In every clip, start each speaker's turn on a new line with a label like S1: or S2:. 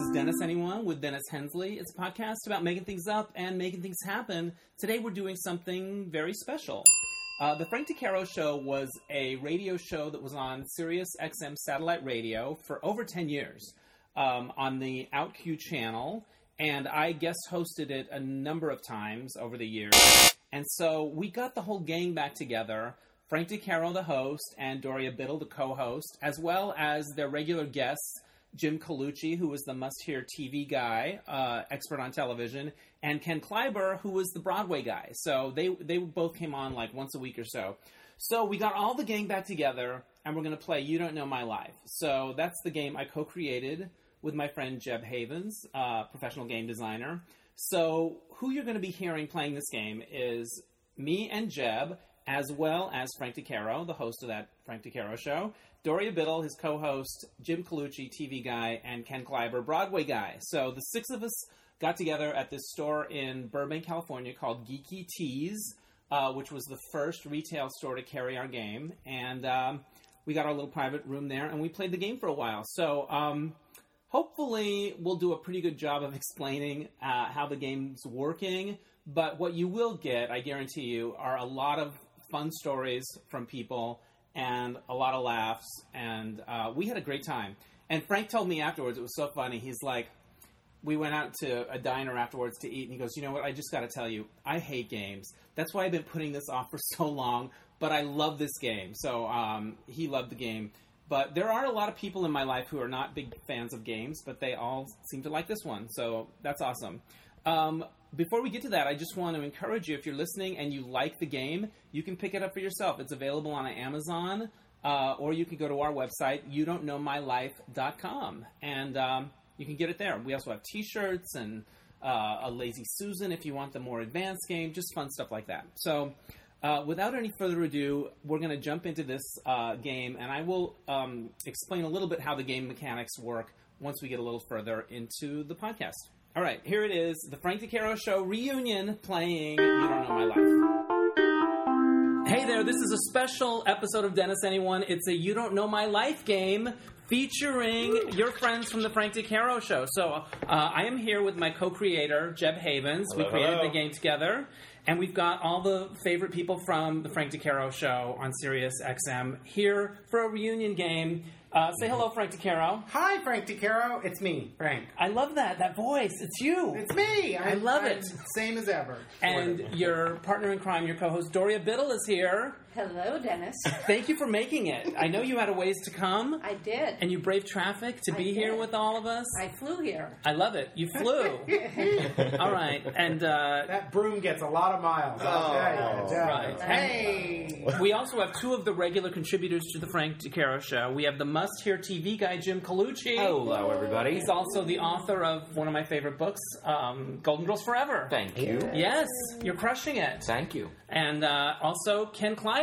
S1: is Dennis Anyone with Dennis Hensley. It's a podcast about making things up and making things happen. Today we're doing something very special. Uh, the Frank DeCaro Show was a radio show that was on Sirius XM satellite radio for over 10 years um, on the OutQ channel, and I guest hosted it a number of times over the years. And so we got the whole gang back together. Frank DeCaro, the host, and Doria Biddle, the co-host, as well as their regular guests, Jim Colucci, who was the must-hear TV guy, uh, expert on television, and Ken Kleiber, who was the Broadway guy. So they they both came on like once a week or so. So we got all the gang back together, and we're going to play You Don't Know My Life. So that's the game I co-created with my friend Jeb Havens, uh, professional game designer. So who you're going to be hearing playing this game is me and Jeb, as well as Frank DeCaro, the host of that Frank DeCaro show, Doria Biddle, his co-host, Jim Colucci, TV guy, and Ken Kleiber, Broadway guy. So the six of us got together at this store in Burbank, California called Geeky Tees, uh, which was the first retail store to carry our game, and um, we got our little private room there, and we played the game for a while. So. Um, hopefully, we'll do a pretty good job of explaining uh, how the game's working. But what you will get, I guarantee you, are a lot of fun stories from people and a lot of laughs. And uh, we had a great time. And Frank told me afterwards, it was so funny. He's like, we went out to a diner afterwards to eat, and he goes, You know what? I just got to tell you, I hate games. That's why I've been putting this off for so long, but I love this game. So um, he loved the game. But there are a lot of people in my life who are not big fans of games, but they all seem to like this one. So that's awesome. Um, before we get to that, I just want to encourage you if you're listening and you like the game, you can pick it up for yourself. It's available on Amazon, uh, or you can go to our website, you don't know my life.com, and um, you can get it there. We also have t shirts and uh, a Lazy Susan if you want the more advanced game, just fun stuff like that. So, uh, without any further ado, we're going to jump into this uh, game, and I will um, explain a little bit how the game mechanics work once we get a little further into the podcast. All right, here it is the Frank DeCaro Show reunion playing You Don't Know My Life. Hey there, this is a special episode of Dennis Anyone. It's a You Don't Know My Life game featuring your friends from the Frank DeCaro Show. So uh, I am here with my co creator, Jeb Havens. we created
S2: hello.
S1: the game together. And we've got all the favorite people from the Frank DeCaro Show on Sirius XM here for a reunion game. Uh, say hello, Frank DeCaro.
S3: Hi, Frank DeCaro. It's me, Frank.
S1: I love that, that voice. It's you.
S3: It's me.
S1: I love it.
S3: I'm Same as ever.
S1: And your partner in crime, your co-host Doria Biddle is here.
S4: Hello, Dennis.
S1: Thank you for making it. I know you had a ways to come,
S4: I did.
S1: and you braved traffic to
S4: I
S1: be here with all of us.
S4: I flew here.
S1: I love it. You flew. all right, and uh,
S3: that broom gets a lot of miles. I'll tell you, I'll tell you.
S1: Right.
S3: Hey.
S1: we also have two of the regular contributors to the Frank DeCaro Show. We have the must-hear TV guy Jim Colucci.
S2: Hello, everybody.
S1: He's also the author of one of my favorite books, um, Golden Girls Forever.
S2: Thank you.
S1: Yes, you're crushing it.
S2: Thank you.
S1: And uh, also Ken Kleiber.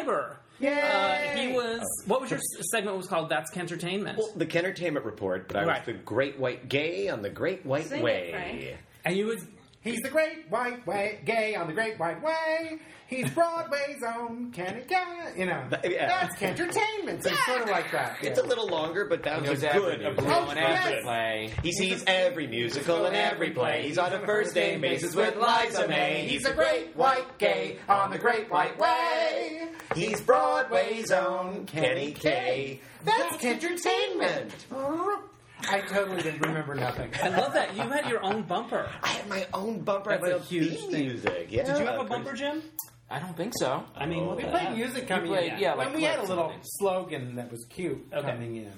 S3: Yay!
S1: Uh, he was. What was your segment? Was called That's Kentertainment.
S5: Well, the Kentertainment Report, but I
S1: Right.
S5: was the Great White Gay on the Great White
S4: Sing it,
S5: Way.
S4: Frank.
S1: And you would.
S3: He's the great white way, gay on the great white way. He's Broadway's own Kenny Guy. You know,
S5: That- yeah.
S3: that's entertainment. So it's sort of like that.
S5: It's
S3: yeah.
S5: a little longer, but that
S2: He
S5: was
S2: knows
S5: a
S2: every
S5: good.
S2: musical
S3: Oh,
S2: and
S3: yes.
S2: every play.
S5: He sees every musical and every play. He's on a first name basis with Liza May. He's a great white gay on the Great White Way. He's Broadway's own Kenny K. That's entertainment.
S3: I totally didn't remember nothing.
S1: I love that you had your own bumper.
S5: I had my own bumper. I
S1: That's
S5: had my
S1: a
S5: own
S1: huge
S5: theme
S1: thing.
S5: music. Yeah,
S1: Did you have a bumper, Jim?
S2: I don't think so.
S1: I mean, what
S3: We
S1: the
S3: played
S1: heck?
S3: music coming
S2: played-
S3: in.
S2: yeah, like
S3: and we had a little
S2: and
S3: slogan that was cute
S1: Okay.
S3: coming in.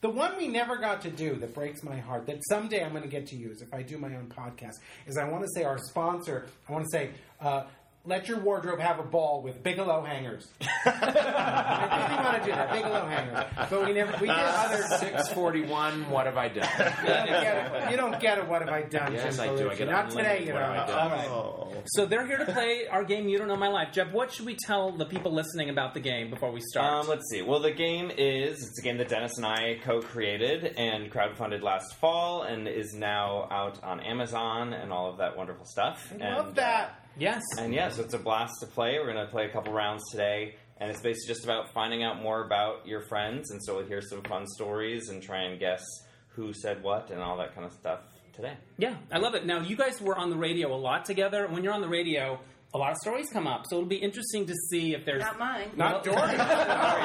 S3: The one we never got to do that breaks my heart, that someday I'm going to get to use if I do my own podcast, is I want to say our sponsor, I want to say, uh, let your wardrobe have a ball with Bigelow hangers. I really want to do that, Bigelow hangers. But we never, we did other.
S2: Six forty-one. What have I done?
S3: You don't get it. You don't get it. What have I done?
S2: Yes, I do. I get
S3: Not today, you
S2: what
S3: know.
S2: have I.
S3: All right.
S5: Oh.
S1: So they're here to play our game. You don't know my life, Jeb. What should we tell the people listening about the game before we start?
S6: Um, let's see. Well, the game is it's a game that Dennis and I co-created and crowdfunded last fall, and is now out on Amazon and all of that wonderful stuff.
S3: I
S6: and,
S3: love that.
S1: Yes.
S6: And yeah, so it's a blast to play. We're going to play a couple rounds today, and it's basically just about finding out more about your friends. And so we'll hear some fun stories and try and guess who said what and all that kind of stuff today.
S1: Yeah, I love it. Now, you guys were on the radio a lot together. When you're on the radio, a lot of stories come up. So it'll be interesting to see if there's.
S4: Not mine.
S3: Not Dory.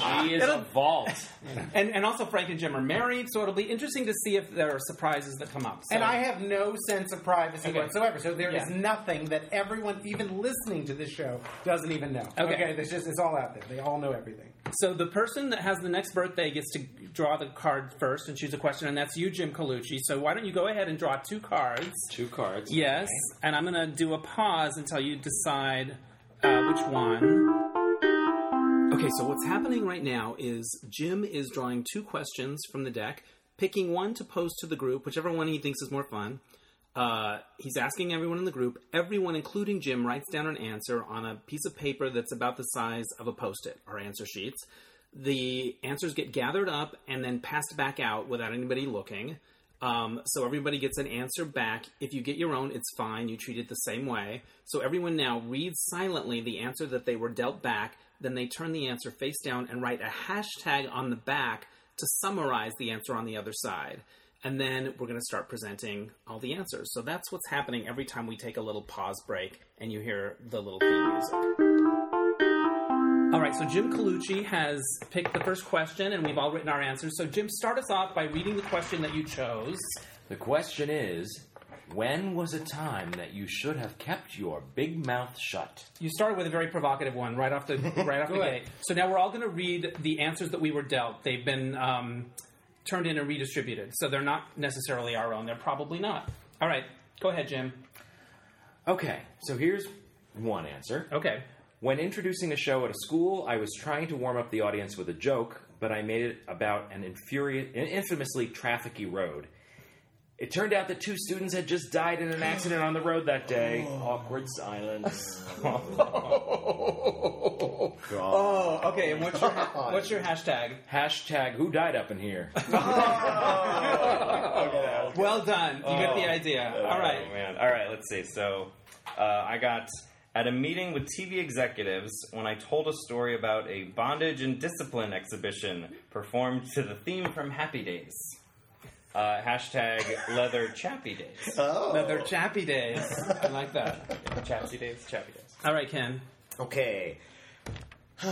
S2: She is a vault.
S1: And, and also, Frank and Jim are married, so it'll be interesting to see if there are surprises that come up. So,
S3: And I have no sense of privacy
S1: Okay.
S3: whatsoever. So there is
S1: Yeah.
S3: nothing that everyone, even listening to this show, doesn't even know.
S1: Okay.
S3: It's just it's all out there. They all know everything.
S1: so the person that has the next birthday gets to draw the card first and choose a question, and that's you, Jim Colucci. So why don't you go ahead and draw two cards?
S2: Two cards.
S1: Yes, and I'm going to do a pause until you decide uh, which one. Okay, so what's happening right now is Jim is drawing two questions from the deck, picking one to pose to the group, whichever one he thinks is more fun. Uh, he's asking everyone in the group. Everyone, including Jim, writes down an answer on a piece of paper that's about the size of a post it, or answer sheets. The answers get gathered up and then passed back out without anybody looking. Um, so everybody gets an answer back. If you get your own, it's fine. You treat it the same way. So everyone now reads silently the answer that they were dealt back. Then they turn the answer face down and write a hashtag on the back to summarize the answer on the other side. And then we're going to start presenting all the answers. So that's what's happening every time we take a little pause break and you hear the little theme music. All right, so Jim Colucci has picked the first question, and we've all written our answers. So, Jim, start us off by reading the question that you chose.
S2: The question is when was a time that you should have kept your big mouth shut?
S1: You started with a very provocative one right off the right off the gate. So now we're all going to read the answers that we were dealt. They've been um, turned in and redistributed, so they're not necessarily our own. They're probably not. All right, go ahead, Jim.
S2: Okay, so here's one answer.
S1: Okay.
S2: When introducing a show at a school, I was trying to warm up the audience with a joke, but I made it about an infuriate, an infamously trafficy road. It turned out that two students had just died in an accident on the road that day. Awkward silence.
S1: Oh, God. Oh, okay. And what's your what's your hashtag?
S2: Hashtag who died up in here?
S1: Well done. You get the idea. All right.
S6: Oh, man. All right, let's see. So, uh, I got at a meeting with TV executives when I told a story about a bondage and discipline exhibition performed to the theme from Happy Days. Uh, hashtag leather chappy days.
S5: Oh.
S1: Another chappy days. I like that.
S6: Chappy days, chappy days.
S1: All right, Ken.
S5: Okay.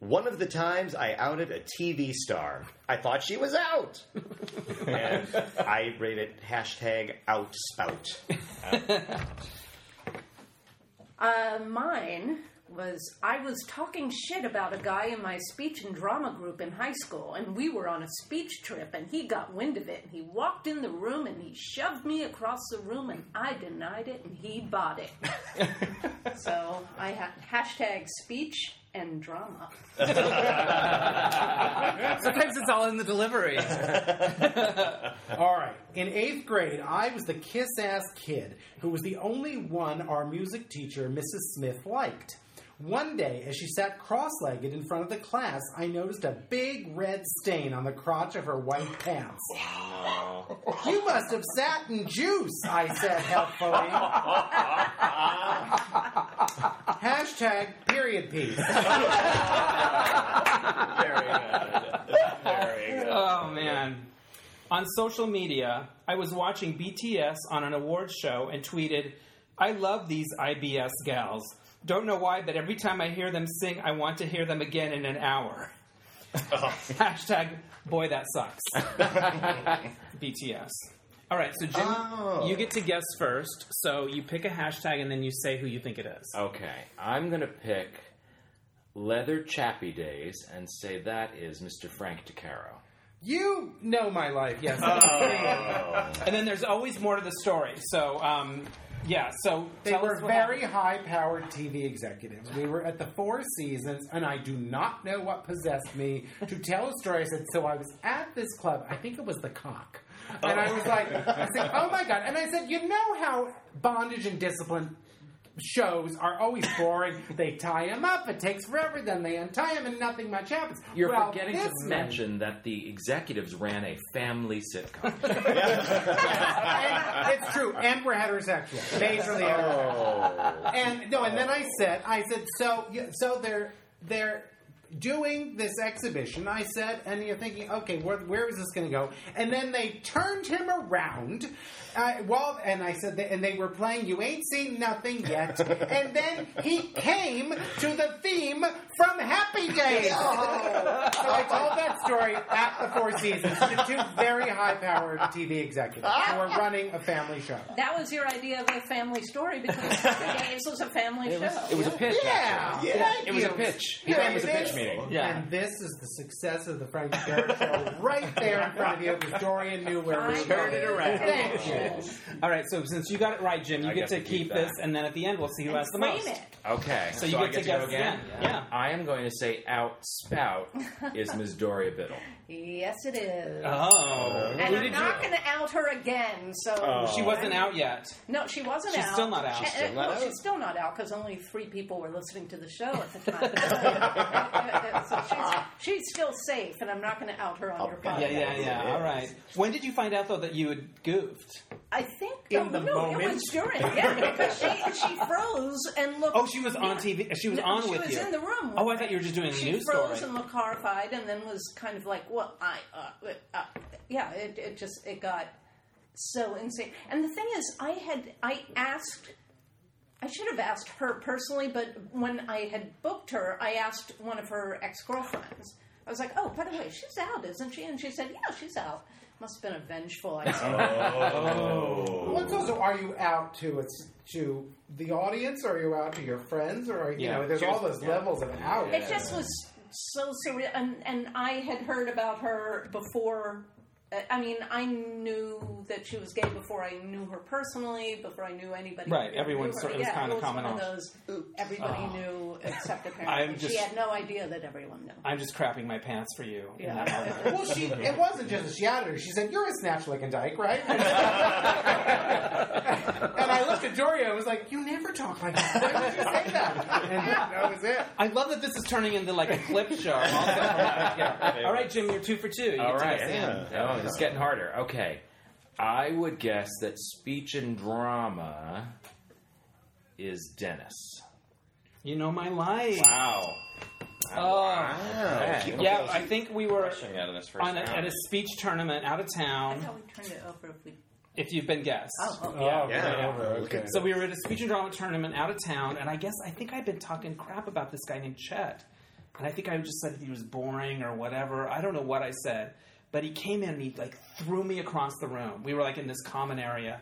S5: One of the times I outed a TV star, I thought she was out. and I rated hashtag outspout.
S4: Uh, mine was I was talking shit about a guy in my speech and drama group in high school, and we were on a speech trip, and he got wind of it, and he walked in the room and he shoved me across the room, and I denied it, and he bought it. so I had hashtag speech and drama.
S1: Sometimes it's all in the delivery.
S3: All right. In eighth grade, I was the kiss ass kid who was the only one our music teacher, Mrs. Smith, liked. One day, as she sat cross legged in front of the class, I noticed a big red stain on the crotch of her white pants. You must have sat in juice, I said helpfully. Hashtag period piece. Very good. Very good.
S1: Oh man. On social media, I was watching BTS on an awards show and tweeted, I love these IBS gals. Don't know why, but every time I hear them sing, I want to hear them again in an hour. Hashtag, boy, that sucks. BTS. All right, so Jim,
S5: Oh.
S1: you get to guess first. So you pick a hashtag and then you say who you think it is.
S2: Okay, I'm gonna pick Leather Chappy Days and say that is Mr. Frank DeCaro.
S3: You know my life, yes.
S1: And then there's always more to the story. So, um, yeah, so
S3: They
S1: tell
S3: were
S1: us what
S3: very
S1: happened.
S3: high powered TV executives. We were at the Four Seasons, and I do not know what possessed me to tell a story. I said, So I was at this club, I think it was the cock. And I was like, I said, Oh my God. And I said, You know how bondage and discipline shows are always boring? They tie him up, it takes forever, then they untie him, and nothing much happens.
S2: You're
S3: well,
S2: forgetting
S3: this
S2: to
S3: man-
S2: mention that the executives ran a family sitcom.
S3: and it's true, and we're heterosexual, majorly oh. heterosexual. And no, and then I said, I said, so, yeah, so they're they're doing this exhibition. I said, and you're thinking, okay, where, where is this going to go? And then they turned him around. Uh, well, and I said, and they were playing "You Ain't Seen Nothing Yet," and then he came to the theme from Happy Days. so I told that story at the Four Seasons to two very high-powered TV executives who were running a family show.
S4: That was your idea of a family story because Happy Days was a family
S2: It was,
S4: show.
S2: it was a pitch.
S3: Yeah,
S2: actually.
S5: Yeah.
S3: thank
S2: It was a
S3: you.
S2: pitch.
S3: Yeah,
S2: It was a
S3: this-
S2: pitch meeting.
S1: Yeah.
S3: And this is the success of the Frank DeCaro show right there in front of you because Doria knew where we
S4: I
S3: were
S5: Turn it around.
S3: Thank you.
S1: All right, so since you got it right, Jim, you
S2: I
S1: get
S2: get
S1: to
S2: to
S1: keep
S2: keep
S1: this, and then at the end we'll see who
S4: And
S1: has the
S4: frame
S1: most.
S4: it.
S2: Okay.
S1: So you
S2: I
S1: get to
S2: go
S1: guess
S2: again.
S1: again. Yeah.
S2: I am going to say out spout is Ms. Doria Biddle.
S4: Yes, it is.
S1: Oh,
S4: and
S1: Who
S4: I'm
S1: did
S4: not
S1: you?
S4: going to out her again. So oh.
S1: She wasn't out yet.
S4: No, she wasn't
S1: She's
S4: out.
S1: still not out. She's
S5: still not
S4: well,
S5: out?
S4: She's still not out because only three people were listening to the show at the time. So she's, she's still safe, and I'm not going to out her on your podcast.
S1: Yeah, yeah, yeah. All right. When did you find out though that you had goofed?
S4: I think
S3: In the
S4: no,
S3: moment?
S4: it was during. Yeah, because she she froze and looked.
S1: Oh, she was on. TV. She was
S4: No,
S1: on
S4: she
S1: with
S4: was
S1: you.
S4: in the room.
S1: Oh, I thought you were just doing a
S4: she
S1: news
S4: froze
S1: story.
S4: and looked horrified, and then was kind of like, "Well, I, uh, uh, yeah." It, it just it got so insane. And the thing is, I had I asked. I should have asked her personally, but when I had booked her, I asked one of her ex girlfriends. I was like, "Oh, by the way, she's out, isn't she?" And she said, "Yeah, she's out." Must have been a vengeful. I said, oh.
S3: Well, it's also, are you out to it's to the audience, or are you out to your friends, or are, you
S1: Yeah.
S3: know, there's all those levels of out.
S4: It just was so surreal, and and I had heard about her before. I mean, I knew that she was gay before I knew her personally, before I knew anybody.
S1: Right, everyone
S4: knew her.
S1: sort of- was
S4: yeah,
S1: kinda
S4: it was
S1: common
S4: one of
S1: knowledge.
S4: those everybody oh. knew except apparently
S1: I'm
S4: she had no idea that everyone knew.
S1: I'm just crapping my pants for you.
S4: Yeah.
S3: Well, she it wasn't just that she outed her. She said, "You're a snatch licking dyke, right?" and I looked at Doria and was like, "You never talk like that. Why would you say that?" And that was it.
S1: I love that this is turning into like a clip show. Also, yeah. All right, Jim, you're two for two. You
S2: All
S1: get
S2: right.
S1: guess again.
S2: Oh, it's getting harder. Okay. I would guess that speech and drama is Dennis.
S1: You know my life.
S6: Wow.
S1: Oh.
S2: Okay.
S1: Yeah, I think we were
S6: Rushing out of this first
S1: on a,
S6: round.
S1: at a speech tournament out of
S4: I
S1: town.
S4: thought we turned it over if we.
S1: If you've been guessed.
S4: Oh, okay.
S1: Yeah.
S5: Oh, yeah.
S3: okay.
S1: So we were at a speech and drama tournament out of town, and I guess I think I'd been talking crap about this guy named Chet, and I think I just said he was boring or whatever. I don't know what I said, but he came in and he like threw me across the room. We were like in this common area,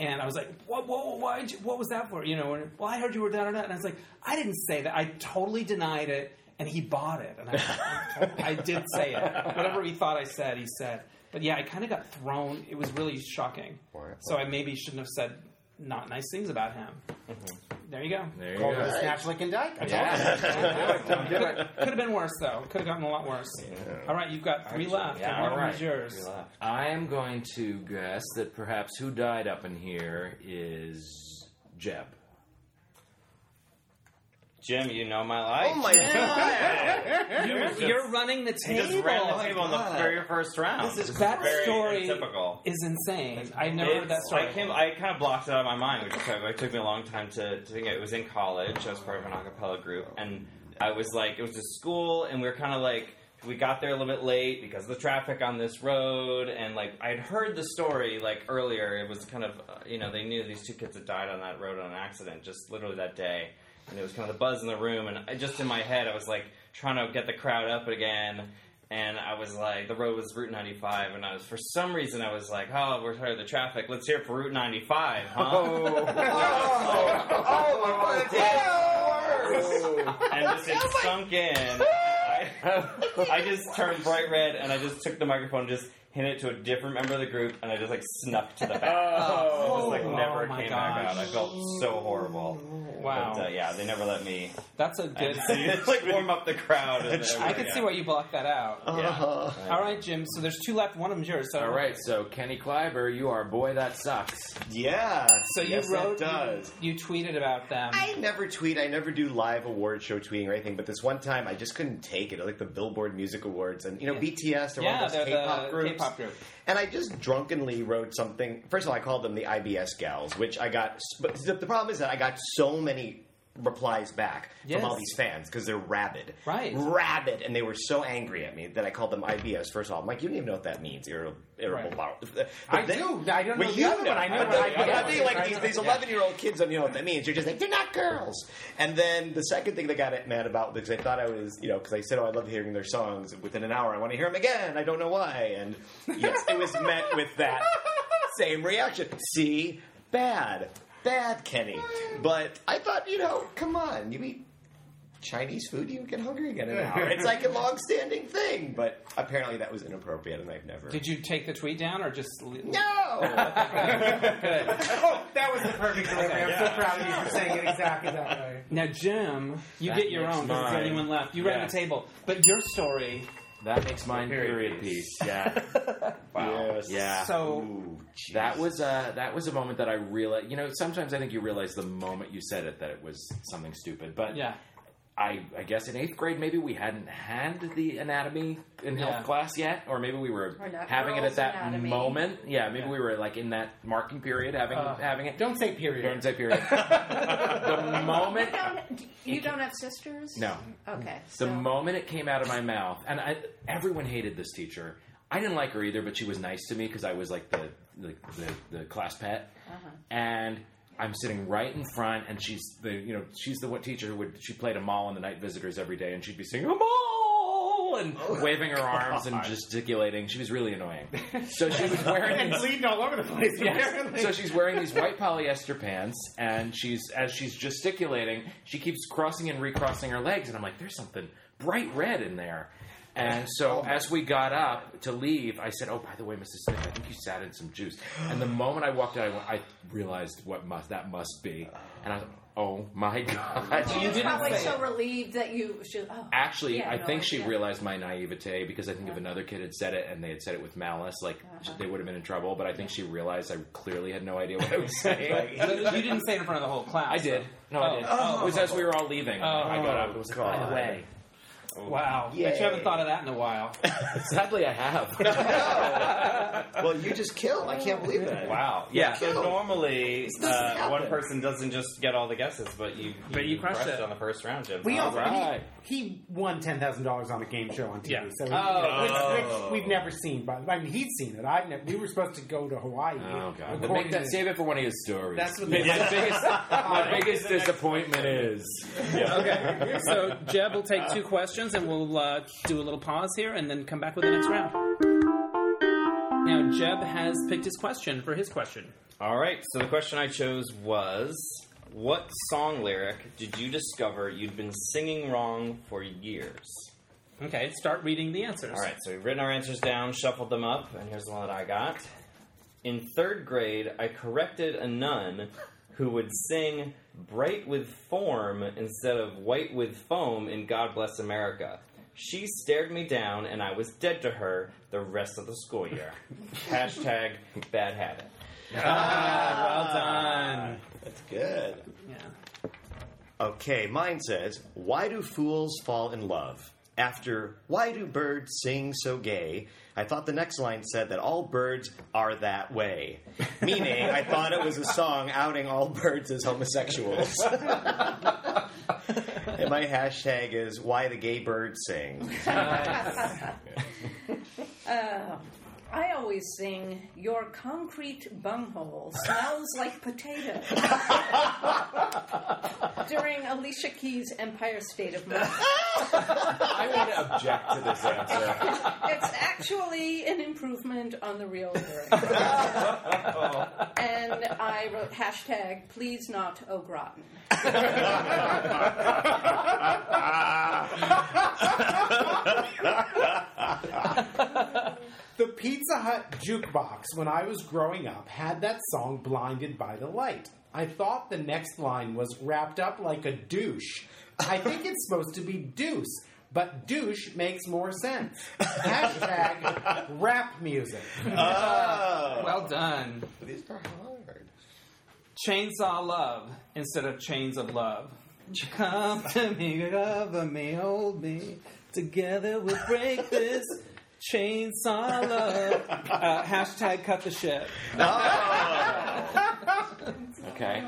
S1: and I was like, "What? What? Why? What was that for?" You know? And, well, I heard you were da da da, and I was like, "I didn't say that. I totally denied it." And he bought it, and I, I did say it. Whatever he thought I said, he said. But yeah, I kind of got thrown. It was really shocking. So I maybe shouldn't have said not nice things about him. Mm-hmm. There you go.
S2: There you
S3: Called
S2: go.
S3: her a snatch licking dyke. I told you.
S2: Yeah.
S1: Could have been worse though. Could have gotten a lot worse. All right, you've got three left.
S2: yeah,
S1: and
S2: all
S1: of
S2: right.
S1: yours.
S6: Three left.
S2: I am going to guess that perhaps who died up in here is Jeb.
S6: Jim, you know my life.
S5: Oh my god!
S1: You're, you're running the
S6: He
S1: table.
S6: just ran the table in the very first round.
S1: This is-
S6: This
S1: that
S6: very
S1: story
S6: typical.
S1: is insane. I never heard that story.
S6: I came. I kind of blocked it out of my mind, which is why it took me a long time to, to think. It it was in college. I was part of an a cappella group, and I was like, it was a school, and we were kind of like, we got there a little bit late because of the traffic on this road, and like I'd heard the story like earlier. It was kind of, uh, you know, they knew these two kids had died on that road on an accident, just literally that day, and it was kind of the buzz in the room, and I, just in my head, I was like trying to get the crowd up again. And I was like, the road was Route 95, and I was for some reason I was like, oh, we're tired of the traffic. Let's hear it for Route 95, huh?
S5: oh, oh my god! Oh, oh.
S6: and just it sunk in. I, I just turned bright red, and I just took the microphone, and just hit it to a different member of the group, and I just like snuck to the back. It just like never
S1: Oh my
S6: came back
S1: gosh.
S6: out. I felt so horrible.
S1: wow,
S6: But, uh, yeah, they never let me.
S1: that's a good.
S6: just, like warm up the crowd. and
S1: I could see why you blocked that out.
S6: Yeah.
S1: All right, Jim. So there's two left. One of them's yours. So
S2: All right, so Kenny Kleiber, you are boy that sucks.
S5: Yeah.
S1: So you
S5: yes,
S1: wrote.
S5: Does.
S1: You tweeted about them.
S5: I never tweet. I never do live award show tweeting or anything. But this one time, I just couldn't take it. Like the Billboard Music Awards, and you know BTS, they're
S1: yeah,
S5: one of those
S1: they're
S5: K-pop
S1: the
S5: groups.
S1: K-pop group.
S5: And I just drunkenly wrote something. First of all, I called them the IBS gals, which I got. But the problem is that I got so many replies back
S1: Yes.
S5: from all these fans because they're rabid,
S1: Right.
S5: Rabid, and they were so angry at me that I called them IBS. First of all, I'm like, you don't even know what that means. Irritable, irritable
S1: Right.
S5: bowel. But
S3: I
S5: then-
S3: do. I don't know
S5: Well,
S3: the
S5: you
S3: other one. I know what
S5: I, but I think like these,
S3: know-
S5: these 11 year old kids don't know what that means. You're just like, they're not girls. And then the second thing they got mad about because I thought I was, you know, because I said, oh, I love hearing their songs. Within an hour, I want to hear them again. I don't know why. And yes, it was met with that same reaction. See, bad, bad, Kenny. But I thought, you know, come on, you eat. Chinese food, you get hungry again in an hour. It's like a long-standing thing, but apparently that was inappropriate, and I've never.
S1: Did you take the tweet down or just?
S5: no.
S1: Good.
S3: Oh, that was the perfect delivery. I'm so proud of you for saying it exactly that way.
S1: Now, Jim, you
S2: That
S1: get your
S2: makes
S1: own. There's
S2: mine.
S1: anyone left. You ran
S2: Yes.
S1: the table, but your story.
S2: That makes mine
S6: Period
S2: period piece. Yeah.
S5: Yes.
S2: Yeah.
S1: So
S5: Ooh.
S2: That was uh, that was a moment that I realized. You know, sometimes I think you realize the moment you said it that it was something stupid. But
S1: yeah,
S2: I, I guess in eighth grade, maybe we hadn't had the anatomy in health
S1: Yeah.
S2: class yet, or maybe we were
S4: Or not
S2: having it
S4: girls'
S2: at that
S4: anatomy.
S2: moment. Yeah, maybe
S1: Yeah.
S2: we were like in that marking period having
S1: Uh,
S2: having it.
S3: Don't say period.
S2: Don't say period. the moment,
S4: You don't, you don't have sisters?
S2: no,
S4: Okay.
S2: the
S4: so-
S2: moment it came out of my mouth, and I, everyone hated this teacher. I didn't like her either, but she was nice to me because I was like the the, the, the class pet.
S4: Uh-huh.
S2: And I'm sitting right in front, and she's the you know she's the what teacher who would she played Amahl and the Night Visitors every day, and she'd be singing a mall and oh waving her arms and gesticulating. She was really annoying. So she was wearing
S3: and bleeding all over the place.
S2: Yes. So she's wearing these white polyester pants, and she's as she's gesticulating, she keeps crossing and recrossing her legs, and I'm like, "There's something bright red in there." And so as we got up to leave, I said, "Oh, by the way, Mrs. Smith, I think you sat in some juice." And the moment I walked out, I, went- I realized what must that must be, and I was, "Oh my god!"
S4: She
S1: you
S4: was
S1: didn't
S4: probably so
S1: it.
S4: relieved that you should. Oh,
S2: Actually,
S4: Yeah,
S2: I
S4: no,
S2: think she
S4: yeah.
S2: realized my naivete because I think if another kid had said it and they had said it with malice, like
S4: Uh-huh.
S2: they would have been in trouble. But I think she realized I clearly had no idea what I was saying.
S1: You didn't say it in front of the whole class.
S2: I did. No,
S1: Oh.
S2: I did.
S1: Oh.
S2: It was as we were all leaving. I got up. It was like, by the way.
S1: Wow, but
S5: Yay.
S1: you haven't thought of that in a while.
S2: Sadly, I have.
S5: well, you just killed. I can't believe that.
S6: Wow.
S2: Yeah.
S6: So normally, uh, one person doesn't just get all the guesses, but you,
S1: But you crushed it.
S6: on the first round, Jim.
S3: We
S6: All
S3: also,
S2: right.
S3: he, he won ten thousand dollars on a game show on TV.
S1: Yeah.
S3: So
S1: Oh.
S3: which, which we've never seen. But I mean, he's seen it. I never, we were supposed to go to Hawaii.
S2: Oh god! But make that
S3: to-
S2: save it for one of his stories.
S3: That's what
S2: my
S3: they-
S2: biggest, my biggest disappointment is.
S1: Okay, so Jeb will take two questions, and we'll uh, do a little pause here, and then come back with the next round. Now, Jeb has picked his question for his question.
S6: All right. So the question I chose was, what song lyric did you discover you'd been singing wrong for years?
S1: Okay, start reading the answers.
S6: All right. So we've written our answers down, shuffled them up, and here's the one that I got. In third grade, I corrected a nun who would sing "Bright with Form" instead of "White with Foam" in "God Bless America." She stared me down, and I was dead to her the rest of the school year. Hashtag bad habit.
S1: Ah, well done.
S5: That's good.
S1: Yeah.
S5: Okay, mine says, Why do fools fall in love? After, Why do birds sing so gay? I thought the next line said that all birds are that way. Meaning, I thought it was a song outing all birds as homosexuals. and my hashtag is, Why the gay birds sing.
S4: Uh, I always sing, Your concrete bunghole smells like potato. During Alicia Keys' Empire State of Mind.
S2: I want to object to this answer.
S4: It's actually an improvement on the real lyric. Oh. and I wrote hashtag, please not au gratin.
S3: The Pizza Hut jukebox, when I was growing up, had that song Blinded by the Light. I thought the next line was wrapped up like a douche. I think it's supposed to be deuce, but douche makes more sense. Hashtag rap music.
S5: Oh.
S1: Well done.
S5: These are hard.
S1: Chainsaw love instead of chains of love. Come to me, cover me, hold me. Together we'll break this chainsaw love. Uh, hashtag cut the shit.
S2: Okay.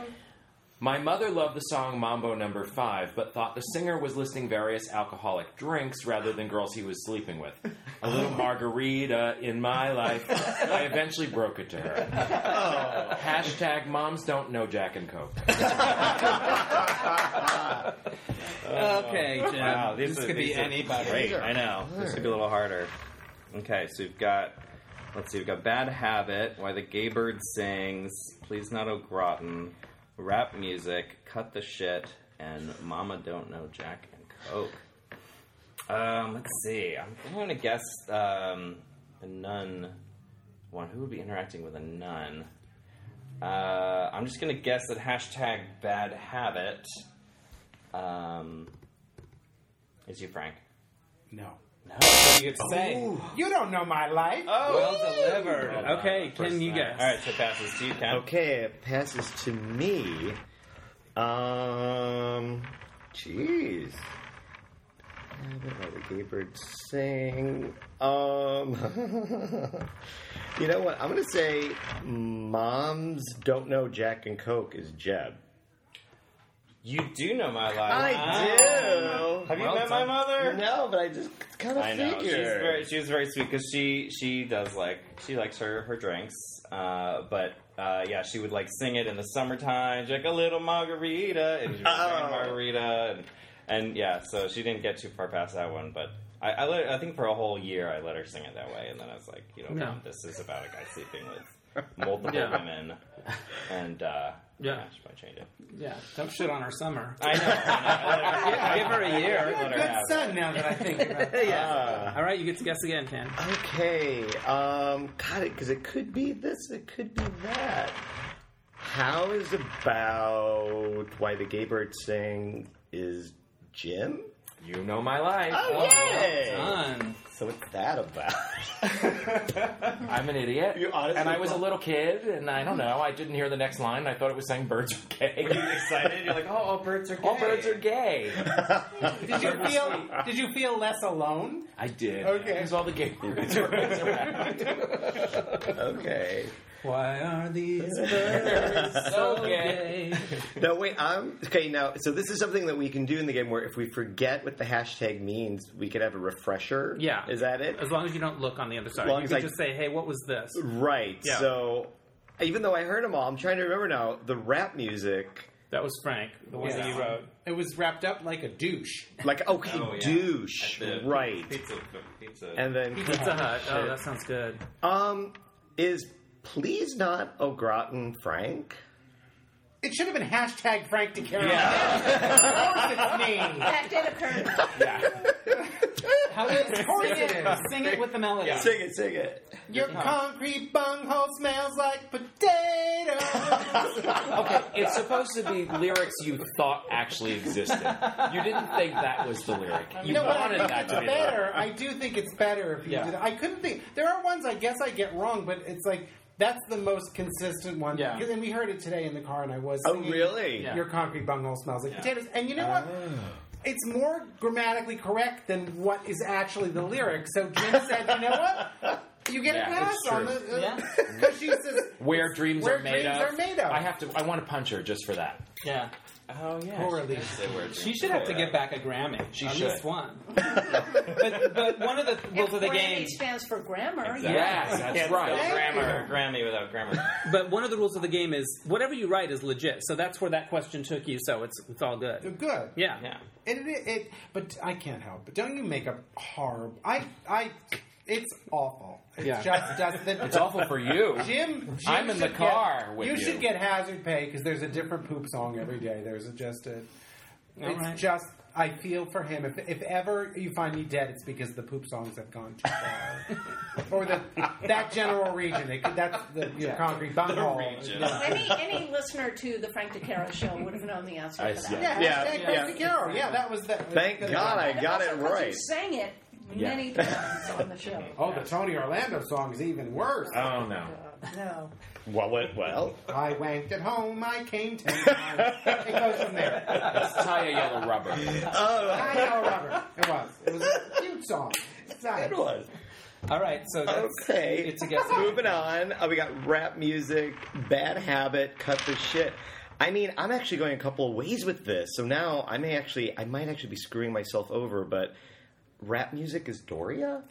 S2: My mother loved the song Mambo Number Five, but thought the singer was listing various alcoholic drinks rather than girls he was sleeping with. A little margarita in my life. I eventually broke it to her. Hashtag moms don't know Jack and Coke.
S1: Okay, Jim.
S6: Wow, these
S1: this could be anybody.
S6: Great, I know. This could be a little harder. Okay, so we've got, let's see, we've got Bad Habit, Why the Gay Bird Sings, Please Not Au Gratin, Rap Music, Cut the Shit, and Mama Don't Know Jack and Coke. Um, let's see. I'm, I'm going to guess um, a nun one. Who would be interacting with a nun? Uh, I'm just going to guess that hashtag Bad Habit um, is you, Frank.
S3: No.
S1: No, what do you get to say?
S3: You don't know my life.
S1: Well delivered.
S6: Well.
S1: Okay,
S6: First
S1: can you guess?
S6: All right, so it passes to you, Ken.
S5: Okay, it passes to me. Um, jeez. Habit, Why the gay birds sing. Um, you know what? I'm gonna say moms don't know Jack and Coke is Jeb.
S6: You do know my life.
S5: I do.
S6: Have you
S1: Well
S6: met my
S1: done.
S6: mother?
S5: No, but I just kind of
S6: I know.
S5: figured.
S6: She's very, she was very sweet because she she does like she likes her her drinks, uh, but uh, yeah, she would like sing it in the summertime, like a little margarita, and she was
S5: Oh.
S6: margarita, and, and yeah, so she didn't get too far past that one, but. I, I, let, I think for a whole year I let her sing it that way, and then I was like, you know,
S1: No.
S6: This is about a guy sleeping with multiple
S1: Yeah.
S6: women, and uh,
S1: Yeah.
S6: she might change it.
S1: Yeah, don't shit on her summer.
S6: I know. I know.
S1: Give her a year.
S3: You're
S6: Let her
S3: good
S6: it.
S3: son now that I think about it.
S5: Ah.
S1: All right, you get to guess again, Ken.
S5: Okay, um, got it, because it could be this, it could be that. How is about why the gay birds sing is Jim?
S2: You know my life.
S5: Oh, yay!
S1: Done.
S5: So what's that about?
S2: I'm an idiot.
S5: You honestly
S2: and I was a little kid, and I don't know. I didn't hear the next line. I thought it was saying birds are gay.
S6: You're excited. You're like, oh, all birds are gay.
S2: All birds are gay.
S3: Did you feel? Did you feel less alone?
S2: I did.
S3: Okay.
S2: Because all the gay birds were around.
S5: okay.
S1: Why are these birds so gay?
S5: No, wait. I'm okay now. So this is something that we can do in the game where if we forget what the hashtag means, we could have a refresher.
S1: Yeah.
S5: is that it?
S1: As long as you don't look on the other side, As
S5: long
S1: you
S5: as
S1: can
S5: I-
S1: just say, "Hey, what was this?"
S5: Right.
S1: Yeah.
S5: So even though I heard them all, I'm trying to remember now. The rap music,
S1: That was Frank, the one that you wrote.
S3: It was wrapped up like a douche.
S5: like okay,
S6: Oh, yeah.
S5: douche,
S6: the
S5: right?
S6: Pizza, pizza.
S5: And then
S1: Pizza Hut. Oh, that sounds good.
S5: um, is please not au gratin Frank?
S3: It should have been hashtag Frank DeCaro.
S1: Yeah.
S3: Of course it's me.
S4: That did occur.
S1: Yeah. How
S3: Of course it is.
S1: Sing it with the melody.
S5: Sing it, sing it.
S3: Your concrete bunghole smells like potatoes.
S2: Okay, it's supposed to be lyrics you thought actually existed. You didn't think that was the lyric. You
S3: You know what? I
S2: wanted
S3: think
S2: that
S3: it's
S2: to be
S3: better. I do think it's better if you
S1: Yeah.
S3: did. I couldn't think. There are ones I guess I get wrong, but it's like that's the most consistent one.
S1: Yeah.
S3: And we heard it today in the car, and I was.
S5: Oh,
S3: singing,
S5: really?
S1: Yeah.
S3: Your concrete bunghole smells like potatoes. And you know what? Ah. It's more grammatically correct than what is actually the lyric. So Jim said, "You know what? You get
S2: Yeah,
S3: a pass
S2: it's
S3: on
S2: true.
S3: the uh,
S1: Yeah.
S3: because she says
S2: Where dreams
S3: Where
S2: are made
S3: dreams
S2: of.
S3: are made of.
S2: I have to. I want to punch her just for that.
S1: Yeah.
S6: Oh yeah.
S3: Poor
S6: she
S3: Elise.
S6: did words.
S1: She should have to give back a Grammy.
S2: She
S1: At
S2: should.
S1: least one. but, but one of the rules of the
S4: Grammy
S1: game.
S4: stands for grammar,
S6: Exactly.
S2: Yes, that's
S6: Can't
S2: right.
S6: spell grammar.
S3: you.
S6: Grammy without grammar.
S1: But one of the rules of the game is whatever you write is legit. So that's where that question took you. So it's it's all good.
S3: good.
S1: Yeah.
S6: Yeah.
S3: It, it, it, but I can't help it. Don't you make a horrible? I, I, it's awful. It's
S1: Yeah.
S3: just, just
S2: It's awful for you.
S3: Jim, Jim
S2: I'm in the
S3: should
S2: car
S3: get,
S2: with
S3: you.
S2: you.
S3: should get hazard pay because there's a different poop song every day. There's a, just a.
S1: All
S3: it's
S1: right.
S3: just. I feel for him. If, if ever you find me dead, it's because the poop songs have gone too far, or the that general region. It, that's the your concrete bunghole.
S6: region.
S3: Yeah.
S4: any any listener to the Frank DeCaro show would have known the answer
S2: I
S4: to
S2: see.
S4: that.
S3: Yeah,
S5: Yeah,
S3: hashtag
S5: yeah.
S3: Frank DeCaro. Yeah, that was that.
S5: Thank
S3: that-
S5: God I got
S4: also
S5: it
S4: 'cause
S5: right.
S4: You sang it
S2: Yeah.
S4: Many times on the show.
S3: Oh, the Tony Orlando song is even worse.
S2: Oh no.
S4: No.
S5: Well, well, well.
S3: I wanked at home, I came ten times. it goes from there.
S2: Let's tie a yellow rubber.
S5: Oh,
S3: I know, Robert. It was. It was a cute song. It's nice.
S5: it was.
S1: All right. So that's
S5: Okay.
S1: Get to guess.
S5: Moving on. Uh, we got rap music, bad habit, cut the shit. I mean, I'm actually going a couple of ways with this. So now I may actually, I might actually be screwing myself over. But rap music is Doria.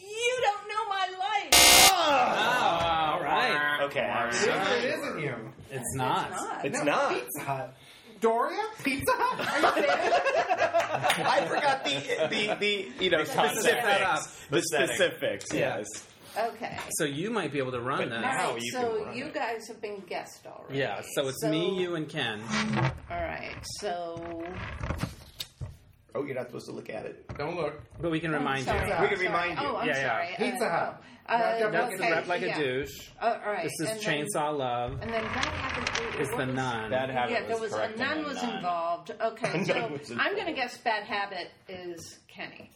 S4: You don't know my life.
S1: Ah, oh, all right.
S5: Okay.
S3: It isn't you.
S1: It's not.
S4: Not.
S5: It's
S3: No,
S5: not.
S3: Pizza Hut. Doria? Pizza Hut? Are you serious?
S5: I forgot the the the you know
S6: context.
S5: specifics. The,
S6: The setting.
S5: specifics.
S1: Yeah.
S5: Yes.
S4: Okay.
S1: So you might be able to run
S5: But
S1: that.
S5: now-
S4: All right,
S5: you
S4: so
S5: can run
S4: you
S5: it.
S4: guys have been guessed already.
S1: Yeah, so it's
S4: So-
S1: me, you, and Ken.
S4: All right, so
S5: Oh, you're not supposed to look at it.
S3: Don't look.
S1: But we can remind you.
S5: We can remind you.
S4: Oh, I'm
S1: Yeah, yeah.
S4: sorry.
S3: Pizza
S4: Uh,
S3: Hut.
S4: Uh,
S3: Wrapped up
S1: That's
S3: like
S1: the
S4: okay,
S1: rap like
S4: yeah.
S1: a douche.
S4: Uh, all right.
S1: This is
S4: and then-
S1: Chainsaw Love.
S4: And then that happened.
S1: Is
S4: what
S1: the
S4: was-
S1: nun.
S6: Bad habit
S4: Yeah, there was a
S6: correct
S4: nun was
S6: nun.
S4: involved. Okay,
S5: A
S4: so
S5: nun was
S4: I'm going to
S5: involved.
S4: guess bad habit is Kenny.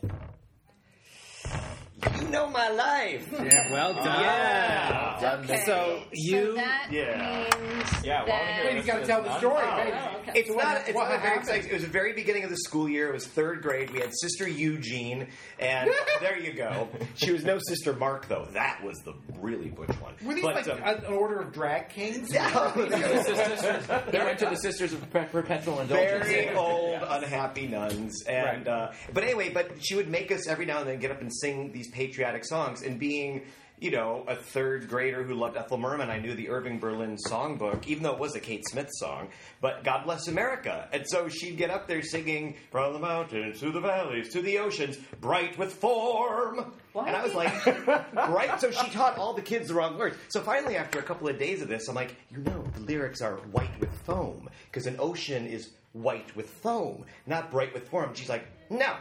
S5: You know my life.
S1: Yeah, well done.
S6: Yeah.
S5: Done
S4: Okay,
S1: So you-
S4: that
S5: Yeah.
S4: means
S6: Yeah, well,
S4: that.
S6: here
S3: Wait, you got to tell the story.
S6: Oh.
S4: Oh, okay.
S5: It's not. It's
S3: what
S5: not very exciting. It was the very beginning of the school year. It was third grade. We had Sister Eugene, and there you go. She was no Sister Mark, though. That was the really butch one.
S3: Were these
S5: But,
S3: like
S5: um,
S3: an order of drag kings?
S2: They went to the Sisters of Perpetual Indulgence.
S5: very old, unhappy nuns. And uh, but anyway, but she would make us every now and then get up and sing these patriotic songs. And being, you know, a third grader who loved Ethel Merman, I knew the Irving Berlin songbook, even though it was a Kate Smith song. But God bless America. And so she'd get up there singing from the mountains to the valleys to the oceans, bright with form.
S4: What?
S5: And I was like, right? So she taught all the kids the wrong words. So finally, after a couple of days of this, I'm like, you know, the lyrics are white with foam because an ocean is white with foam, not bright with form. She's like, no.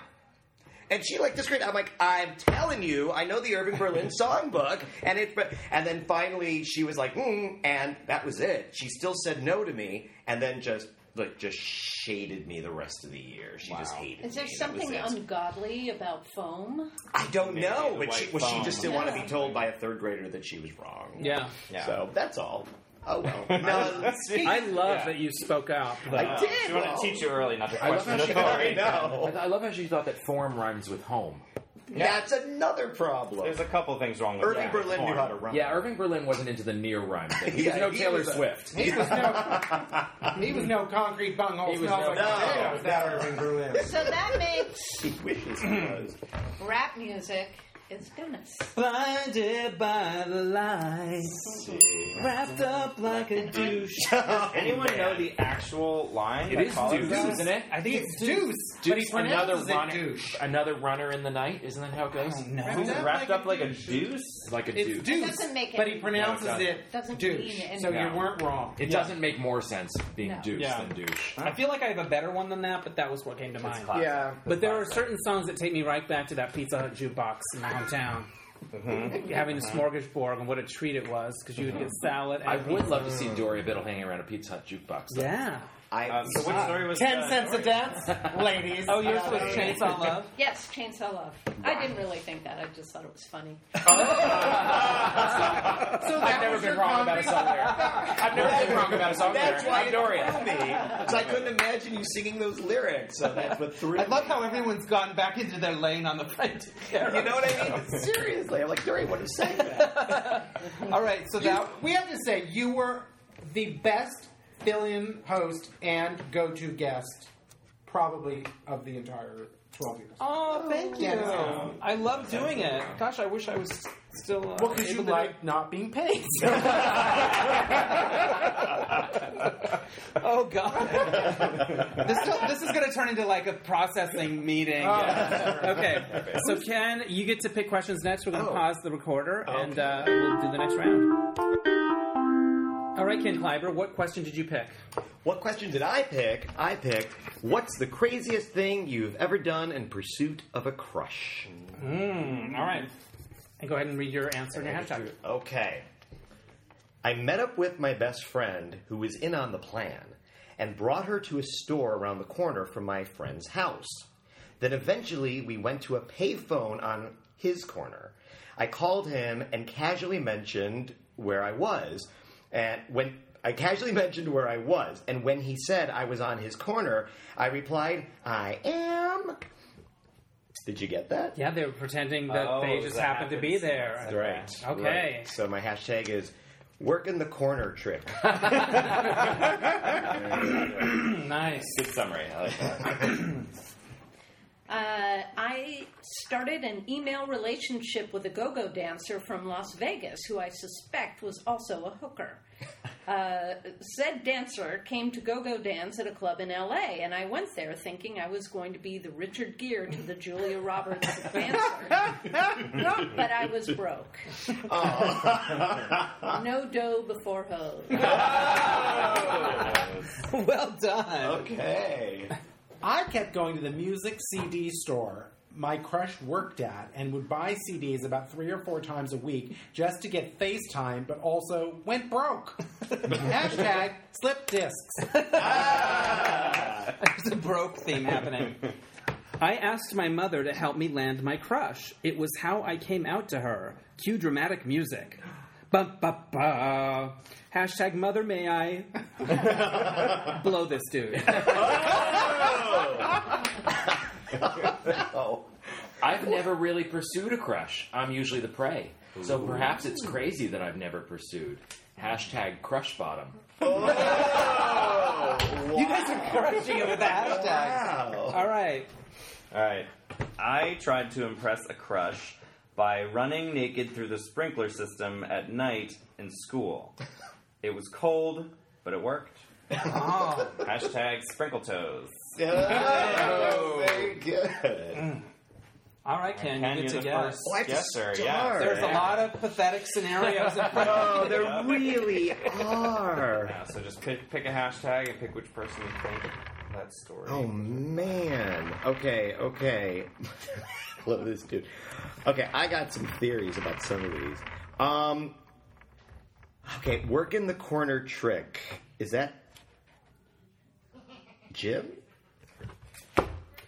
S5: And she like this great. I'm like, I'm telling you, I know the Irving Berlin songbook, and it. And then finally, she was like, mm, and that was it. She still said no to me, and then just like just shaded me the rest of the year. She just hated
S4: Is there
S5: me.
S4: Something ungodly about foam?
S5: I don't
S6: Maybe
S5: know, but she, well, she just didn't want to be told by a third grader that she was wrong.
S1: Yeah.
S6: Yeah.
S5: So that's all. Oh well. Nuns.
S1: I love
S6: Yeah.
S1: that you spoke out. though.
S5: I did.
S6: She wanted to teach you early not to
S2: I love
S6: question
S2: how she-
S6: authority.
S5: I know.
S2: I, I love how she thought that form rhymes with home.
S5: That's another problem.
S6: There's a couple things wrong with that.
S5: Irving
S6: that.
S5: Berlin knew how to run.
S2: Yeah, Irving Berlin wasn't into the near rhyme thing. He
S5: Yeah,
S2: was no
S5: he
S2: Taylor
S5: was a-
S2: Swift.
S3: He was no, he was no concrete bunghole
S2: He was no-
S3: like
S5: No.
S3: potatoes. That Irving Berlin.
S4: So that makes
S5: He wishes he was.
S4: rap music is Dennis.
S1: Blinded by the lights, wrapped up like a douche.
S6: Anyone know the actual line?
S2: It
S6: that
S2: is
S6: follows
S2: Deuce,
S6: that?
S2: isn't it?
S1: I think
S3: It's
S1: it's
S3: Deuce. But he
S2: Deuce, another
S3: pronounces it
S2: runner,
S3: douche.
S2: another runner in the night. Isn't that how it goes?
S1: no.
S6: Who's
S3: Wrapped
S6: wrapped up like a
S3: douche.
S6: deuce?
S2: Like a
S3: It's
S2: douche.
S3: Deuce.
S4: Doesn't make
S3: it.
S4: but
S3: he pronounces
S6: No, it
S3: it
S4: doesn't
S3: douche.
S4: mean
S3: So you
S2: anything.
S3: weren't wrong.
S2: It doesn't make more sense being
S4: No.
S2: Deuce
S1: Yeah.
S2: than douche.
S1: I feel like I have a better one than that, but that was what came to mind.
S6: classic.
S3: Yeah.
S1: But there are certain songs that take me right back to that Pizza Hut jukebox in my hometown. Mm-hmm. Having a smorgasbord and what a treat it was because you would get salad. And
S2: I would love to see Doria Biddle hanging around a Pizza Hut jukebox. though.
S1: Yeah.
S5: I,
S6: Uh, so which story was
S3: Ten
S6: uh,
S3: cents a
S6: Dory?
S3: dance, ladies.
S1: Oh, yours was Chainsaw Love.
S4: Yes, Chainsaw Love. I didn't really think that. I just thought it was funny.
S3: So
S2: I've never been wrong about a song there. I've never been wrong about a song
S5: that's
S2: there.
S5: why
S2: I'm
S5: it
S2: Doria.
S5: threw me. 'Cause I couldn't imagine you singing those lyrics. So that's what threw
S1: I love how everyone's gone back into their lane on the front.
S5: You know what I mean? Seriously, I'm like, Dory would have sang that.
S1: All right, so
S3: You-
S1: that
S3: we have to say you were the best fill-in host and go-to guest, probably of the entire twelve years.
S1: Oh, thank you.
S3: Yeah.
S1: I love doing it. Gosh, I wish I was still. Uh,
S3: Well, because you
S1: able
S3: like not being paid.
S1: Oh God! this, this is going to turn into like a processing meeting.
S3: Oh,
S1: Okay, so Ken, you get to pick questions next. We're going to
S5: Oh.
S1: pause the recorder and uh, we'll do the next round. All right, Ken Kleiber, what question did you pick?
S5: What question did I pick? I picked, what's the craziest thing you've ever done in pursuit of a crush?
S1: Mm, all right, and go ahead and read your answer and your hashtag.
S5: Okay. I met up with my best friend who was in on the plan and brought her to a store around the corner from my friend's house. Then eventually we went to a payphone on his corner. I called him and casually mentioned where I was. And when I casually mentioned where I was, and when he said I was on his corner, I replied, I am. Did you get that?
S1: Yeah, they were pretending that
S6: Oh,
S1: they just
S6: that
S1: happened to be there.
S6: That's
S5: Right.
S1: Okay.
S5: Right. So my hashtag is work in the corner trick.
S1: nice.
S6: Good summary. I like that.
S4: Uh, I started an email relationship with a go-go dancer from Las Vegas, who I suspect was also a hooker. Uh, said dancer came to go-go dance at a club in L.A., and I went there thinking I was going to be the Richard Gere to the Julia Roberts dancer. but I was broke. no dough before hose.
S1: well done.
S5: okay.
S3: I kept going to the music CD store my crush worked at and would buy CDs about three or four times a week just to get FaceTime, but also went broke. Hashtag slip discs. Ah!
S1: There's a broke theme happening. I asked my mother to help me land my crush. It was how I came out to her. Cue dramatic music. Ba ba ba. Hashtag mother may I blow this dude.
S5: Oh.
S2: I've never really pursued a crush. I'm usually the prey. So perhaps it's crazy that I've never pursued. Hashtag crush bottom.
S1: You guys are crushing it with the hashtags.
S5: Wow.
S1: All right.
S6: All right. I tried to impress a crush by running naked through the sprinkler system at night in school. It was cold, but it worked.
S1: Oh.
S6: Hashtag sprinkle toes.
S5: Oh, very good. Mm.
S1: All right, Ken,
S6: Ken,
S1: you
S6: you're
S1: get to
S6: the
S1: guess.
S6: first
S5: What
S6: guesser.
S5: a
S6: Yeah.
S5: start.
S1: There's a lot of pathetic scenarios in front of
S5: Oh,
S1: you.
S5: there really are.
S6: Yeah, so just pick, pick a hashtag and pick which person you think that story.
S5: Oh man. Okay, okay. Love this dude. Okay, I got some theories about some of these. Um Okay, working the corner trick. Is that Jim?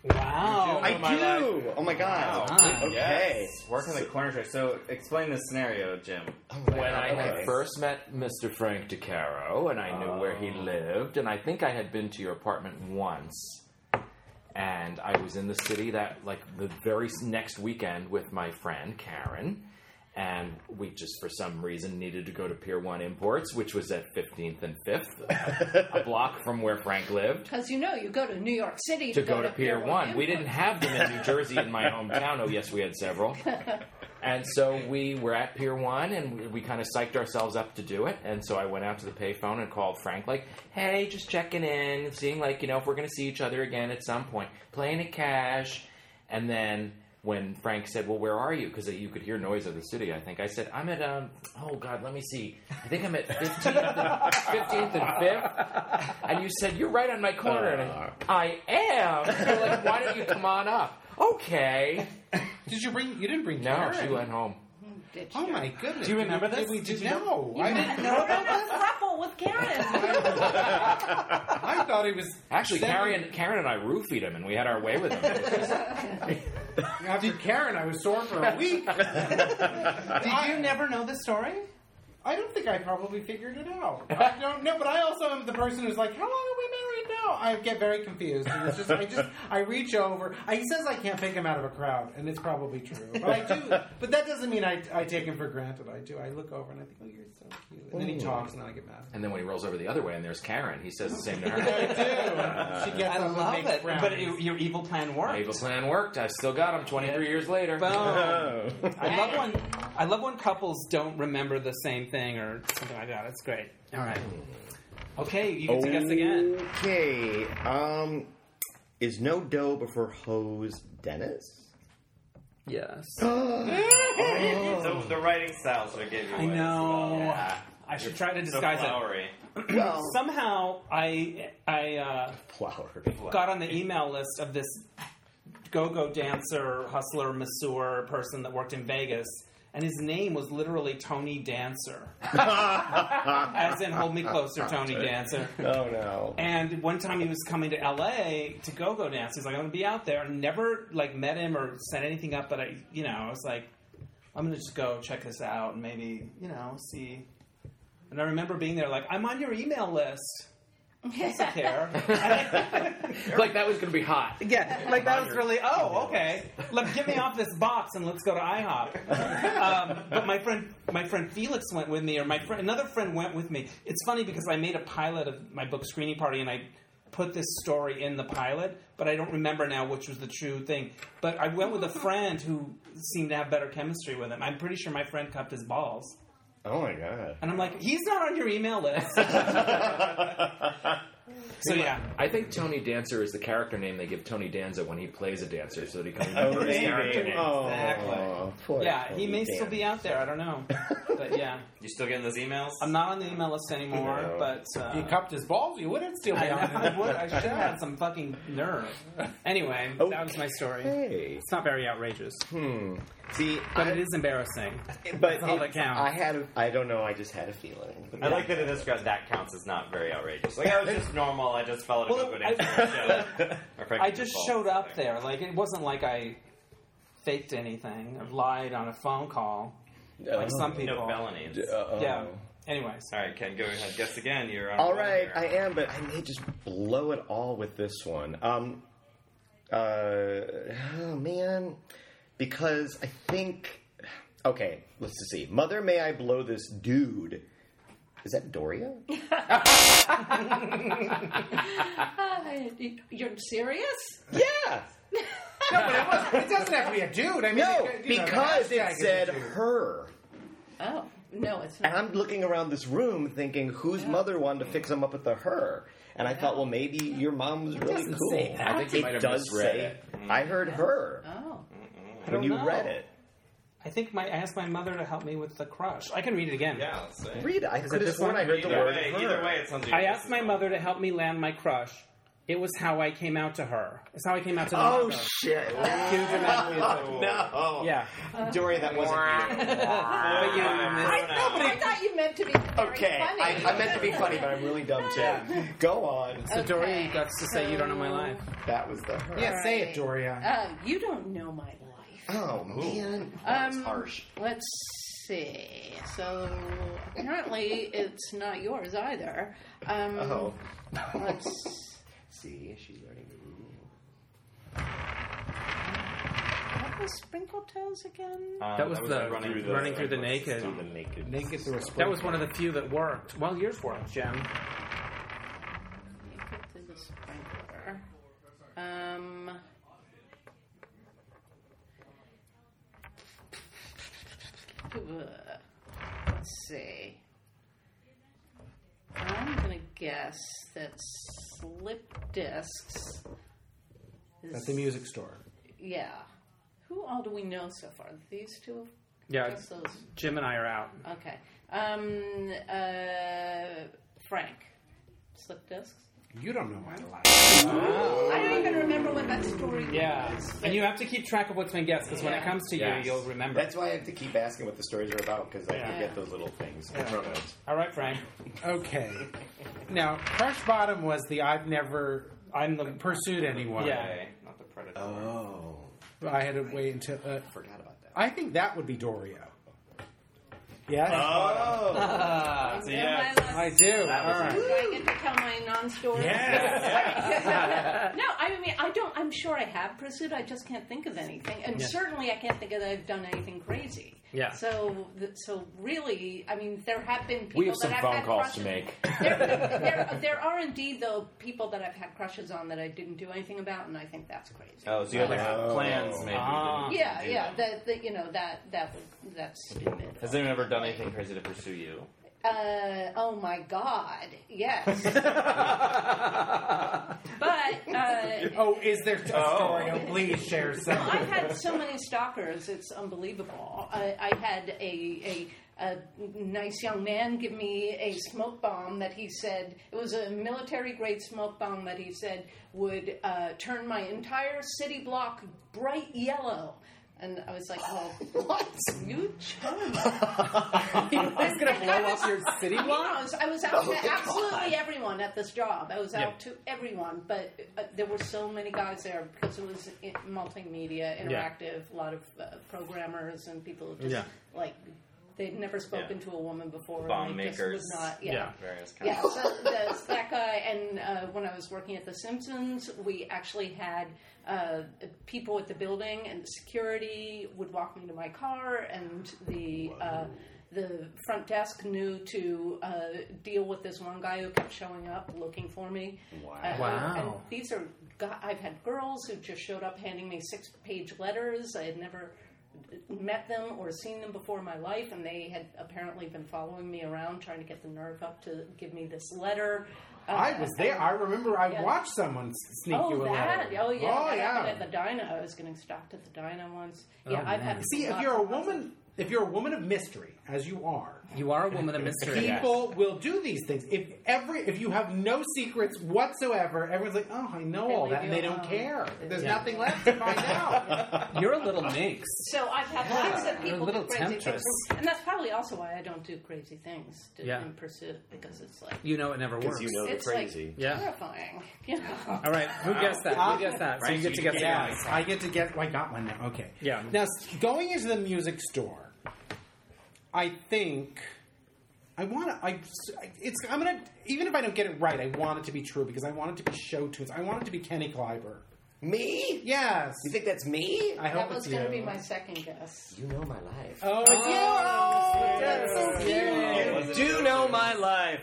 S1: Wow.
S5: I
S6: Oh, my
S5: do. Oh my god.
S1: Wow.
S5: Ah, okay.
S6: Yes. Working the corner trick. So explain the scenario, Jim.
S2: Oh, when I had
S5: Okay.
S2: first met Mr. Frank DeCaro and I knew where he oh. lived, and I think I had been to your apartment once. And I was in the city that, like, the very next weekend with my friend Karen. And we just, for some reason, needed to go to Pier 1 Imports, which was at 15th and 5th, a block from where Frank lived.
S4: Because you know, you go to New York City
S2: to go to Pier One. We didn't have them in New Jersey in my hometown. Oh, yes, we had several. And so we were at Pier One, and we, we kind of psyched ourselves up to do it. And so I went out to the payphone and called Frank, like, "Hey, just checking in, seeing like you know if we're going to see each other again at some point, playing it cash." And then when Frank said, "Well, where are you?" Because you could hear noise of the city. I think I said, "I'm at um, oh God, let me see. I think I'm at 15th and, 15th and 5th." And you said, "You're right on my corner." And I, I am. You're like, "Why don't you come on up?" Okay.
S3: Did you bring? You didn't bring
S2: No,
S3: Karen.
S2: she went home.
S4: Did
S3: Oh
S4: you?
S3: my goodness!
S1: Do you remember
S3: Did
S1: this?
S3: We
S1: Did
S3: did no. I
S4: didn't
S3: didn't
S4: know about the throuple with Karen.
S3: I thought it was
S2: Actually,
S3: seven-
S2: Karen, Karen and I roofied him, and we had our way with him.
S3: After Karen, I was sore for a week.
S1: Did you never know this story?
S3: I don't think I probably figured it out. I don't know, but I also am the person who's like, "How long are we married now?" I get very confused. And it's just, I just, I reach over. I, he says I can't pick him out of a crowd, and it's probably true. But I do. But that doesn't mean I, I take him for granted. I do. I look over and I think, "Oh, you're so cute," and then he talks, and then I get mad.
S2: and then when he rolls over the other way, and there's Karen, he says the same to her.
S3: I
S2: her.
S3: do. She gets
S1: I
S3: up and
S1: love
S3: makes
S1: it.
S3: frowns.
S1: But it, your evil plan worked.
S2: My evil plan worked. I still got him 23 years later.
S1: Boom. I love when I love when couples don't remember the same thing or something like that. It's great. All right. Mm-hmm. Okay, you get to guess again.
S5: Okay. Um, is no dough before hose Dennis?
S1: Yes.
S6: So the writing style sort of gave you
S1: I
S6: away.
S1: know. I should try to
S6: So
S1: disguise it.
S5: Well,
S1: Somehow I I uh,
S5: flower.
S1: got on the email list of this go-go dancer, hustler, masseur person that worked in Vegas, and his name was literally Tony Dancer, as in "Hold Me Closer, Tony Dancer."
S5: Oh no.
S1: And one time he was coming to LA to go-go dance. He's like, "I'm going to be out there." And never like met him or set anything up, but I, you know, I was like, "I'm going to just go check this out and maybe, you know, see." And I remember being there, like, "I'm on your email list." I don't care.
S2: like that was going to be hot.
S1: Yeah, like that was really. Oh, okay. Let get me off this box and let's go to IHOP. Um, but my friend, my friend Felix went with me, or my friend, another friend went with me. It's funny because I made a pilot of my book screening party, and I put this story in the pilot, but I don't remember now which was the true thing. But I went with a friend who seemed to have better chemistry with him. I'm pretty sure my friend cupped his balls,
S5: Oh my god.
S1: and I'm like, he's not on your email list. so yeah.
S2: I think Tony Dancer is the character name they give Tony Danza when he plays a dancer, so that he can
S5: Oh,
S2: remember his character name.
S5: Oh,
S1: Exactly.
S5: poor
S1: Yeah, he
S5: Tony
S1: may still be out there. I don't know, but yeah.
S6: You still getting those emails?
S1: I'm not on the email list anymore,
S5: No.
S1: but uh,
S3: If you cupped his balls, you wouldn't still be
S1: I,
S3: on
S1: I would. I should have had some fucking nerve. Anyway, that was my story.
S5: Hey.
S1: It's not very outrageous,
S5: See,
S1: but
S5: I,
S1: it is embarrassing.
S5: but
S1: That's all
S5: it-
S1: that counts.
S5: I had, a, I don't know. I just had a feeling.
S6: I like that it describes that counts as not very outrageous. Like I was just normal. I just followed
S1: Well,
S6: a good
S1: I-
S6: answer.
S1: I just showed up there. Like it wasn't like I faked anything or lied on a phone call, like some people.
S6: no felonies.
S5: Uh-oh.
S1: Yeah. Anyways,
S6: All right, Ken, go ahead. Guess again. You're on
S5: All
S6: a
S5: right,
S6: here.
S5: I am, but I may just blow it all with this one. Um, uh, oh man, because I think. Okay, let's just see. Mother, may I blow this dude? Is that Doria?
S4: Uh, you're serious?
S5: Yeah.
S3: No, but it, wasn't, it doesn't have to be a dude. I mean,
S5: No,
S3: it could- you know, the
S5: because
S3: hashtag
S5: it
S3: is
S5: said her.
S4: Oh no, it's
S5: And
S4: not.
S5: I'm looking around this room thinking, whose mother wanted to fix him up with the her? And I thought, well, maybe your mom was really
S1: doesn't
S5: cool.
S1: say that.
S2: I think you might
S5: It
S2: have
S5: does
S2: misread
S5: say.
S2: it.
S5: I heard her
S4: Oh,
S1: I
S5: when
S1: don't
S5: you
S1: know.
S5: read it.
S1: I think my I asked my mother to help me with the crush. I can read it again.
S6: Yeah, let's.
S5: Read it. I could have
S1: this
S5: sworn
S1: one?
S5: I heard the
S6: Either
S5: word
S6: way, either way, it sounds.
S1: I asked my mother to help me land my crush. It was how I came out to her. It's how I came out to the
S5: Oh
S1: mother.
S5: shit!
S1: Huge amount of-
S5: no.
S1: Yeah.
S5: Dory, that wasn't you.
S1: But you
S4: I,
S1: missed-
S4: no, I thought you meant to be very
S5: Okay,
S4: funny.
S5: I, I meant to be funny, but I'm really dumb too. Go on.
S1: So Dory
S4: Okay,
S1: got to say you don't know my
S4: so-
S1: life.
S5: That was the her.
S3: Yeah, say it, Doria.
S4: Uh, you don't know my life.
S5: Oh man, that was
S4: Um,
S5: harsh.
S4: Let's see. So apparently it's not yours either. Um,
S5: Oh.
S4: Let's
S5: See, she's learning.
S4: what was Sprinkle Toes again?
S6: Um,
S1: That was the
S6: running through
S1: running through the naked.
S5: Through the naked.
S3: Naked through a
S1: That was one of the few that worked. Well, yours worked, Jen.
S4: Naked to the Sprinkler. Um. Let's see. I'm gonna guess that slip discs. Is,
S3: at the music store.
S4: Yeah. Who all do we know so far? These two.
S1: Yeah,
S4: Guess those.
S1: Jim and I are out.
S4: Okay. Um. Uh. Frank. Slip discs.
S3: You don't know my life.
S4: I don't even remember what that story
S1: Yeah, and you have to keep track of what's been guessed because when it comes to
S2: Yes.
S1: you, you'll remember.
S5: That's why I have to keep asking what the stories are about because I
S1: Yeah.
S5: forget those little things.
S1: Yeah.
S5: Pronouns.
S1: All right, Frank.
S3: Okay. Now, Crush Bottom was the I've never
S1: I'm the
S3: pursued anyone.
S1: Yeah.
S6: Okay, not the predator.
S5: Oh,
S3: I had to wait until. Uh,
S5: forgot about that.
S3: I think that would be Doria. Yes?
S5: Oh,
S6: So
S4: Am
S6: yeah,
S4: I
S3: I do. All right.
S4: Do I get to tell my non-story?
S3: Yeah.
S4: no, I mean I don't. I'm sure I have pursued. I just can't think of anything, and
S1: Yeah.
S4: certainly I can't think of that I've done anything crazy.
S1: Yeah.
S4: So, so really, I mean, there have been people
S2: We have
S4: that
S2: some
S4: I've
S2: phone calls
S4: crushes.
S2: to make.
S4: There, there, there are indeed though people that I've had crushes on that I didn't do anything about, and I think that's crazy.
S6: Oh, so you had like
S5: Oh.
S6: plans, maybe.
S1: Ah.
S4: yeah, yeah,
S6: them.
S4: that, that you know that that would, that's stupid.
S6: Has anyone ever done anything crazy to pursue you?
S4: Uh, oh my God, yes. but uh,
S3: Oh, is there a story? Oh, please share some.
S4: I've had so many stalkers; it's unbelievable. I, I had a, a a nice young man give me a smoke bomb that he said it was a military grade smoke bomb that he said would uh, turn my entire city block bright yellow. And I was like, "Well, what? You charm."
S1: It's gonna blow up your city
S4: I
S1: block.
S4: was, I was out to absolutely everyone at this job. I was out to everyone, but uh, there were so many guys there because it was multimedia, interactive, a lot of uh, programmers and people just
S1: Yeah.
S4: like they'd never spoken
S6: Yeah.
S4: to a woman before.
S6: Bomb
S4: and they just
S6: makers.
S4: would not. Yeah.
S1: Yeah.
S6: Various kinds.
S4: Yeah, so there's that guy, and uh, when I was working at The Simpsons, we actually had uh, people at the building, and security would walk me to my car, and the uh, the front desk knew to uh, deal with this one guy who kept showing up looking for me.
S5: Wow.
S4: Uh,
S1: Wow.
S4: And these are I've had girls who just showed up handing me six page letters. I had never met them or seen them before in my life, and they had apparently been following me around, trying to get the nerve up to give me this letter. Uh,
S3: I was there. I remember I
S4: Yeah.
S3: watched someone sneak
S4: oh,
S3: you a
S4: that!
S3: letter.
S4: Oh, yeah.
S3: Oh, yeah.
S4: at the Dyna. I was getting stopped at the Dyna once. Yeah,
S1: Oh,
S4: I've had.
S3: See, if you're a
S4: and lots of-
S3: woman, if you're a woman of mystery, as you are,
S1: You are a woman of mystery.
S3: people will do these things. If every, if you have no secrets whatsoever, everyone's like, "Oh, I know
S4: They
S3: all that," and they don't
S4: um,
S3: care. There's
S1: Yeah.
S3: nothing left to find out.
S1: You're a little minx.
S4: So I've had lots of
S1: You're a
S4: people
S1: little
S4: do crazy
S1: temptress.
S4: things, and that's probably also why I don't do crazy things to,
S1: Yeah.
S4: in pursuit because it's like
S1: You know it never works.
S5: You know
S4: it's
S5: crazy.
S4: like
S1: Yeah.
S4: terrifying. You know.
S1: All right, who guessed that? Who uh, guessed that? So you get to
S6: you
S1: guess
S6: get
S1: that.
S3: I get to get. I got one now. Okay.
S1: Yeah.
S3: Now, going into the music store, I think I want to. I it's. I'm gonna. Even if I don't get it right, I want it to be true because I want it to be show tunes. I want it to be Kenny Kleiber.
S5: Me?
S3: Yes.
S5: You think that's me?
S3: I hope
S4: That was going to be my second guess.
S5: You know my life.
S3: Oh, it's oh, you! Oh, that's so
S5: You
S3: cute.
S5: do know my life.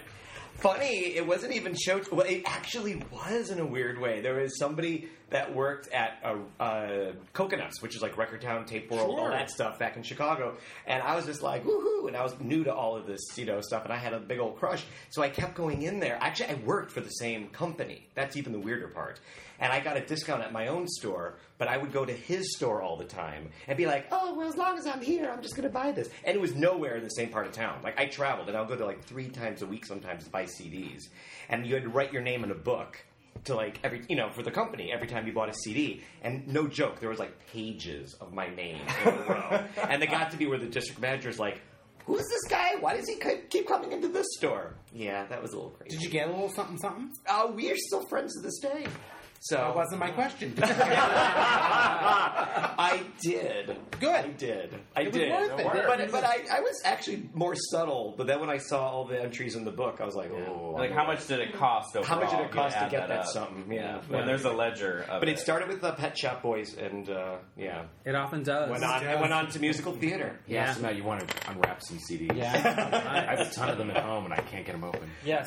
S5: Funny, it wasn't even show. Well, it actually was in a weird way. There was somebody that worked at uh, uh, Coconuts, which is like Record Town, Tape World, all that stuff back in Chicago. And I was just like, woohoo! And I was new to all of this, you know, stuff, and I had a big old crush. So I kept going in there. Actually, I worked for the same company. That's even the weirder part. And I got a discount at my own store, but I would go to his store all the time and be like, oh, well, as long as I'm here, I'm just going to buy this. And it was nowhere in the same part of town. Like, I traveled, and I'll go to like three times a week sometimes to buy CDs. And you had to write your name in a book to like every, you know, for the company every time you bought a CD. And no joke, there was like pages of my name in a row. and they got to be where the district manager manager's like, Who's this guy? Why does he ke- keep coming into this store? Yeah, that was a little crazy.
S3: Did you get a little something, something?
S5: Uh, we are still friends to this day. So
S3: That wasn't my question.
S5: I did.
S3: Good.
S5: I did. I
S3: It was
S5: did.
S3: worth it.
S5: But but I, I was actually more subtle. But then when I saw all the entries in the book, I was like, oh.
S6: Like,
S5: I'm
S6: how much did it cost overall?
S5: How much did it cost to get that
S6: up?
S5: something? Yeah.
S6: When there's a ledger of
S5: But it started with the Pet Shop Boys, and uh, yeah,
S1: It often does.
S5: went on. It went on to musical theater.
S2: Yeah.
S1: Yeah.
S2: So now you want to unwrap some CDs.
S3: yeah.
S2: I have a ton of them at home, and I can't get them open.
S1: Yes.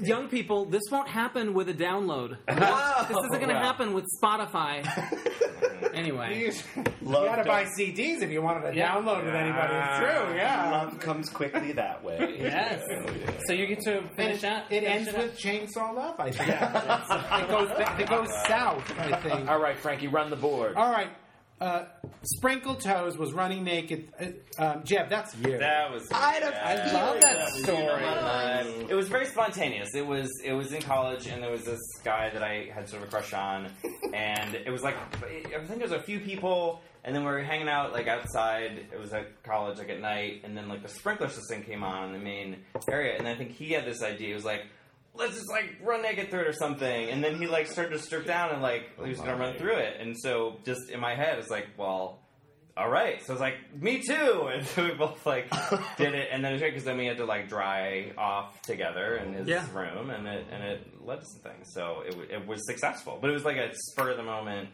S1: Young people, this won't happen with a download.
S5: Whoa.
S1: This isn't going to happen with Spotify. anyway.
S3: You
S5: Love
S3: got to
S5: don't-
S3: buy CDs if you wanted to
S1: Yeah.
S3: download with anybody. It's true, yeah.
S5: Love comes quickly that way.
S1: Yes. Oh, so you get to
S3: And
S1: finish
S3: it,
S1: that?
S3: it
S1: finish
S3: ends
S1: up?
S3: with Chainsaw Love, I think. it goes back, it goes south, I think.
S2: All right, Frankie, run the board.
S3: All right. Uh, Sprinkle Toes was running naked. Uh, um, Jeb, that's you.
S6: That was.
S5: I had a
S6: yeah.
S3: love that
S6: was
S3: story.
S6: in my life. It was very spontaneous. It was it was in college, and there was this guy that I had sort of a crush on, and it was like I think there was a few people, and then we were hanging out like outside. It was at college, like at night, and then like the sprinkler system came on in the main area, and I think he had this idea. It was like. Let's just like run naked through it or something, and then he like started to strip down and like he was gonna run through it, and so just in my head it's like, well, all right. So I was like, me too. And so we both like did it, and then it's great because then we had to like dry off together in his
S1: Yeah.
S6: room, and it and it led to some things. So it w- it was successful, but it was like a spur of the moment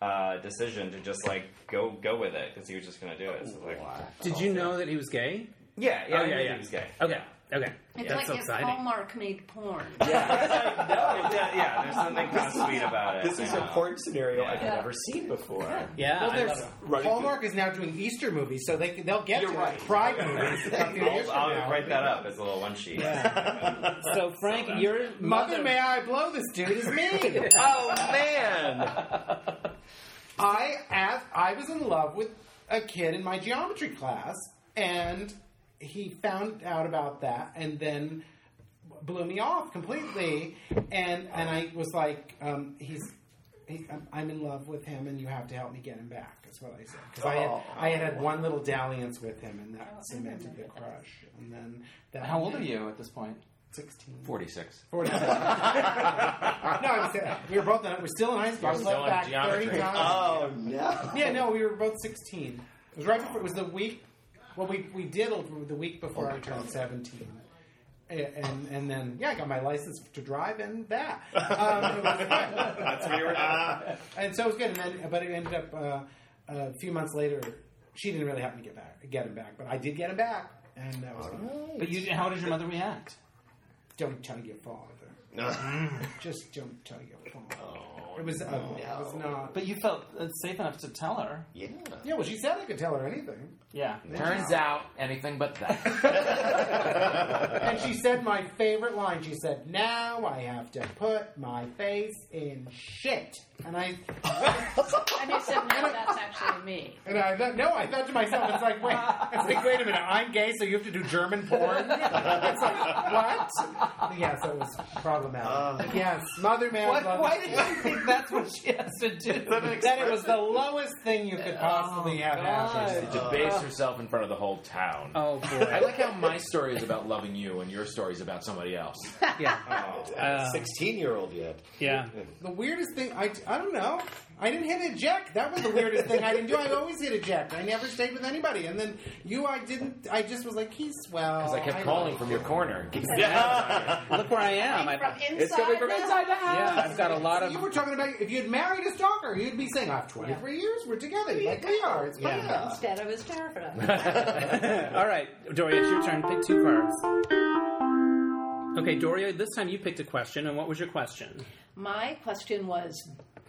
S6: uh, decision to just like go go with it because he was just gonna do it. So like,
S1: Did you know that he was gay?
S6: yeah, yeah,
S1: Oh,
S6: I
S1: yeah,
S6: knew
S1: yeah.
S6: he was gay.
S1: Okay. Okay.
S4: It's
S1: That's
S4: like
S1: so
S4: if
S1: exciting.
S4: Hallmark made porn.
S6: Yeah, yeah, yeah, there's something kind of sweet about it.
S5: This is
S6: I
S5: a
S6: know.
S5: porn scenario I've
S4: Yeah.
S5: never seen before.
S1: Yeah.
S3: Well, there's.
S5: Right.
S3: Hallmark is now doing Easter movies, so they they'll get
S5: You're
S3: to
S5: right.
S3: Pride movies. a few years
S6: I'll. I'll write that up as a little one sheet.
S1: So, Frank, uh, your
S3: Mother,
S1: mother.
S3: may I blow this dude is me.
S5: Oh man!
S3: I asked, I was in love with a kid in my geometry class, and he found out about that, and then blew me off completely. And and I was like, um, he's. He, I'm- I'm in love with him, and you have to help me get him back. Is what I said because I had
S5: Oh.
S3: I had had one little dalliance with him, and that cemented the crush. And then that
S1: How old are you at this point?
S3: Sixteen.
S2: 46.
S3: 46. no, I was, we were both. In, we're still in high school. I was
S2: Still
S3: left
S2: in
S3: back thirty
S2: geometry.
S3: times.
S5: Oh no!
S3: Yeah, no, we were both 16. It was right before, it was the week Well, we we diddled the week before I turned seventeen, A- and and then yeah, I got my license to drive and that. Um, it was good.
S6: That's where you were at.
S3: and so it was good. And then, but it ended up uh, a few months later. She didn't really help me get back, get him back, but I did get him back, and that was fun.
S1: But you, how did your mother react?
S3: Don't tell your father. No. Just don't tell your father.
S5: Oh,
S3: it was ugly. It was not.
S1: But you felt uh, safe enough to tell her.
S5: yeah.
S3: Yeah, well, she said I could tell her anything.
S1: Yeah.
S2: Turns out anything but that.
S3: And she said my favorite line. She said, "Now I have to put my face in shit." And I,
S4: And you said, no, that's actually me.
S3: and I thought, no, I thought to myself, it's like, wait, it's like, wait a minute, I'm gay, so you have to do German porn. It's like, what? Yes, it was problematic. yes, Mother Man.
S1: What,
S3: loves-
S1: why did you think that's what she has to do?
S3: that it was the lowest thing you could possibly have happen.
S2: to debase herself in front of the whole town.
S1: Oh boy.
S2: I like how my story is about loving you and your story is about somebody else.
S1: yeah.
S5: Uh, Sixteen-year-old yet?
S1: Yeah.
S3: The weirdest thing, I, I don't know. I didn't hit eject. That was the weirdest thing I didn't do. I always hit eject. I never stayed with anybody. And then you, I didn't. I just was like, he's well.
S2: Because I kept
S3: I
S2: calling
S3: like
S2: from
S3: you.
S2: your corner. yeah.
S1: Look where I am. I,
S4: From
S2: It's coming from inside the house.
S1: yeah, I've got a lot of.
S3: You were talking about if you'd married a stalker, you'd be saying, "I've 23 years. We're together, like we are." It's
S1: Yeah.
S3: yeah.
S4: Instead, of was terrified.
S1: All right, Doria, it's your turn. Pick two cards. Okay, Doria, this time you picked a question, and what was your question?
S4: My question was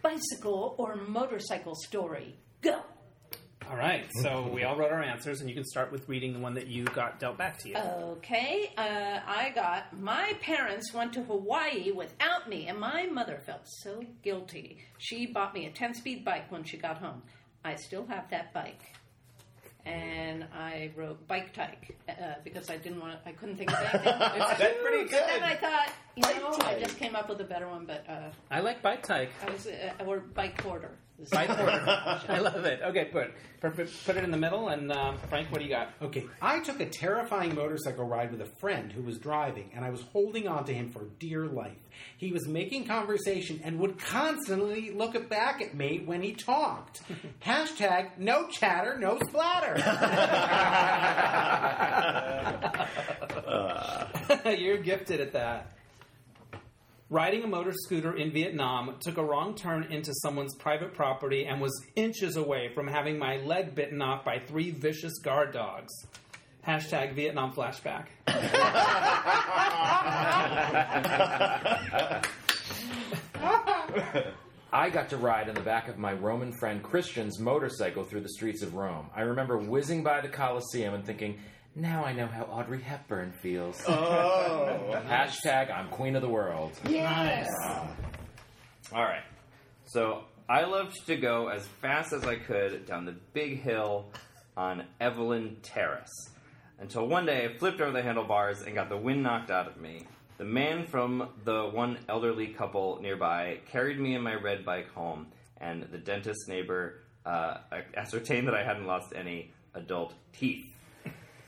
S4: bicycle or motorcycle story? Go.
S1: All right, so we all wrote our answers, and you can start with reading the one that you got dealt back to you.
S4: Okay, uh, I got my parents went to Hawaii without me, and my mother felt so guilty. She bought me a 10 speed bike when she got home. I still have that bike. And I wrote bike tyke uh, because I didn't want to, I couldn't think of anything.
S6: That's pretty
S4: But then
S6: good.
S4: I thought, you know, I just came up with a better one, but uh,
S1: I like bike tyke.
S4: I was, uh, or bike porter.
S1: Bike order. I love it. Okay, put put, put it in the middle, and um, Frank, what do you got?
S3: Okay, I took a terrifying motorcycle ride with a friend who was driving, and I was holding on to him for dear life. He was making conversation and would constantly look back at me when he talked. Hashtag no chatter, no splatter.
S1: You're gifted at that. Riding a motor scooter in Vietnam took a wrong turn into someone's private property and was inches away from having my leg bitten off by three vicious guard dogs. Hashtag Vietnam flashback.
S2: I got to ride in the back of my Roman friend Christian's motorcycle through the streets of Rome. I remember whizzing by the Colosseum and thinking, now I know how Audrey Hepburn feels.
S5: Oh.
S2: Hashtag I'm queen of the world.
S1: Nice.
S6: All right. So I loved to go as fast as I could down the big hill on Evelyn Terrace until one day I flipped over the handlebars and got the wind knocked out of me. The man from the one elderly couple nearby carried me in my red bike home, and the dentist neighbor uh, ascertained that I hadn't lost any adult teeth.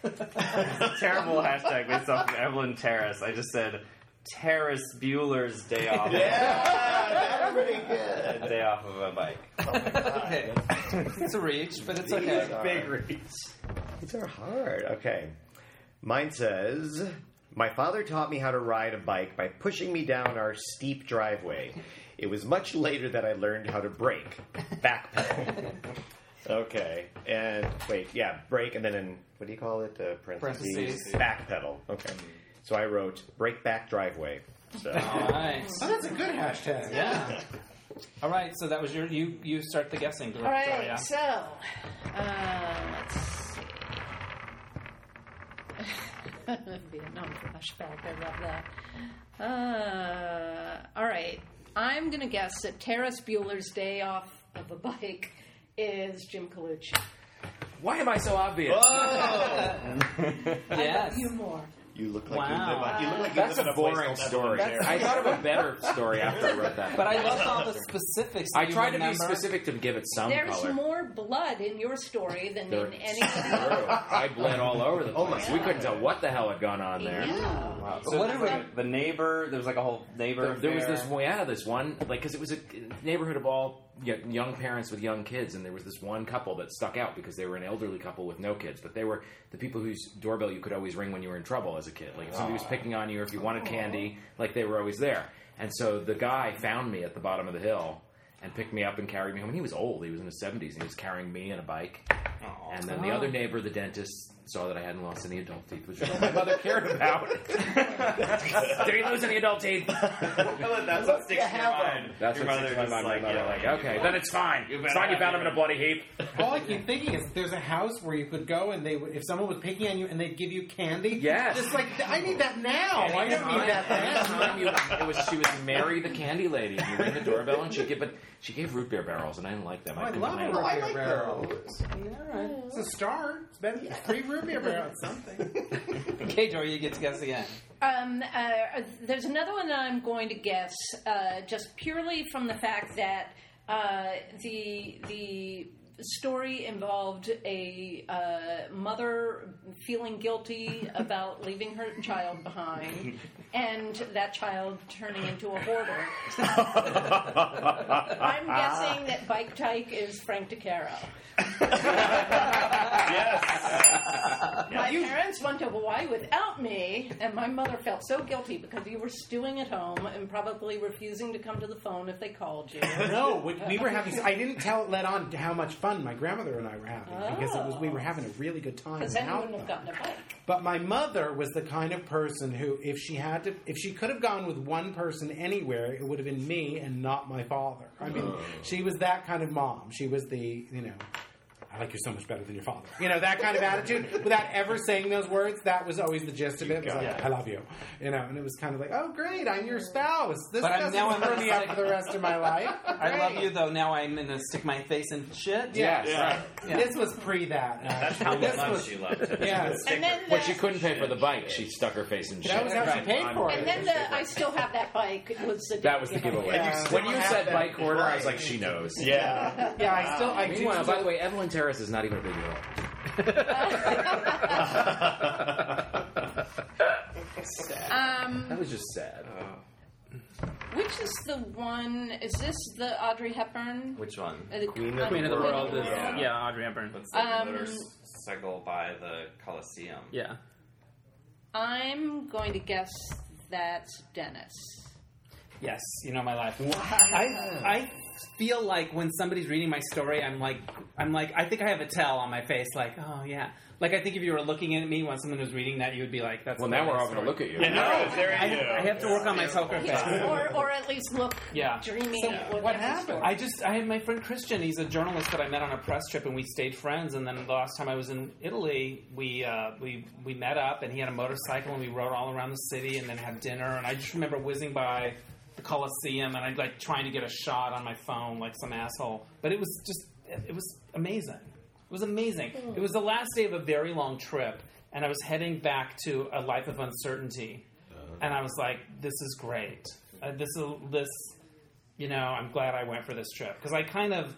S6: It's a terrible hashtag based off of Evelyn Terrace. I just said Terrace Bueller's day off.
S5: Yeah, that's pretty good.
S6: day off of a bike.
S1: Oh okay. It's a reach, but it's okay.
S6: Big reach.
S5: These are hard. Okay. Mine says My father taught me how to ride a bike by pushing me down our steep driveway. It was much later that I learned how to brake. Backpedal. Okay. And wait, yeah, break, and then in, what do you call it? Uh, parentheses.
S1: Parentheses.
S5: Backpedal. Okay. So I wrote brake back driveway. So.
S1: Nice.
S3: Oh, that's a good hashtag.
S1: Yeah. All right, so that was your you. You start the guessing. Dor-
S4: All right,
S1: Doria.
S4: so uh, let's see. Vietnam flashback. I love that. Uh, all right, I'm gonna guess that Terrace Bueller's day off of a bike is Jim Colucci.
S2: Why am I so obvious?
S1: Yes.
S4: You more.
S5: You look like
S1: Wow.
S5: you live on, you look like you
S2: That's
S5: live in
S2: a
S5: a place
S2: boring story.
S5: Evelyn
S2: I thought of a better story after I wrote that.
S1: But I loved all the specifics. that
S2: I
S1: you
S2: tried to be specific to give it some
S4: There's
S2: color.
S4: more blood in your story than
S2: There-
S4: in any other.
S2: I bled all over the place.
S5: Oh my
S2: we couldn't tell what the hell had gone on there.
S4: Yeah.
S6: Wow.
S1: So
S6: So
S1: what we-
S6: the neighbor. There was like a whole neighbor.
S2: There, there was
S6: affair.
S2: this one, yeah, this one, like, because it was a neighborhood of all y- young parents with young kids, and there was this one couple that stuck out because they were an elderly couple with no kids, but they were the people whose doorbell you could always ring when you were in trouble as a kid. Like if somebody was picking on you, or if you wanted candy, like they were always there. And so the guy found me at the bottom of the hill and picked me up and carried me home. And he was old; he was in his seventies, and he was carrying me and a bike. And then the other neighbor, the dentist, saw that I hadn't lost any adult teeth, which is all my mother cared about. Did he lose any adult teeth?
S6: That's what sticks in your mind.
S2: That's
S6: your
S2: what
S6: mother
S2: sticks in my mind.
S6: like,
S2: My mother
S6: yeah,
S2: like, okay, then it's fine. It's fine. You found him in a bloody heap.
S3: All I keep thinking is there's a house where you could go and they would, if someone was picking on you and they'd give you candy.
S2: Yes.
S3: Just like I need that now. I don't need that
S2: Anytime
S3: now.
S2: it was she was Mary the candy lady. You ring the doorbell and she'd give, but she gave root beer barrels, and I didn't like them.
S3: Oh, I
S2: couldn't
S3: love
S2: handle
S3: root
S2: it.
S5: I
S3: beer
S5: like
S3: barrel.
S5: those.
S3: It's a start. It's better than free root beer barrels. Something.
S1: Okay, Dory, you get to guess again.
S4: Um, uh, there's another one that I'm going to guess, uh, just purely from the fact that uh, the the story involved a uh, mother feeling guilty about leaving her child behind, and that child turning into a hoarder. I'm guessing that Bike Tyke is Frank DeCaro. My parents went to Hawaii without me, and my mother felt so guilty because you were stewing at home and probably refusing to come to the phone if they called you.
S3: No, we, we were having. I didn't tell let on how much fun my grandmother and I were having because it was we were oh. having a really good time.
S4: Because then you wouldn't have gotten a bike.
S3: But my mother was the kind of person who, if she had to, if she could have gone with one person anywhere, it would have been me and not my father. I mean, oh. she was that kind of mom. She was the, you know, I like you so much better than your father. You know, that kind of attitude without ever saying those words. That was always the gist of it. It was like,
S1: Yeah.
S3: I love you. You know, and it was kind of like, oh, great, I'm your spouse. This
S1: But I'm-
S3: doesn't
S1: now I'm
S3: throw me up for the rest of my life.
S1: I love you, though. Now I'm going to stick my face in shit.
S3: Yes.
S2: Yeah.
S1: Yeah.
S3: This was pre that.
S6: That's how
S3: This
S6: much
S3: was-
S6: she loved it.
S3: Yes.
S4: And then
S2: When
S4: the,
S2: she couldn't pay for the bike, she stuck her face in shit.
S3: That was how she paid for it.
S4: and then the I still have that bike was the
S2: That was the giveaway.
S3: Yeah.
S2: When you said bike hoarder, I was like, she knows.
S6: Yeah.
S3: Yeah, I still, I do.
S2: Meanwhile, by the way, Evelyn Terrace is not even a big deal.
S4: Um,
S2: That was just sad.
S4: which is the one? Is this the Audrey Hepburn?
S6: Which one?
S4: Uh, the
S5: Queen of
S1: Queen of the
S4: Queen
S1: World is,
S6: Yeah.
S1: yeah, Audrey Hepburn.
S6: What's the
S4: Um,
S6: motorcycle by the Coliseum?
S1: Yeah.
S4: I'm going to guess that's Dennis.
S1: Yes, you know my life. I I feel like when somebody's reading my story, I'm like I'm like I think I have a tell on my face, like oh yeah. Like I think if you were looking at me when someone was reading that, you would be like, "That's."
S2: Well,
S1: a
S2: now
S1: nice
S2: we're all going to look at you.
S1: I know.
S6: There
S1: I,
S6: you.
S1: I have to work on my poker face.
S4: Yeah, or, or at least look
S1: Yeah.
S4: dreamy.
S3: So
S4: with
S3: what happened?
S1: I just I had my friend Christian. He's a journalist that I met on a press trip, and we stayed friends. And then the last time I was in Italy, we uh, we we met up, and he had a motorcycle, and we rode all around the city, and then had dinner. And I just remember whizzing by the Coliseum, and I'd like trying to get a shot on my phone, like some asshole. But it was just it was amazing. It was amazing. It was the last day of a very long trip, and I was heading back to a life of uncertainty. And I was like, "This is great. Uh, this is this." you know, I'm glad I went for this trip because I kind of,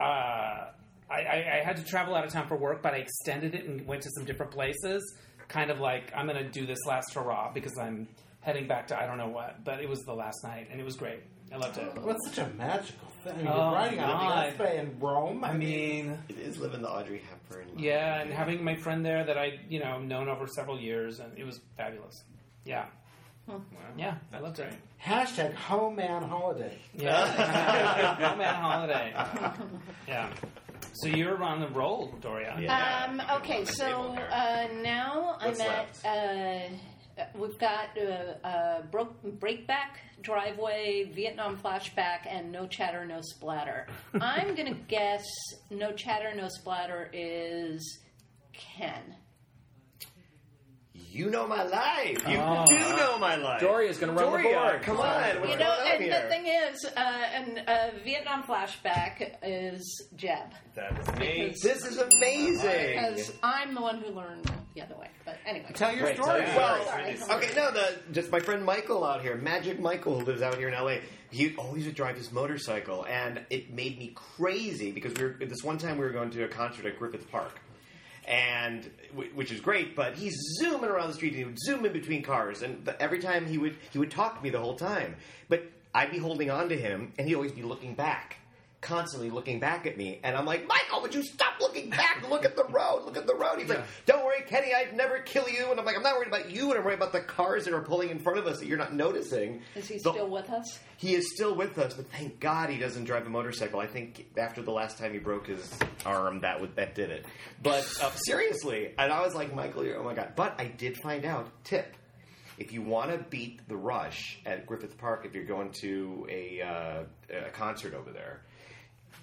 S1: uh, I, I, I had to travel out of town for work, but I extended it and went to some different places. Kind of like I'm going to do this last hurrah because I'm heading back to I don't know what, but it was the last night and it was great. I loved it.
S3: Well, it's such a magical thing. I mean,
S1: Oh,
S3: you're riding on
S1: God.
S3: a Vespa in Rome.
S1: I mean,
S5: It is living the Audrey Hepburn. life.
S1: yeah, and having my friend there that I you know known over several years, and it was fabulous. Yeah, yeah, I loved it.
S3: hashtag home man holiday.
S1: Yeah, home man holiday. Yeah. So you're on the roll, Doria.
S6: Yeah.
S4: Um, okay, so uh, now
S6: What's
S4: I'm
S6: left?
S4: at. Uh, we've got uh, uh, broke, breakback, driveway, Vietnam flashback, and no chatter, no splatter. I'm gonna guess no chatter, no splatter is Ken.
S5: You know my life. You
S1: Oh.
S5: do know my life.
S2: Doria's going to run the
S5: Doria,
S2: board.
S5: come on. What's
S4: you know,
S5: going on
S4: and
S5: here?
S4: the thing is, uh, and uh, Vietnam flashback is Jeb.
S6: That is me.
S5: This is amazing.
S4: Because I'm the one who learned the other way. But anyway.
S3: Tell your
S2: Great,
S3: story.
S2: tell your
S5: Well,
S4: Sorry.
S5: okay, no, the, just my friend Michael out here, Magic Michael, who lives out here in LA. He always would drive his motorcycle, and it made me crazy because we were this one time we were going to a concert at Griffith Park, and which is great. But he's zooming around the street, and he would zoom in between cars, and the, every time he would he would talk to me the whole time. But I'd be holding on to him, and he'd always be looking back. Constantly looking back at me, and I'm like, Michael, would you stop looking back? Look at the road. Look at the road. He's like, Don't worry, Kenny, I'd never kill you. And I'm like, I'm not worried about you, and I'm worried about the cars that are pulling in front of us that you're not noticing.
S4: Is he
S5: The-
S4: still with us?
S5: He is still with us, but thank God he doesn't drive a motorcycle. I think after the last time he broke his arm, that would that did it. But uh, seriously, and I was like, Michael, you're, oh my God! But I did find out tip. If you want to beat the rush at Griffith Park, if you're going to a, uh, a concert over there,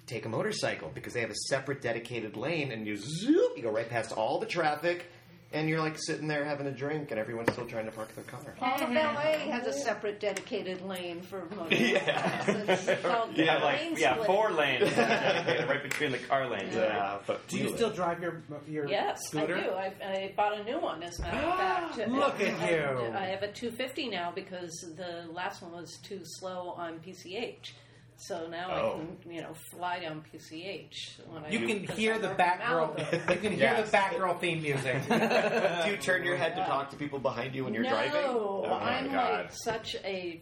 S5: take a motorcycle because they have a separate dedicated lane, and you zoop, you go right past all the traffic, and you're like sitting there having a drink, and everyone's still trying to park their car.
S4: All of LA has a separate dedicated lane for motorcycles. It's called
S6: Yeah,
S4: lane
S6: like yeah,
S4: split.
S6: four lanes right between the car lanes.
S5: Yeah, but
S3: Do you still drive your your
S4: Yes,
S3: scooter?
S4: I do. I, I bought a new one, as a matter of fact.
S3: Look at
S4: I-
S3: you.
S4: I have a 250 now because the last one was too slow on PCH. So now
S5: Oh.
S4: I can, you know, fly down PCH. When I
S3: You can hear the
S4: work in
S3: Batgirl. You can hear
S5: Yes.
S3: the Batgirl theme music.
S5: Do you turn your head to talk to people behind you when you're
S4: no,
S5: driving? Oh my
S4: I'm
S5: God.
S4: like such a.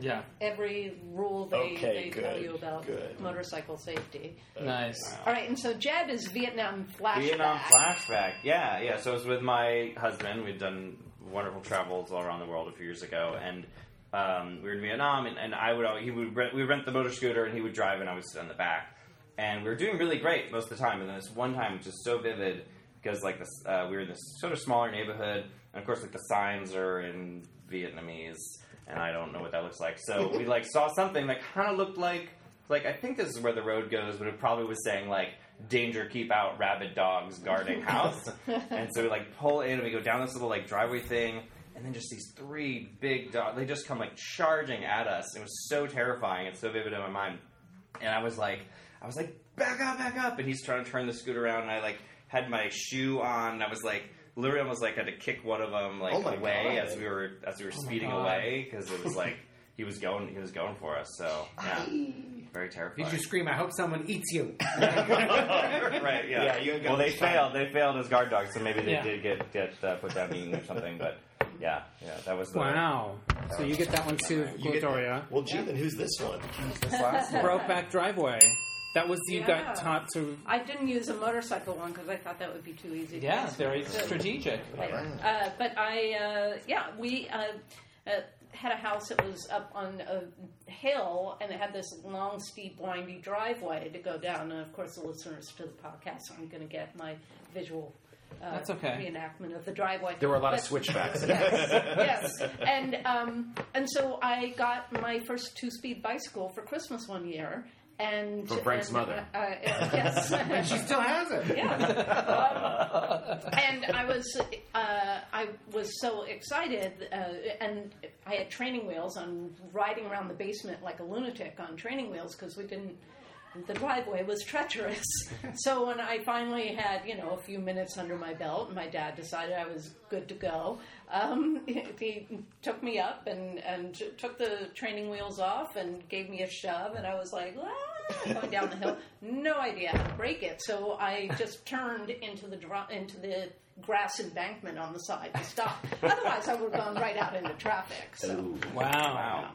S1: Yeah.
S4: Every rule they,
S5: Okay,
S4: they tell you about
S5: good.
S4: motorcycle safety.
S1: Nice.
S4: All right, and so Jeb is Vietnam flashback.
S6: Vietnam flashback. Yeah, yeah. So I was with my husband. We'd done wonderful travels all around the world a few years ago, and um, we were in Vietnam. And, and I would al- he would rent, we would rent the motor scooter, and he would drive, and I would sit on the back. And we were doing really great most of the time. And then this one time, just so vivid because like this, uh, we were in this sort of smaller neighborhood, and of course, like the signs are in Vietnamese, and I don't know what that looks like. So we like saw something that kind of looked like like I think this is where the road goes, but it probably was saying like danger, keep out, rabid dogs guarding house. and so we like pull in and we go down this little like driveway thing, and then just these three big dogs. They just come like charging at us. It was so terrifying. It's so vivid in my mind. And I was like, I was like, back up, back up. And he's trying to turn the scooter around, and I like had my shoe on. And I was like, literally almost like had to kick one of them like
S5: Oh
S6: away
S5: God.
S6: as we were as we were speeding away because it was like he was going he was going for us. So yeah, very terrifying.
S3: Did you scream? I hope someone eats you.
S6: right? Yeah.
S5: Yeah, you got
S6: well, they
S5: time.
S6: failed. They failed as guard dogs, so maybe they
S1: Yeah.
S6: did get get uh, put down eating or something. But yeah, yeah, that was the
S1: Wow. So you get that one too,
S5: You get-
S1: Gloria.
S5: Well, gee, then who's this one?
S1: Brokeback Driveway. That was you
S4: Yeah.
S1: got taught to.
S4: I didn't use a motorcycle one because I thought that would be too easy. to
S1: Yeah,
S4: use.
S1: very
S4: So-
S1: strategic.
S4: Uh, but I, uh, yeah, we uh, uh, had a house that was up on a hill and it had this long, steep, windy driveway to go down. And of course, the listeners to the podcast aren't going to get my visual. Uh,
S1: That's okay.
S4: Reenactment of the driveway.
S5: There were a lot of
S4: But-
S5: switchbacks.
S4: yes, and um, and so I got my first two-speed bicycle for Christmas one year, and
S5: From Frank's
S4: and,
S5: mother.
S4: Uh, uh, yes,
S3: and she still has it.
S4: yeah. Um, and I was uh, I was so excited, uh, and I had training wheels. on riding around the basement like a lunatic on training wheels because we didn't. The driveway was treacherous. so when I finally had, you know, a few minutes under my belt, and my dad decided I was good to go, um, he took me up and, and took the training wheels off and gave me a shove, and I was like, "Ah," going down the hill, no idea how to brake it. So I just turned into the dro- into the grass embankment on the side to stop. Otherwise, I would have gone right out into traffic. So.
S1: Wow.
S6: wow.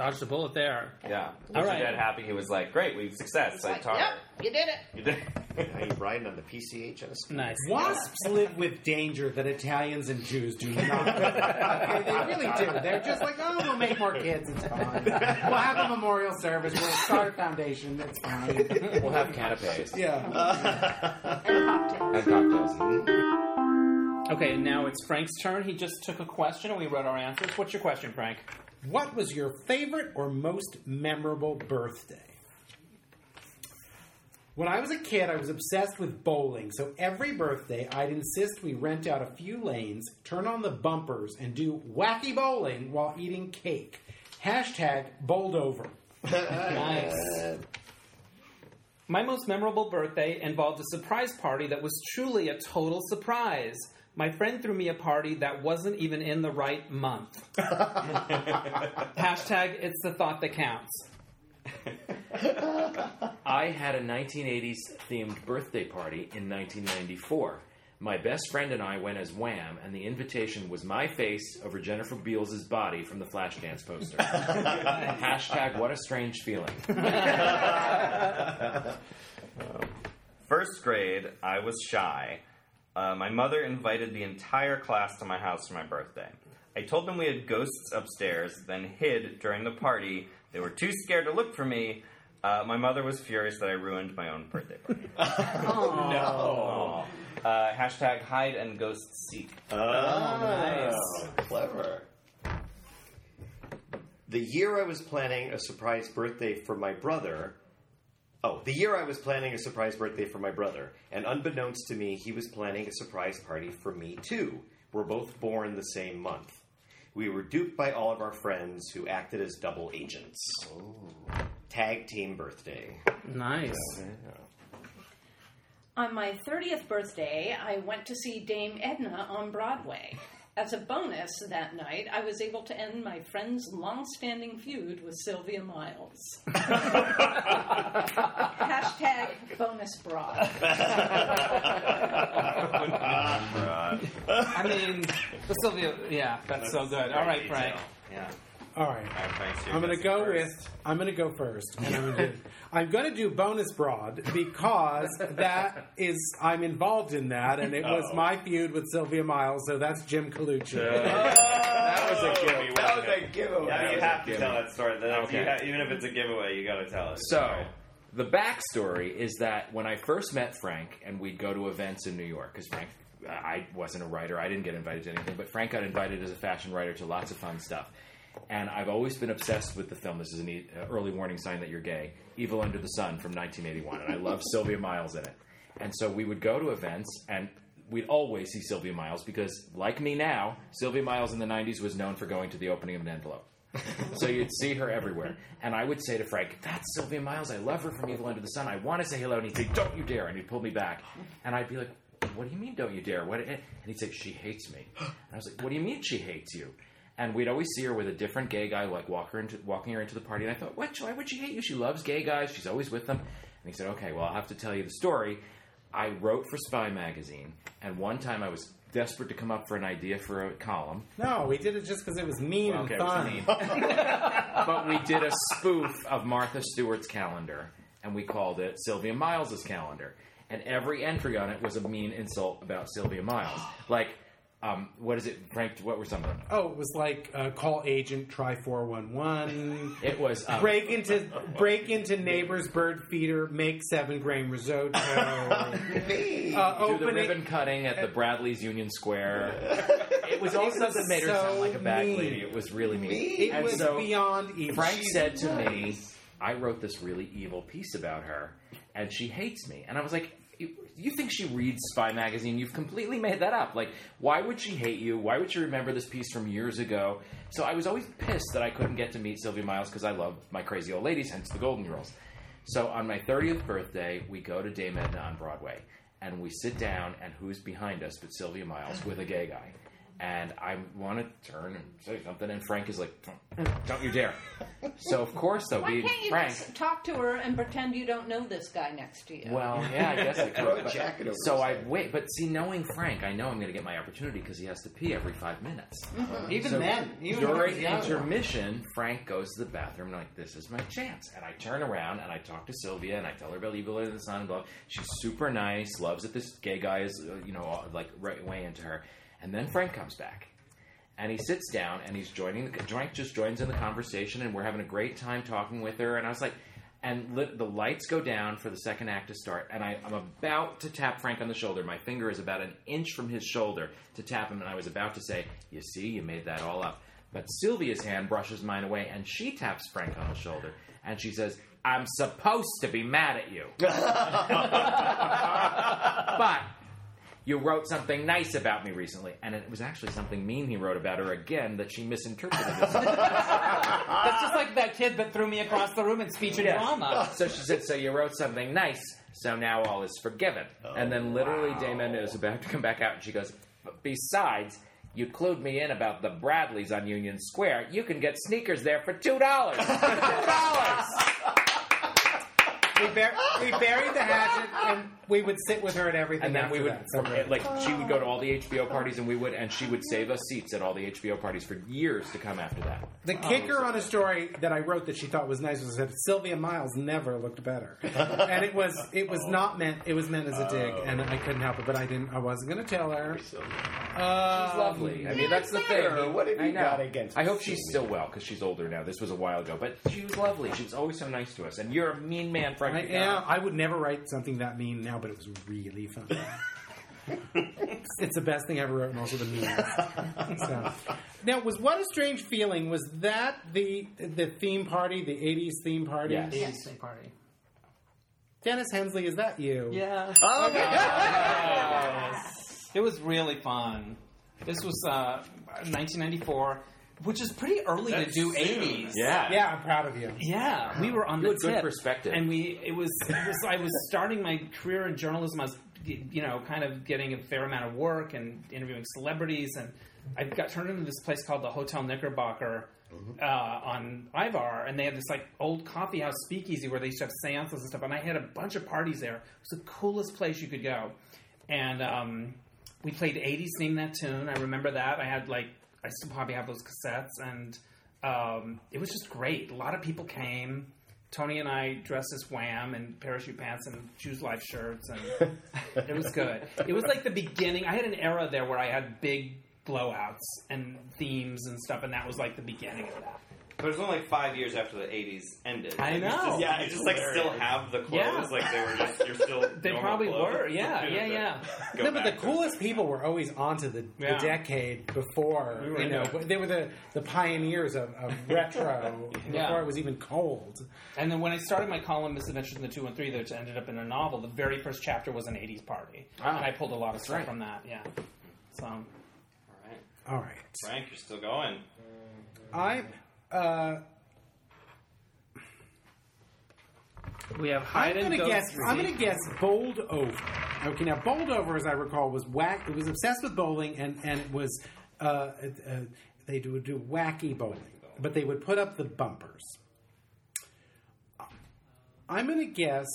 S1: Dodged a bullet there.
S6: Yeah.
S1: All
S6: Was
S1: right.
S6: your dad happy? He was like, "Great, we have
S4: success."
S6: I
S4: like,
S6: taught
S4: yep, you did it.
S6: You did.
S5: Now you riding on the PCH on a.
S1: Nice.
S3: Wasps live with danger that Italians and Jews do not. okay, they really do. They're just like, oh, we'll make more kids. It's fine. We'll have a memorial service. We'll start a foundation. It's fine.
S2: We'll have canapes
S3: Yeah.
S4: And cocktails.
S2: and cocktails.
S1: Okay, and now it's Frank's turn. He just took a question and we wrote our answers. What's your question, Frank?
S3: What was your favorite or most memorable birthday? When I was a kid, I was obsessed with bowling, so every birthday I'd insist we rent out a few lanes, turn on the bumpers, and do wacky bowling while eating cake. Hashtag bowled over.
S1: Nice. My most memorable birthday involved a surprise party that was truly a total surprise. My friend threw me a party that wasn't even in the right month. Hashtag it's the thought that counts.
S2: I had a 1980s themed birthday party in 1994. My best friend and I went as Wham, and the invitation was my face over Jennifer Beals' body from the Flashdance poster. Hashtag what a strange feeling.
S6: First grade, I was shy. Uh, my mother invited the entire class to my house for my birthday. I told them we had ghosts upstairs, then hid during the party. They were too scared to look for me. Uh, my mother was furious that I ruined my own birthday party.
S5: Oh, no.
S6: Uh, hashtag hide and ghost seek.
S5: Oh, nice. Clever. The year I was planning a surprise birthday for my brother. Oh, the year I was planning a surprise birthday for my brother, and unbeknownst to me, he was planning a surprise party for me too. We're both born the same month. We were duped by all of our friends who acted as double agents. Oh. Tag team birthday.
S1: Nice.
S4: On my 30th birthday, I went to see Dame Edna on Broadway. As a bonus that night, I was able to end my friend's long standing feud with Sylvia Miles. Hashtag bonus broad.
S1: I mean, the Sylvia. Yeah, that's so good. All right, Frank.
S6: Yeah.
S3: All right.
S6: All right, Frank's
S3: I'm going to go
S6: first.
S3: with. I'm going to go first. And I'm, gonna do, I'm going to do bonus broad because that is I'm involved in that, and it was
S5: Oh.
S3: my feud with Sylvia Miles. So that's Jim Colucci. Oh.
S2: That was a giveaway.
S5: That was a giveaway.
S6: Yeah,
S2: That
S6: you have to tell that story. That's-
S2: Okay.
S6: you ha- even if it's a giveaway, you got to tell it.
S2: So, the backstory is that when I first met Frank, and we'd go to events in New York, because Frank, I wasn't a writer, I didn't get invited to anything, but Frank got invited as a fashion writer to lots of fun stuff. And I've always been obsessed with the film. This is an e- uh, early warning sign that you're gay. Evil Under the Sun from 1981, and I love Sylvia Miles in it. And so we would go to events, and we'd always see Sylvia Miles because, like me now, Sylvia Miles in the 90s was known for going to the opening of an envelope. so you'd see her everywhere. And I would say to Frank, That's Sylvia Miles. I love her from Evil Under the Sun. I want to say hello. And he'd say, Don't you dare. And he'd pull me back. And I'd be like, What do you mean, don't you dare? What? And he'd say, She hates me. And I was like, What do you mean she hates you? And we'd always see her with a different gay guy, like walk her into, walking her into the party. And I thought, what? Why would she hate you? She loves gay guys. She's always with them. And he said, okay, well, I'll have to tell you the story. I wrote for Spy Magazine, and one time I was desperate to come up for an idea for a column.
S3: No, we did it just because it was mean
S2: Okay,
S3: and
S2: it was
S3: fun.
S2: mean. but we did a spoof of Martha Stewart's calendar, and we called it Sylvia Miles's calendar. And every entry on it was a mean insult about Sylvia Miles. Like, um, what is it, Frank? What were some of them?
S3: Oh, it was like uh, call agent, try four one one.
S2: It was um,
S3: Break into break into neighbor's bird feeder, make seven grain risotto. uh,
S2: do the ribbon cutting at the Bradlees Union Square. It was all
S3: It
S2: stuff that made her sound like a bad
S3: mean.
S2: lady. It was really mean.
S3: It
S2: and
S3: was
S2: so
S3: beyond evil.
S2: Frank said to me, I wrote this really evil piece about her, and she hates me. And I was like, you, think she reads Spy Magazine? You've completely made that up. Like, why would she hate you? Why would she remember this piece from years ago? So I was always pissed that I couldn't get to meet Sylvia Miles because I love my crazy old ladies, hence the Golden Girls. So on my 30th birthday, we go to Dame Edna on Broadway, and we sit down, and who's behind us but Sylvia Miles with a gay guy. And I want to turn and say something, and Frank is like, "Don't you dare!" So of course, though,
S4: Why
S2: being
S4: can't you
S2: Frank,
S4: just talk to her and pretend you don't know this guy next to you?
S2: well, yeah, I guess I
S5: Throw
S2: could.
S5: a
S2: but-
S5: jacket over
S2: so I wait, but see, knowing Frank, I know I'm going to get my opportunity because he has to pee every five minutes.
S3: Even
S2: So
S3: then, even when I was
S2: during
S3: young.
S2: intermission, Frank goes to the bathroom and I'm like, this is my chance. And I turn around and I talk to Sylvia and I tell her about Evil Under the Sun. And blah. She's super nice, loves that this gay guy is, uh, you know, like right way into her. And then Frank comes back. And he sits down and he's joining the Frank just joins in the conversation and we're having a great time talking with her. And I was like, and lit, the lights go down for the second act to start, and I, I'm about to tap Frank on the shoulder. My finger is about an inch from his shoulder to tap him, and I was about to say, "You see, you made that all up." But Sylvia's hand brushes mine away, and she taps Frank on the shoulder, and she says, "I'm supposed to be mad at you, but." You wrote something nice about me recently, and it was actually something mean he wrote about her again that she misinterpreted. As
S1: That's just like that kid that threw me across the room in speech and
S2: Yeah.
S1: drama.
S2: So she said, "So you wrote something nice, so now all is forgiven." and then oh, literally, Dame Edna is about to come back out, and she goes, "But "Besides, you clued me in about the Bradlees on Union Square. You can get sneakers there for two dollars. two dollars."
S3: We, bur- we buried the hatchet, and we would sit with her at everything.
S2: And then we would,
S3: that. So
S2: like, she would go to all the HBO parties, and we would, and she would save us seats at all the HBO parties for years to come after that.
S3: The kicker on a story that I wrote that she thought was nice was that Sylvia Miles never looked better, and it was it was not meant it was meant as a dig, and I couldn't help it, but I didn't I wasn't going to tell her.
S2: She's
S3: Um,
S2: lovely. I mean, that's the thing.
S5: What have you got against
S2: I hope she's still well because she's older now. This was a while ago, but she was lovely. She was always so nice to us. And you're a mean man, Frank.
S3: I am. I would never write something that mean now, but it was really fun. it's the best thing I ever wrote, and also the meanest. So. Now, was what a strange feeling? Was that the the theme party, the '80s theme party?
S2: Yes.
S4: theme
S1: party.
S3: Dennis Hensley, is that you?
S1: Yeah.
S5: Oh,
S1: It was really fun. This was uh, 1994, which is pretty early
S6: That's
S1: to do 80s.
S2: Yeah.
S3: Yeah, I'm proud of you.
S1: Yeah, we were on
S2: You
S1: the
S2: had good
S1: tip,
S2: perspective.
S1: and we it was, it was I was starting my career in journalism. I was you know kind of getting a fair amount of work and interviewing celebrities, and I got turned into this place called the Hotel Knickerbocker. Uh, on Ivar, and they had this like old coffee house speakeasy where they used to have seances and stuff. And I had a bunch of parties there. It was the coolest place you could go. And um, we played 80s Name That Tune. I remember that. I had like, I still probably have those cassettes. And um, it was just great. A lot of people came. Tony and I dressed as Wham in parachute pants and Choose Life shirts. And it was good. It was like the beginning. I had an era there where I had big blowouts and themes and stuff. And that was like the beginning of that.
S6: But it was only like five years after the '80s ended.
S1: I know.
S6: Just, yeah, it's just like still have the clothes.
S1: Yeah.
S6: Like they were just you're still.
S1: They probably
S6: clothes.
S1: were. Yeah, yeah, yeah.
S3: No, but the
S6: back to-
S3: coolest people were always onto the,
S1: Yeah.
S3: the decade before.
S1: We
S3: you know,
S1: it.
S3: they were the, the pioneers of, of retro
S1: Yeah.
S3: before it was even cold.
S1: And then when I started my column, Misadventures in the 213, which ended up in a novel, the very first chapter was an 80s party.
S2: Ah.
S1: and I pulled a lot of stuff
S2: right.
S1: from that, yeah. So,
S6: All right,
S3: All right,
S6: Frank, you're still going.
S3: I. Uh,
S1: we have
S3: I'm
S1: and
S3: gonna
S1: go
S3: guess. I'm gonna guess bowled over. Okay, now bowled over, as I recall, was whack. It was obsessed with bowling, and and it was uh, uh, they would do wacky bowling, but they would put up the bumpers. I'm gonna guess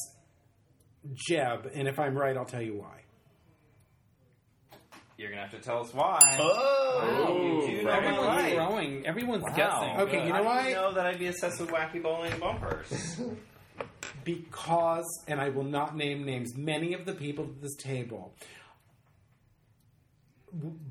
S3: Jeb, and if I'm right, I'll tell you why.
S6: You're gonna have to tell us why.
S5: Oh,
S6: You do know
S5: very
S1: Everyone's
S6: right.
S1: throwing. Everyone's
S6: Wow.
S1: guessing.
S3: Okay, you know
S6: I
S3: why?
S6: didn't know that I'd be obsessed with wacky bowling bumpers.
S3: because, and I will not name names, many of the people at this table,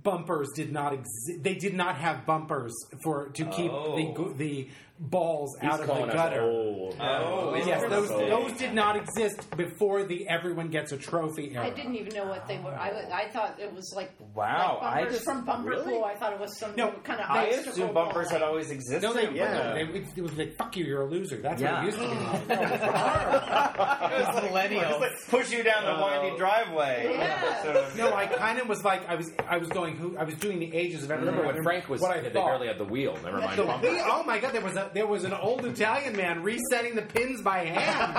S3: bumpers did not exist. They did not have bumpers for to keep
S6: Oh.
S3: the the balls
S2: He's
S3: out of the gutter.
S2: old.
S6: Oh, oh
S3: Yes, those
S6: interesting.
S3: those did not exist before the everyone gets a trophy era.
S4: I didn't even know what they were. I, I thought it was like
S6: Wow,
S4: like
S6: I
S4: bumpers
S6: just-
S4: from Bumper
S6: really?
S4: Pool. I thought it was some
S3: No,
S4: kind of
S6: I
S4: obstacle
S6: assumed bumpers had always existed.
S3: No, they,
S5: Yeah.
S3: no, they, it was like "fuck you, you're a loser." That's what
S6: Yeah.
S3: it used to be.
S1: millennials.
S6: Just push you down the windy driveway.
S4: Yeah.
S6: Sort of-
S3: no, I kind of was like I was I was going who I was doing the ages of everyone.
S2: Remember when Frank was?
S3: what I
S2: they
S3: thought.
S2: barely had the wheel. Never mind.
S3: The wheel- oh my god, there was a there was an old Italian man resetting the pins by hand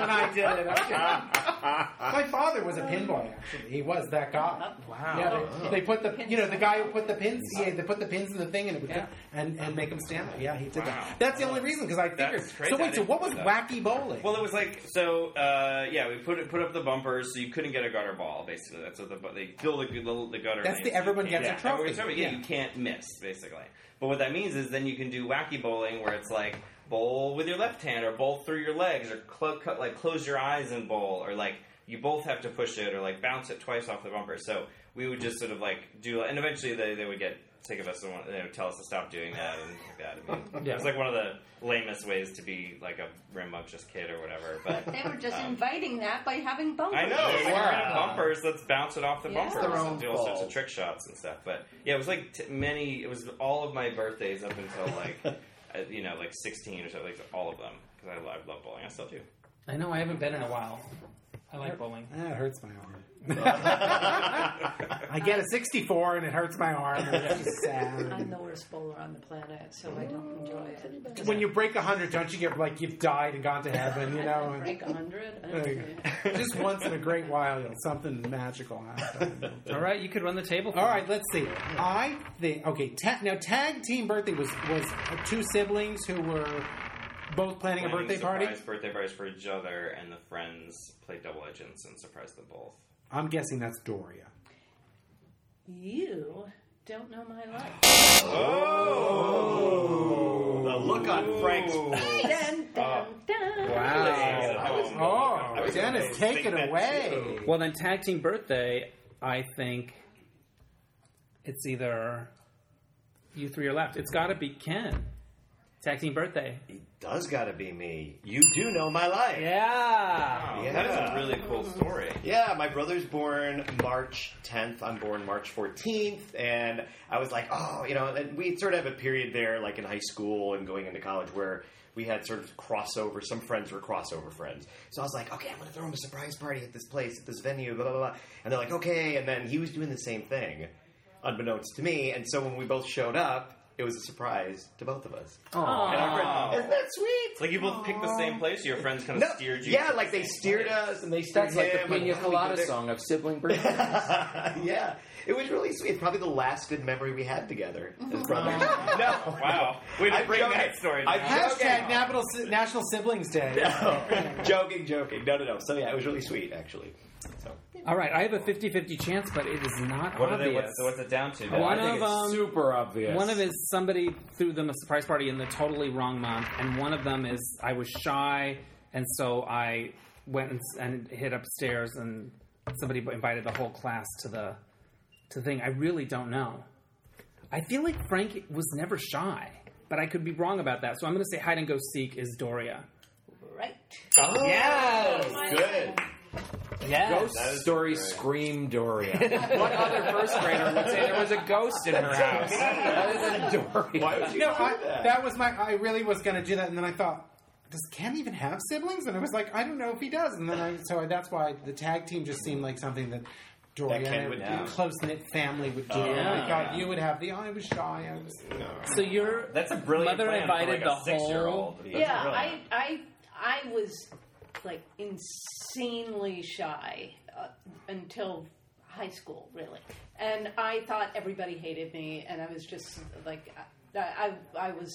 S3: when I did it. Okay. My father was a pin boy. Actually, he was that guy.
S6: Wow.
S3: Yeah, they, they put the you know the guy who put the pins. Yeah, they put the pins in the thing and it would
S1: Yeah.
S3: and and make them stand. up. Yeah, he did
S6: Wow.
S3: that. That's the only reason because I figured.
S6: That's crazy.
S3: So wait, so what was wacky bowling?
S6: Well, it was like so. Uh, yeah, we put it, put up the bumpers so you couldn't get a gutter ball. Basically, that's what the they fill the, the, the gutter.
S3: That's the everyone
S6: can't-
S3: gets a trophy.
S6: everyone gets a Yeah,
S3: Yeah.
S6: you can't miss basically. But what that means is then you can do wacky bowling where it's like bowl with your left hand or bowl through your legs or cl- cut, like close your eyes and bowl or like you both have to push it or like bounce it twice off the bumper. So we would just sort of like do, and eventually they, they would get sick of us and want, they would tell us to stop doing that and like that. I mean,
S1: Yeah.
S6: it's like one of the lamest ways to be like a rambunctious kid or whatever. But
S4: They were just
S6: um,
S4: inviting that by having bumpers.
S6: I know. If
S5: They
S6: we're
S5: were.
S6: gonna bumpers, let's bounce it off the
S4: Yeah.
S6: bumpers
S4: It's their
S6: and do all sorts of trick shots and stuff. But yeah, it was like t- many. It was all of my birthdays up until like uh, you know like sixteen or so, like all of them because I love, love bowling. I still do.
S1: I know, I haven't been in a while. I like bowling.
S3: It hurts my arm. I get a 64 and it hurts my arm. And it's just
S4: I'm
S3: sad.
S4: the worst bowler on the planet, so I don't enjoy it.
S3: When you break 100, don't you get like you've died and gone to heaven, you know?
S4: break a hundred.
S3: Just once in a great while, you know, something magical happens.
S1: All right, you could run the table. For
S3: All
S1: me.
S3: right, let's see. I think okay. Ta- now, tag team birthday was was uh, two siblings who were both planning, a
S6: planning
S3: birthday party.
S6: surprise birthday parties for each other, and the friends played double agents and surprised them both.
S3: I'm guessing that's Doria.
S4: You don't know my life.
S5: Oh, the look on Frank's.
S4: dun, dun, dun.
S5: I was,
S3: Oh,
S5: I was
S3: Dennis,
S5: gonna
S3: take
S5: think
S3: it
S5: that
S3: away.
S5: too.
S1: Well, then tag team birthday, I think it's either you three are left. It's got to be Ken. Tag team birthday.
S5: Does gotta be me. You do know my life.
S1: Yeah.
S6: Yeah, That is a really cool story.
S5: Yeah, my brother's born March 10th. I'm born March 14th. And I was like, oh, you know, and we sort of have a period there, like in high school and going into college, where we had sort of crossover. Some friends were crossover friends. So I was like, okay, I'm going to throw him a surprise party at this place, at this venue, blah, blah, blah. And they're like, okay. And then he was doing the same thing, unbeknownst to me. And so when we both showed up, it was a surprise to both of us. And our friend, isn't that sweet?
S6: Like you both picked the same place. Your friends kind of
S5: No,
S6: steered you.
S5: yeah,
S6: to
S5: like
S6: the
S5: they
S6: same
S5: steered
S6: place.
S5: us and they steered
S2: That's like the
S5: him and
S2: Pina
S5: we
S2: Colada
S5: it.
S2: song of sibling birthdays.
S5: yeah, it was really sweet. Probably the last good memory we had together as mm-hmm. brothers. no,
S6: Wow. Way to
S5: I'm
S6: bring
S5: joking.
S6: that story.
S5: I'm
S6: down.
S5: joking.
S3: Hashtag National, National Siblings Day. No.
S5: joking, joking. No, no, no. So yeah, it was really sweet, actually. So
S1: All right, I have a 50-50 chance, but it is not
S6: What are
S1: obvious.
S6: they, what's, what's it down to?
S1: One
S2: I think
S1: of
S2: it's
S1: them-
S2: super obvious.
S1: One of is somebody threw them a surprise party in the totally wrong month, and one of them is I was shy, and so I went and, and hid upstairs, and somebody invited the whole class to the to the thing. I really don't know. I feel like Frank was never shy, but I could be wrong about that. So I'm going to say hide and go seek is Doria.
S4: Right.
S5: oh,
S1: Yes.
S5: good.
S1: Yes.
S2: Ghost story scream Doria. what other first grader would say there was a ghost in her house other than Doria?
S5: Why would you
S3: No,
S5: do
S3: I,
S5: that?
S3: that was my. I really was going to do that, and then I thought, does Ken even have siblings? And I was like, I don't know if he does. And then I, so I, that's why the tag team just seemed like something that Doria
S5: That Ken
S3: and
S5: would
S3: a
S5: do.
S3: close knit family would do. and I thought you would have the. I was shy. I was.
S1: So your
S6: That's a brilliant
S1: mother
S6: plan
S1: invited
S6: for like
S1: the
S6: a
S1: whole.
S6: six-year-old. That's
S4: Yeah,
S6: brilliant.
S4: I, I, I was like insanely shy uh, until high school, really, and I thought everybody hated me, and I was just like. I, I, was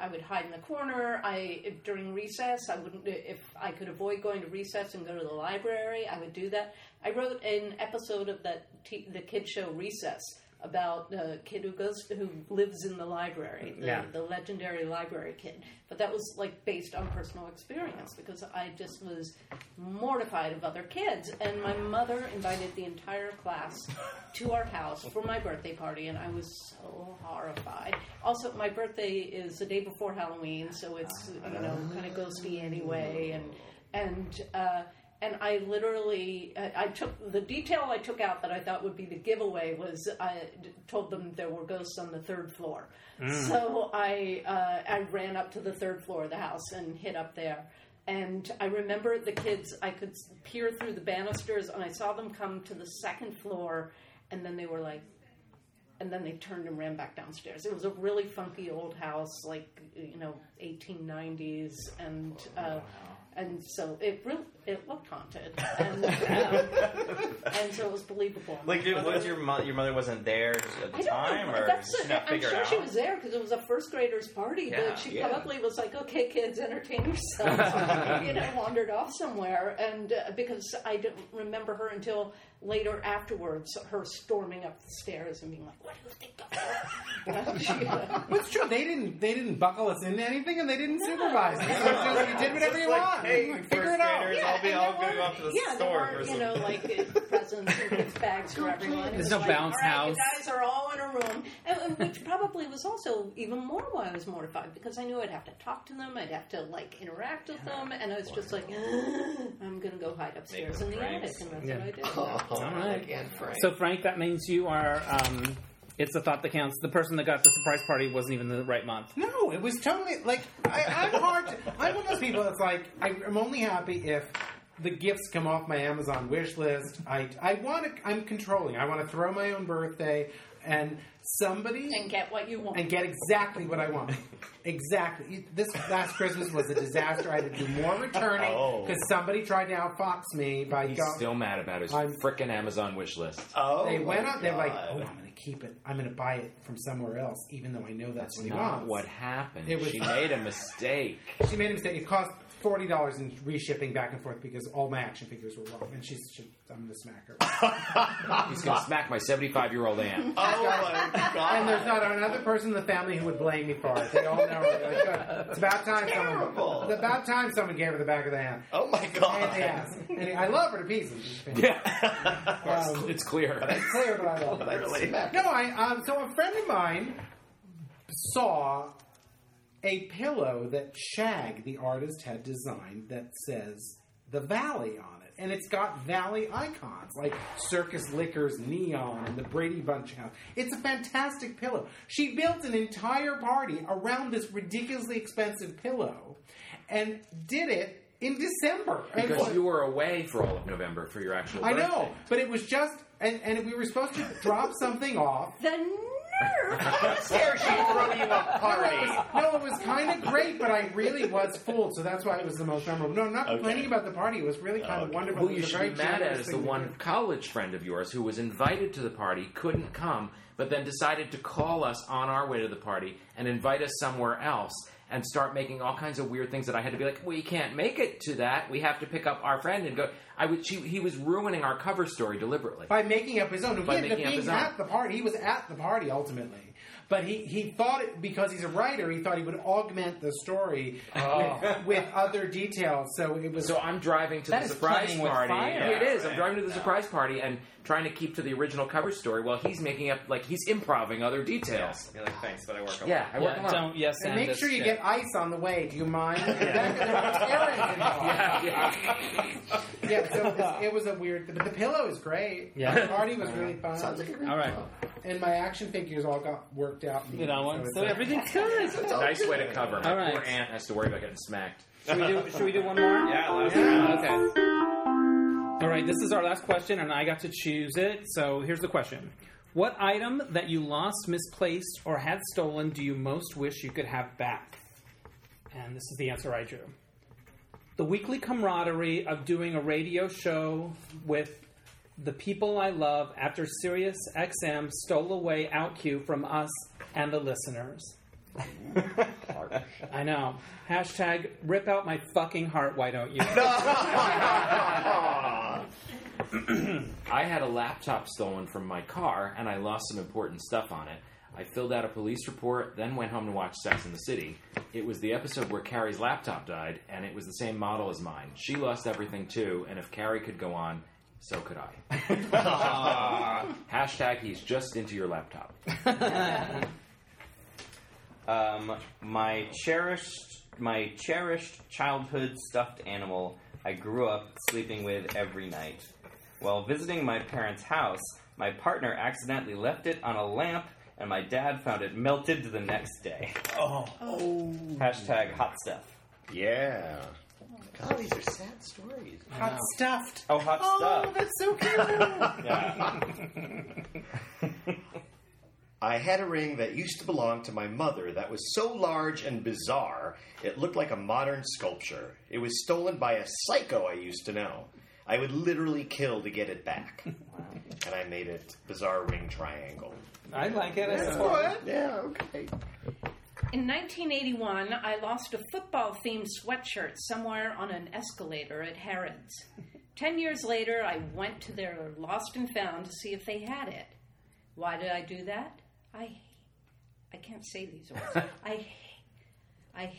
S4: I would hide in the corner. I during recess I wouldn't if I could avoid going to recess and go to the library I would do that. I wrote an episode of that t- the kid show Recess about a kid who goes who lives in the library, the,
S1: Yeah.
S4: the legendary library kid. But that was like based on personal experience because I just was mortified of other kids. And my mother invited the entire class to our house for my birthday party, and I was so horrified. Also, my birthday is the day before Halloween, so it's you know kind of ghosty anyway, and and. Uh, and I literally, I I took the detail I took out that I thought would be the giveaway was I d- told them there were ghosts on the third floor. So I uh, I ran up to the third floor of the house and hid up there. And I remember the kids. I could peer through the banisters, and I saw them come to the second floor, and then they were like, and then they turned and ran back downstairs. It was a really funky old house, like you know, 1890s, and uh, and so it really it looked haunted, and um, and so it was believable.
S6: Like, did, was your mo- your mother wasn't there at
S4: I
S6: the
S4: don't
S6: time,
S4: know.
S6: or
S4: That's
S6: did she not
S4: I'm
S6: figure
S4: sure
S6: it
S4: she was there because it was a first grader's party,
S6: Yeah,
S4: but she
S5: yeah.
S4: probably was like, "Okay, kids, entertain yourselves." you know, wandered off somewhere, and uh, because I don't remember her until later afterwards, her storming up the stairs and being like, "What do you think of her?" And she, uh,
S3: It's true. They didn't. They didn't buckle us into anything, and they didn't supervise us. So you did whatever you
S6: like,
S3: want.
S6: hey,
S3: Figure it out.
S4: Yeah,
S6: I'll be all
S4: there
S6: going to up to the
S4: yeah,
S6: store
S4: there were, you know, like uh, presents and gift bags for everyone. It
S1: There's no
S4: like,
S1: bounce
S4: all right,
S1: house.
S4: You guys are all in a room, and, and which probably was also even more why I was mortified because I knew I'd have to talk to them, I'd have to like interact with them, and I was just like, I'm going to go hide upstairs in the attic, and that's
S1: Yeah.
S4: what I did.
S5: Oh,
S1: All right.
S5: again, Frank.
S1: So Frank, that means you are. Um, it's the thought that counts. The person that got the surprise party wasn't even the right month.
S3: No, it was totally like I, I'm hard. To, I'm one of those people that's like I, I'm only happy if the gifts come off my Amazon wish list. I I want to. I'm controlling. I want to throw my own birthday and somebody
S4: And get what you want.
S3: and get exactly what I want. Exactly. This last Christmas was a disaster. I had to do more returning
S5: Oh.
S3: because somebody tried to outfox me by
S2: He's
S3: go-
S2: still mad about his
S3: I'm-
S2: frickin' Amazon wish list.
S5: oh,
S3: They went
S5: my
S3: on. They're like, "Oh, I'm going to keep it. I'm going to buy it from somewhere else, even though I know that's,
S2: That's
S3: what he
S2: not
S3: wants.
S2: what happened.
S3: It was-
S2: she made a mistake.
S3: She made a mistake. It cost forty dollars in reshipping back and forth because all my action figures were wrong, and she's. She, I'm going to smack her.
S2: He's gonna smack my 75 year old aunt.
S5: Oh my god!
S3: and there's not another person in the family who would blame me for it. They all know. They're It's about time
S5: Terrible.
S3: someone. It's about time someone gave her the back of the hand.
S5: Oh my
S3: And,
S5: god!
S3: yes. And I love her to pieces.
S2: Yeah,
S3: Um,
S2: it's clear.
S3: It's clear but I love her.
S5: Really?
S3: No, I um, so a friend of mine saw a pillow that Shag, the artist, had designed that says the Valley on it, and it's got Valley icons like Circus Liquors, Neon, and the Brady Bunch house. It's a fantastic pillow. She built an entire party around this ridiculously expensive pillow, and did it in December.
S2: Because
S3: so-
S2: you were away for all of November for your actual
S3: I
S2: birthday.
S3: know, but it was just, and, and we were supposed to drop something off.
S4: The nerve!
S5: Dare she throw you a party?
S3: No, it was kind of great, but I really was fooled, so that's why it was the most memorable. No, I'm not complaining about the party. It was really kind of
S5: Okay.
S3: wonderful.
S2: Who
S3: It
S2: you
S3: was a
S2: should
S3: very
S2: be mad at
S3: generous
S2: is the
S3: thing to
S2: one
S3: do.
S2: college friend of yours who was invited to the party, couldn't come, but then decided to call us on our way to the party and invite us somewhere else and start making all kinds of weird things that I had to be like, we can't make it to that. We have to pick up our friend and go. I would. She, he was ruining our cover story deliberately.
S3: by making up his own.
S2: By
S3: He ended up
S2: making up
S3: being
S2: his own.
S3: at the party. He was at the party ultimately. But he, he thought it because he's a writer. He thought he would augment the story oh. with, with other details. So it was
S2: So I'm driving to the surprise party.
S1: fire.
S2: Yeah, it is. I'm driving to the surprise party and trying to keep to the original cover story while he's making up like he's improving other details.
S6: You're like, thanks, but I work a
S2: Yeah, I work
S1: Yeah,
S2: alone.
S1: don't yes
S3: and
S1: and
S3: make sure you
S1: shit.
S3: get ice on the way. Do you mind? That- there were errands involved.
S2: Yeah, yeah.
S3: Yeah, so it was, it was a weird. But the pillow is great.
S1: Yeah.
S3: the party was really fun.
S5: Sounds like a great
S1: All right.
S5: job.
S3: and my action figures all got worked out.
S1: You know,
S3: it's
S1: so
S3: like-
S1: everything's good.
S2: nice way to cover. My
S1: All right.
S2: poor aunt has to worry about getting smacked.
S1: Should we do? Should we do one more?
S6: Yeah, last
S3: Yeah.
S6: round.
S1: Okay. All right, this is our last question, and I got to choose it. So here's the question What item that you lost, misplaced, or had stolen do you most wish you could have back? And this is the answer I drew. The weekly camaraderie of doing a radio show with the people I love after Sirius XM stole away OutQ from us and the listeners. I know. Hashtag rip out my fucking heart, why don't you?
S2: I had a laptop stolen from my car and I lost some important stuff on it. I filled out a police report, then went home to watch Sex in the City. It was the episode where Carrie's laptop died, and it was the same model as mine. She lost everything too, and if Carrie could go on, so could I. Hashtag he's just into your laptop.
S6: Um, my cherished, my cherished childhood stuffed animal I grew up sleeping with every night. While visiting my parents' house, my partner accidentally left it on a lamp, and my dad found it melted the next day.
S1: Oh. oh.
S6: Hashtag hot stuff.
S5: Yeah. God, these are sad stories.
S3: hot stuffed.
S6: Oh, hot stuff.
S3: Oh, that's so cute.
S6: Yeah.
S5: I had a ring that used to belong to my mother that was so large and bizarre, it looked like a modern sculpture. It was stolen by a psycho I used to know. I would literally kill to get it back. and I made it bizarre ring triangle.
S1: I like it. It's
S3: That's
S1: fun.
S3: good.
S5: Yeah, okay.
S4: In 1981, I lost a football themed sweatshirt somewhere on an escalator at Harrods. Ten years later, I went to their lost and found to see if they had it. Why did I do that? I I can't say these words. I I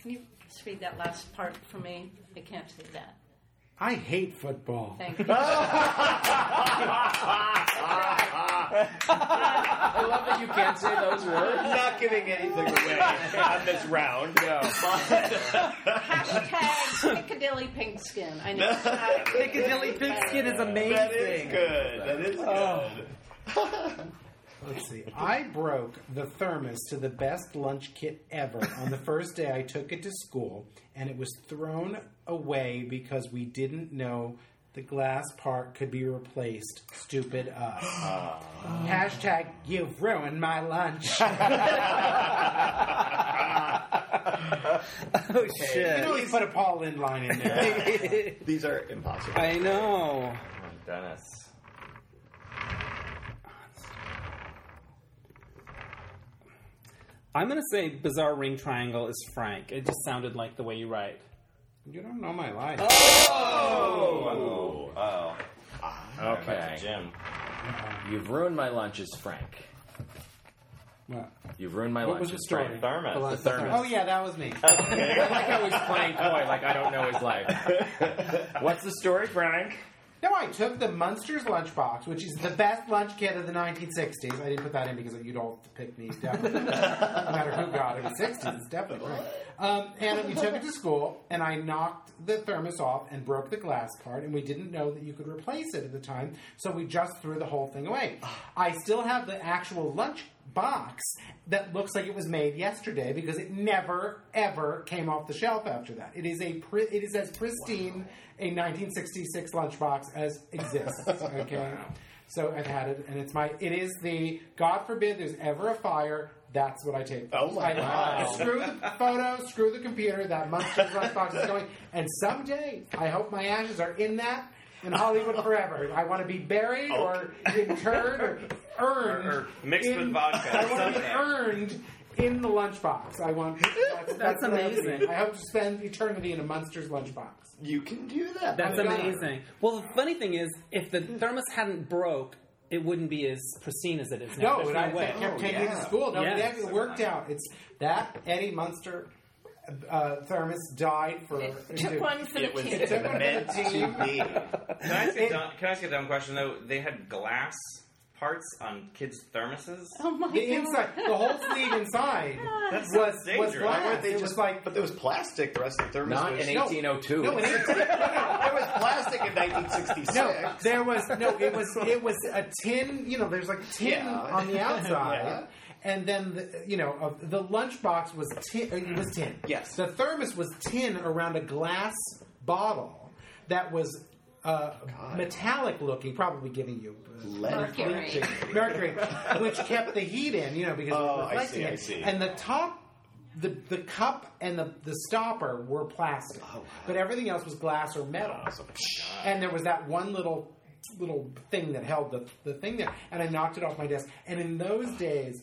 S4: can you just read that last part for me? I can't say that.
S3: I hate football.
S4: Thank you.
S2: I love that you can't say those words.
S5: Not giving anything away on this round.
S4: Hashtag Piccadilly Pigskin. I know. it's not-
S1: Piccadilly Pigskin is amazing.
S5: That is good. That is oh. good.
S3: Let's see. I broke the thermos to the best lunch kit ever on the first day I took it to school, and it was thrown away because we didn't know the glass part could be replaced. Stupid us. Hashtag you've ruined my lunch.
S1: Oh
S3: You
S1: shit!
S3: can always put a Paul Lynde line in there.
S5: These are impossible.
S1: I know.
S6: Oh, Dennis.
S1: I'm going to say bizarre ring triangle is Frank. It just sounded like the way you write.
S3: You don't know my life.
S6: Oh, oh.
S2: Okay.
S6: Jim.
S2: You've ruined my lunches, Frank.
S3: What?
S2: You've ruined my
S3: What was
S2: lunches,
S3: the story?
S2: Frank.
S6: Thermos.
S3: The
S2: The thermos.
S3: Oh yeah, that was me.
S2: I like how he's playing coy, like I don't know his life. What's the story, Frank?
S3: No, I took the Munsters lunchbox, which is the best lunch kit of the 1960s. I didn't put that in because you'd all pick me, definitely. no matter who got it, the 60s, it's definitely right. Um, and we took it to school, and I knocked the thermos off and broke the glass part, and we didn't know that you could replace it at the time, so we just threw the whole thing away. I still have the actual lunch box that looks like it was made yesterday because it never ever came off the shelf after that. It is a pri- it is as pristine a 1966 lunchbox as exists. Okay, so I've had it, and it's my it is the God forbid there's ever a fire. That's what I take.
S5: Oh, my
S3: I,
S5: God.
S3: Screw the photo, screw the computer. That Munsters lunchbox is going, and someday I hope my ashes are in that. In Hollywood forever. I want to be buried oh. or interred or earned.
S6: Or mixed
S3: in-
S6: with vodka
S3: I want to be earned in the lunchbox. I want. That's,
S1: That's
S3: what I hope to be.
S1: amazing.
S3: I hope to spend eternity in a Munsters lunchbox.
S5: You can do that.
S1: That's
S3: Oh my God.
S1: amazing. Well, the funny thing is, if the thermos hadn't broke, it wouldn't be as pristine as it is now.
S3: No,
S1: There's
S3: and I
S1: no way.
S3: kept
S5: Oh,
S3: taking it
S5: yeah.
S3: to oh, school. No,
S1: Yes.
S3: it worked out. It's that Eddie Munster uh, thermos died for.
S4: Took one for the
S5: It was
S4: team.
S3: Took one for
S5: meant to be.
S6: Can I ask, a dumb, can I ask a dumb question though? They had glass parts on kids' thermoses.
S4: Oh my
S3: The
S4: god.
S3: inside, the whole sleeve inside
S6: That's
S3: was was
S6: dangerous.
S3: glass.
S5: Why weren't they
S3: it
S5: just
S3: was like
S5: But there was plastic. The rest of the thermos
S2: Not
S5: was
S2: in
S3: No.
S2: 1802.
S3: no, it ain't.
S5: There was plastic in 1966.
S3: No, there was no. It was it was a tin. You know, there's like tin
S5: Yeah.
S3: on the outside,
S5: Yeah.
S3: And then the, you know uh, the lunchbox was tin. uh, It was tin.
S5: Yes.
S3: The thermos was tin around a glass bottle that was. Uh, metallic looking, probably giving you uh,
S5: Lead.
S4: Mercury.
S3: mercury, which kept the heat in, you know, because it
S5: Oh,
S3: was
S5: I
S3: reflecting
S5: see, I
S3: it.
S5: see.
S3: And the top, the the cup and the the stopper were plastic,
S5: Oh,
S3: but everything else was glass or metal. And there was that one little little thing that held the the thing there, and I knocked it off my desk. And in those days.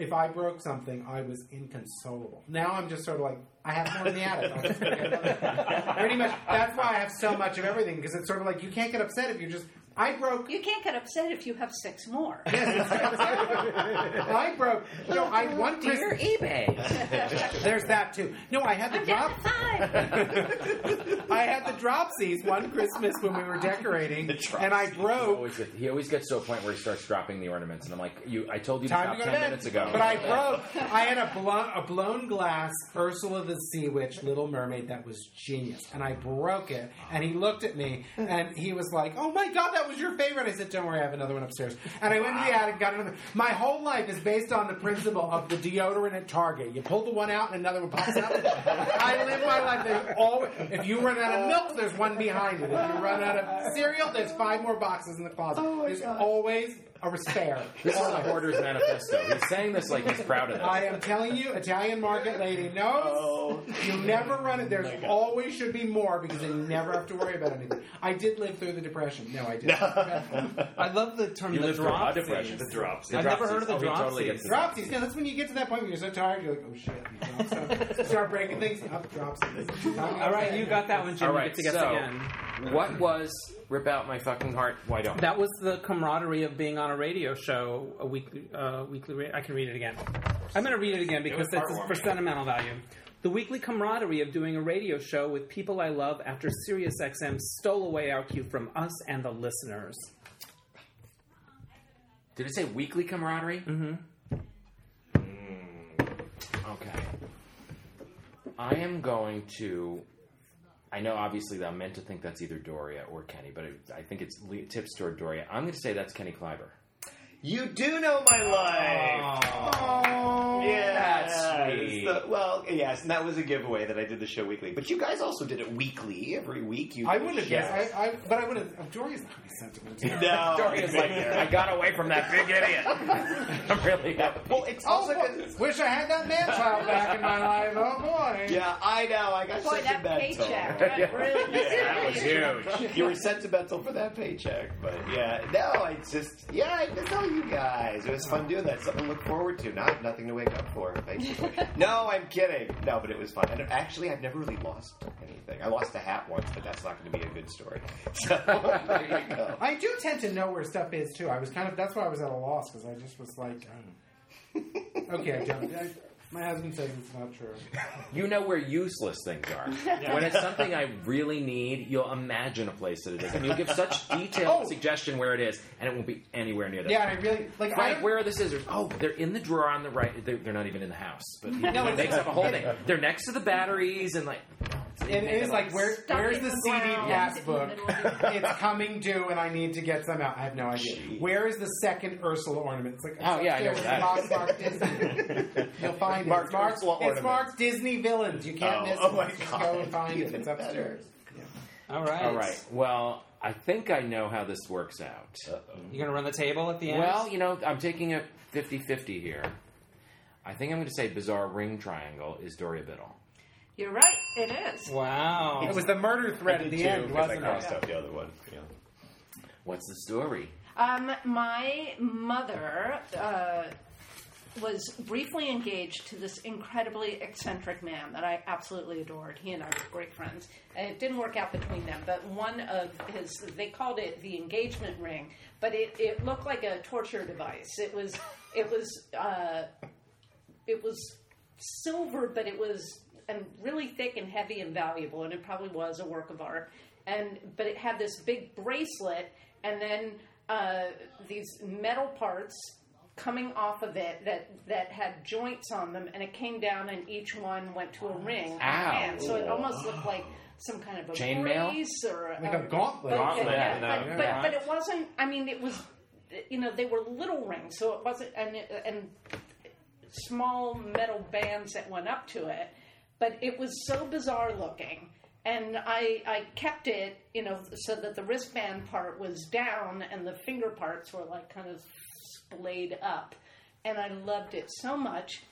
S3: If I broke something, I was inconsolable. Now I'm just sort of like, I have more in the attic. I'll just go get another. Pretty much. That's why I have so much of everything because it's sort of like you can't get upset if you're just. I broke
S4: You can't get upset if you have six more.
S3: I broke. No, I one
S2: Dear
S3: Christmas.
S2: eBay.
S3: There's that too. No, I had the
S4: I'm
S3: drop. I had the dropsies one Christmas when we were decorating, and I broke.
S2: Always get- he always gets to a point where he starts dropping the ornaments, and I'm like, "You, I told you to
S3: Time
S2: stop
S3: to
S2: ten minutes ago."
S3: But I broke. I had a blown, a blown glass Ursula the Sea Witch, Little Mermaid that was genius, and I broke it. And he looked at me, and he was like, "Oh my god, that was your favorite." I said, "Don't worry, I have another one upstairs." And I went to the attic, and got another. My whole life is based on the principle of the deodorant at Target. You pull the one out, and another one pops out. I live my life. There's always, if you run out of milk, there's one behind it. If you run out of cereal, there's five more boxes in the closet. Oh there's always a spare.
S2: this is the hoarder's manifesto. He's saying this like he's proud of this.
S3: I am telling you, Italian market lady knows.
S5: Oh.
S3: You never run it. There's oh always should be more because then you never have to worry about anything. I did live through the depression. No, I didn't.
S1: I love the term
S2: You
S1: the
S2: lived through depression.
S6: The drops.
S2: The
S1: I've never heard of the
S2: Oh, he totally
S1: dropsies.
S2: gets it.
S3: Dropsies. Yeah, that's when you get to that point where you're so tired, you're like, oh shit. You start, start breaking things. Up, dropsies.
S1: All right, you got that one, Jim.
S2: All
S1: You get to guess
S2: so
S1: again.
S2: What was "Rip Out My Fucking Heart"? Why don't?
S1: That was the camaraderie of being on a radio show, a weekly, uh, weekly. Ra- I can read it again. I'm going to read it again because
S6: was
S1: it's for
S6: heartwarming.
S1: sentimental value. The weekly camaraderie of doing a radio show with people I love after SiriusXM stole away OutQ from us and the listeners.
S2: Did it say weekly camaraderie? Mm-hmm. Okay. I am going to. I know, obviously, that I'm meant to think that's either Doria or Kenny, but it, I think it's le- tips toward Doria. I'm going to say that's Kenny Kleiber.
S5: You do know my life.
S3: Oh,
S5: Yeah,
S2: That's sweet.
S5: The- well, Well, yes, and that was a giveaway that I did the show weekly. But you guys also did it weekly every week. You
S3: I
S5: did
S3: would have
S5: shows.
S3: guessed, I, I, but I would have. Oh, uh, Doria's not really sentimental.
S5: No,
S2: Doria's like, I got away from that big idiot. I'm really happy.
S5: well, it's
S3: Oh,
S5: also
S3: boy,
S5: 'cause-
S3: wish I had that man child back in my life. Oh boy.
S5: yeah, I know. I got
S4: Boy, that
S5: sentimental.
S4: paycheck. That really
S2: that was huge.
S5: you were sentimental for that paycheck, but yeah, no, I just yeah, I miss all you guys. It was fun doing that. Something to look forward to. Not nothing to wake up for. Basically. no, I'm kidding. No, but it was fun. And actually, I've never really lost anything. I lost a hat once, but that's not going to be a good story. So there you go.
S3: I do tend to know where stuff is too. I was kind of that's why I was at a loss because I just was like, okay, I don't. I, my husband says it's not true.
S2: You know where useless things are. When it's something I really need, you'll imagine a place that it is, and you'll give such detailed
S3: Oh.
S2: suggestion where it is, and it won't be anywhere near there.
S3: Yeah, I really like. I
S2: where are the scissors? Oh, they're in the drawer on the right. They're, they're not even in the house, but
S3: No,
S2: it makes
S3: it's-
S2: up a whole thing. They're next to the batteries, and like,
S3: It is like where where's the,
S4: the
S3: CD passbook?
S4: in the middle of
S3: it's coming due, and I need to get some out. I have no idea. Where is the second Ursula ornament? It's like
S2: Oh, yeah, I know where
S3: in
S2: that
S3: Mark, Mark Disney. You'll find
S5: Mark
S3: it. It's Mark's,
S5: Ursula
S3: it's
S5: ornament.
S3: Mark's Disney villains. You can't
S5: Oh,
S3: miss
S5: oh
S3: it. Just go and find it.
S5: Even
S3: It's
S5: better.
S3: upstairs.
S1: All right.
S2: all right. Well, I think I know how this works out.
S1: You're gonna run the table at the end?
S2: Well, you know, I'm taking a 50-50 here. I think I'm going to say bizarre ring triangle is Doria Biddle.
S4: You're right. It is.
S1: wow.
S3: It was the murder threat at the end, wasn't
S5: I crossed
S3: it?
S5: out the other one. Yeah.
S2: What's the story?
S4: Um, my mother uh, was briefly engaged to this incredibly eccentric man that I absolutely adored. He and I were great friends. And it didn't work out between them, but one of his, they called it the engagement ring, but it, it looked like a torture device. It was, it was, uh, it was silver, but it was and really thick and heavy and valuable, and it probably was a work of art. And but it had this big bracelet, and then uh, these metal parts coming off of it that that had joints on them, and it came down, and each one went to a ring. on
S2: Ow.
S4: hand. So it almost looked like some kind of a
S2: Chainmail?
S4: brace or
S3: Like a gauntlet.
S4: But,
S2: Gauntlet,
S4: yeah,
S2: no,
S4: but, but, but it wasn't. I mean, it was. You know, they were little rings, so it wasn't, and and small metal bands that went up to it, but it was so bizarre looking. And I, I kept it, you know, so that the wristband part was down and the finger parts were like kind of splayed up. And I loved it so much.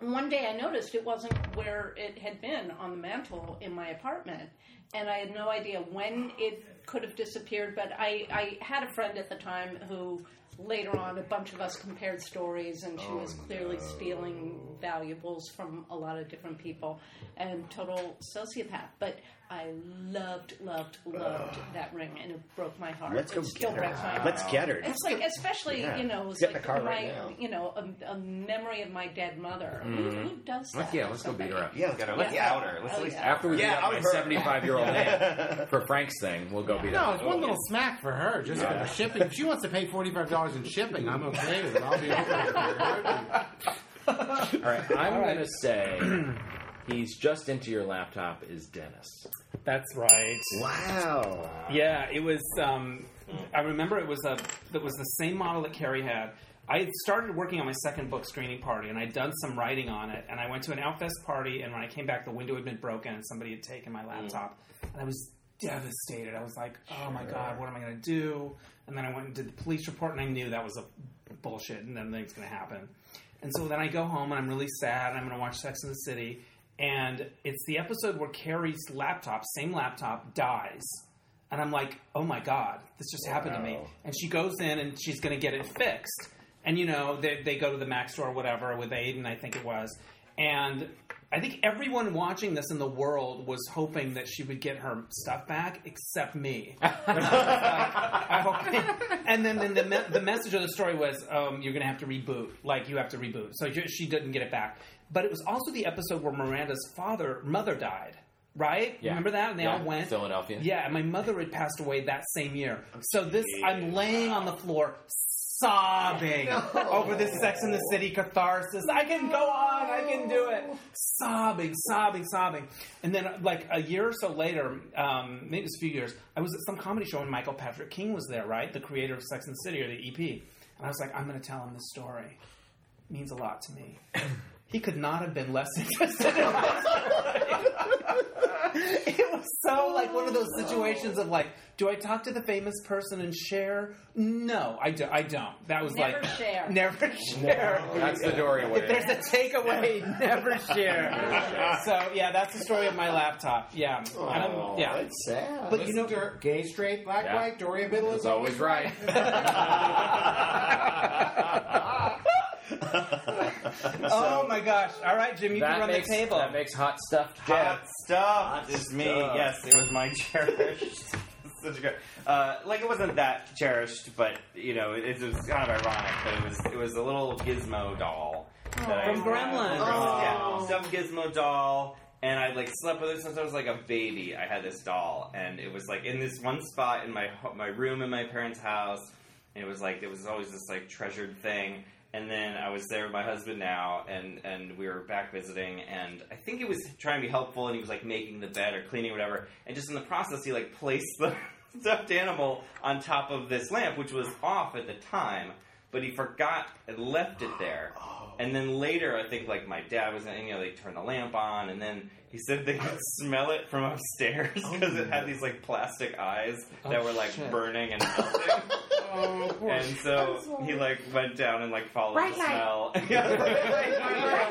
S4: One day I noticed it wasn't where it had been on the mantle in my apartment. And I had no idea when it could have disappeared, but I, I had a friend at the time who later on a bunch of us compared stories and she oh, was clearly stealing valuables from a lot of different people and total sociopath but i loved loved loved that ring and it broke my heart
S5: Let's go
S4: it still
S5: get her.
S4: breaks my heart
S5: Let's get her.
S4: it's like especially
S5: Yeah.
S4: you know it's
S5: Get in
S4: like
S5: the car
S4: my
S5: right now.
S4: you know a, a memory of my dead mother who, mm-hmm. who does that
S2: Let's, yeah,
S4: or
S2: let's go beat her up.
S5: Yeah, let's
S6: Gotta
S5: go.
S6: let's
S4: Yeah.
S6: out her. Let's
S4: Oh,
S6: at least
S4: yeah.
S2: After we
S5: Yeah,
S2: beat up
S5: I
S2: my
S5: hurt.
S2: 75 year old man for Frank's thing, we'll go beat
S3: No,
S2: up.
S3: No, it's one little smack for her, just for the shipping. If she wants to pay forty five dollars in shipping, I'm okay with it. I'll be okay.
S2: All right, I'm going to say he's just into your laptop is Dennis.
S1: That's right.
S5: Wow.
S1: Yeah, it was. Um, I remember it was a. It was the same model that Carrie had. I had started working on my second book screening party, and I'd done some writing on it. And I went to an Outfest party, and when I came back, the window had been broken, and somebody had taken my laptop. And I was devastated. I was like, "Oh my god, what am I going to do?" And then I went and did the police report, and I knew that was a bullshit, and nothing's going to happen. And so then I go home, and I'm really sad, and I'm going to watch Sex in the City. And it's the episode where Carrie's laptop, same laptop, dies. And I'm like, oh my God, this just happened to me. And she goes in and she's going to get it fixed. And, you know, they, they go to the Mac store or whatever with Aidan, I think it was. And I think everyone watching this in the world was hoping that she would get her stuff back, except me. Hope. And then, then the, me- the message of the story was, um, you're going to have to reboot. Like, you have to reboot. So she didn't get it back. But it was also the episode where Miranda's father, mother died. Right?
S2: Yeah.
S1: Remember that? And they
S2: Yeah,
S1: all went.
S2: Philadelphia.
S1: Yeah, and my mother had passed away that same year. So this, I'm laying on the floor, sobbing over this Sex in the City catharsis. I can go on, I can do it. Sobbing, sobbing, sobbing. And then, like a year or so later, um, maybe it was a few years, I was at some comedy show and Michael Patrick King was there, right? The creator of Sex and the City or the EP. And I was like, I'm going to tell him this story. It means a lot to me. he could not have been less interested in my story. it was so like one of those situations of like, do I talk to the famous person and share? No, I, do, I don't. That was
S4: Never
S1: like
S4: share.
S1: never share.
S2: That's the Doria way.
S1: If there's a takeaway, never share. so yeah, that's the story of my laptop. Yeah,
S5: Oh,
S1: yeah.
S5: That's sad.
S1: But you know,
S3: Dor- gay, straight, black,
S2: Yeah.
S3: white, Doria Biddle
S2: is always right.
S1: oh my gosh! All right, Jim, you can run
S2: makes
S1: the table.
S2: that makes hot stuff. Jeff.
S6: Hot stuff hot is me. Yes, it was my cherished. Such a good. Uh, like it wasn't that cherished, but you know, it, it was kind of ironic. But it was it was a little Gizmo doll that I
S1: From
S6: used to.
S1: Gremlins.
S5: Oh.
S6: Yeah, stuffed Gizmo doll. And I like slept with it since I was like a baby. I had this doll, and it was like in this one spot in my my room in my parents' house. And it was like it was always this like treasured thing. And then I was there with my husband now, and and we were back visiting, and I think he was trying to be helpful, and he was like making the bed or cleaning or whatever, and just in the process, he like placed the stuffed animal on top of this lamp, which was off at the time, but he forgot and left it there. And then later, I think like my dad was, you know, they turned the lamp on, and then he said they could smell it from upstairs because it had these like plastic eyes that were like
S1: shit.
S6: burning and melting.
S3: Oh,
S6: And so he like went down and like followed
S4: Bright
S6: the
S4: light.
S6: smell.
S4: Bright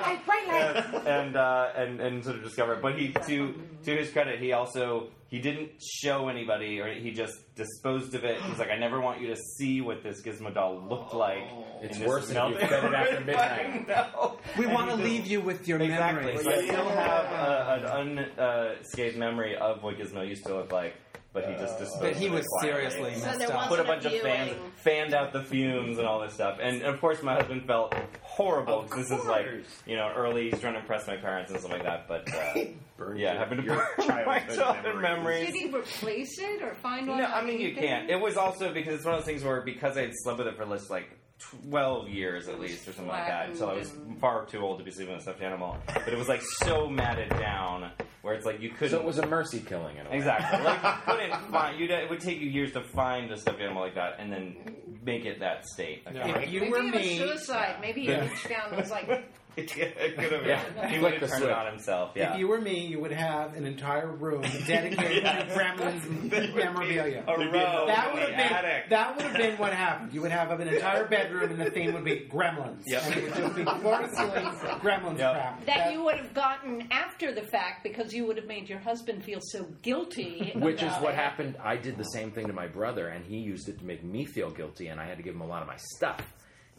S4: light, bright light.
S6: and and, uh, and and sort of discovered. it. But he to to his credit, he also he didn't show anybody, or he just disposed of it. He's like, I never want you to see what this Gizmo doll looked like.
S2: It's
S6: And
S2: worse
S6: is
S2: than if you
S6: melting.
S2: fed it after midnight.
S6: No.
S1: we want to leave you with your
S6: Exactly.
S1: memories.
S6: So I still have uh, an unscathed memory of what Gizmo used to look like, but he just disposed
S1: But he
S6: of
S1: was
S6: quietly.
S1: seriously
S4: So
S1: messed
S4: there
S1: up.
S6: put a
S4: wasn't
S6: bunch of fans, fanned out the fumes and all this stuff. And of course, my husband felt horrible because this is like, you know, early. He's trying to impress my parents and stuff like that. But uh,
S5: Burn
S6: yeah,
S5: your-
S6: having to
S5: your
S6: burn my
S5: childhood
S6: childhood
S5: memories.
S6: memories.
S4: Did he replace it or find one?
S6: No, I mean you can't. It was also because it's one of those things where because I had slept with it for just like twelve years at least or something like that until I was far too old to be sleeping with a stuffed animal. But it was like so matted down where it's like you couldn't.
S2: So it was a mercy killing in a way.
S6: Exactly. Like you couldn't find. You'd, it would take you years to find a stuffed animal like that, and then make it that state. Like,
S1: Yeah.
S3: If you
S4: Maybe
S3: were
S4: it was
S3: me,
S4: suicide. Maybe he
S6: Yeah.
S4: reached down and was like,
S6: it could have.
S2: Yeah.
S6: He
S2: Flick
S6: would have
S2: the
S6: turned
S2: switch.
S6: it on himself. Yeah.
S3: if you were me, you would have an entire room dedicated to Gremlins memorabilia.
S6: a row
S3: That would have been
S6: attic.
S3: that would have been what happened. You would have an entire bedroom, and the theme would be Gremlins.
S6: Yep.
S3: And it would just be floor to ceiling Gremlins
S6: Yep.
S3: crap.
S4: that you would have gotten after the fact because you would have made your husband feel so guilty.
S2: Which is what
S4: it.
S2: happened. I did the same thing to my brother, and he used it to make me feel guilty, and I had to give him a lot of my stuff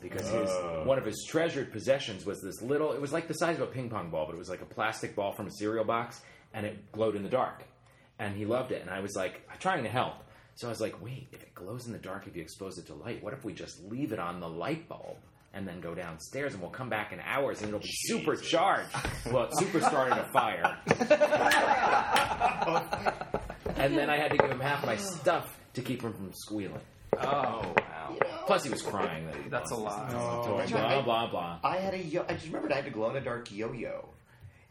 S2: because his oh. one of his treasured possessions was this little. It was like the size of a ping pong ball, but it was like a plastic ball from a cereal box, and it glowed in the dark. And he loved it, and I was like trying to help. So I was like, "Wait, if it glows in the dark, if you expose it to light, what if we just leave it on the light bulb?" And then go downstairs, and we'll come back in hours, and it'll be supercharged. Well, it super started a fire. and then I had to give him half my stuff to keep him from squealing.
S1: Oh,
S6: wow.
S2: Plus, he was crying that he
S1: That's
S2: lost
S1: a lot.
S2: his
S3: No.
S2: toy. Blah blah blah.
S5: I had a yo. I just remembered I had a glow in the dark yo yo.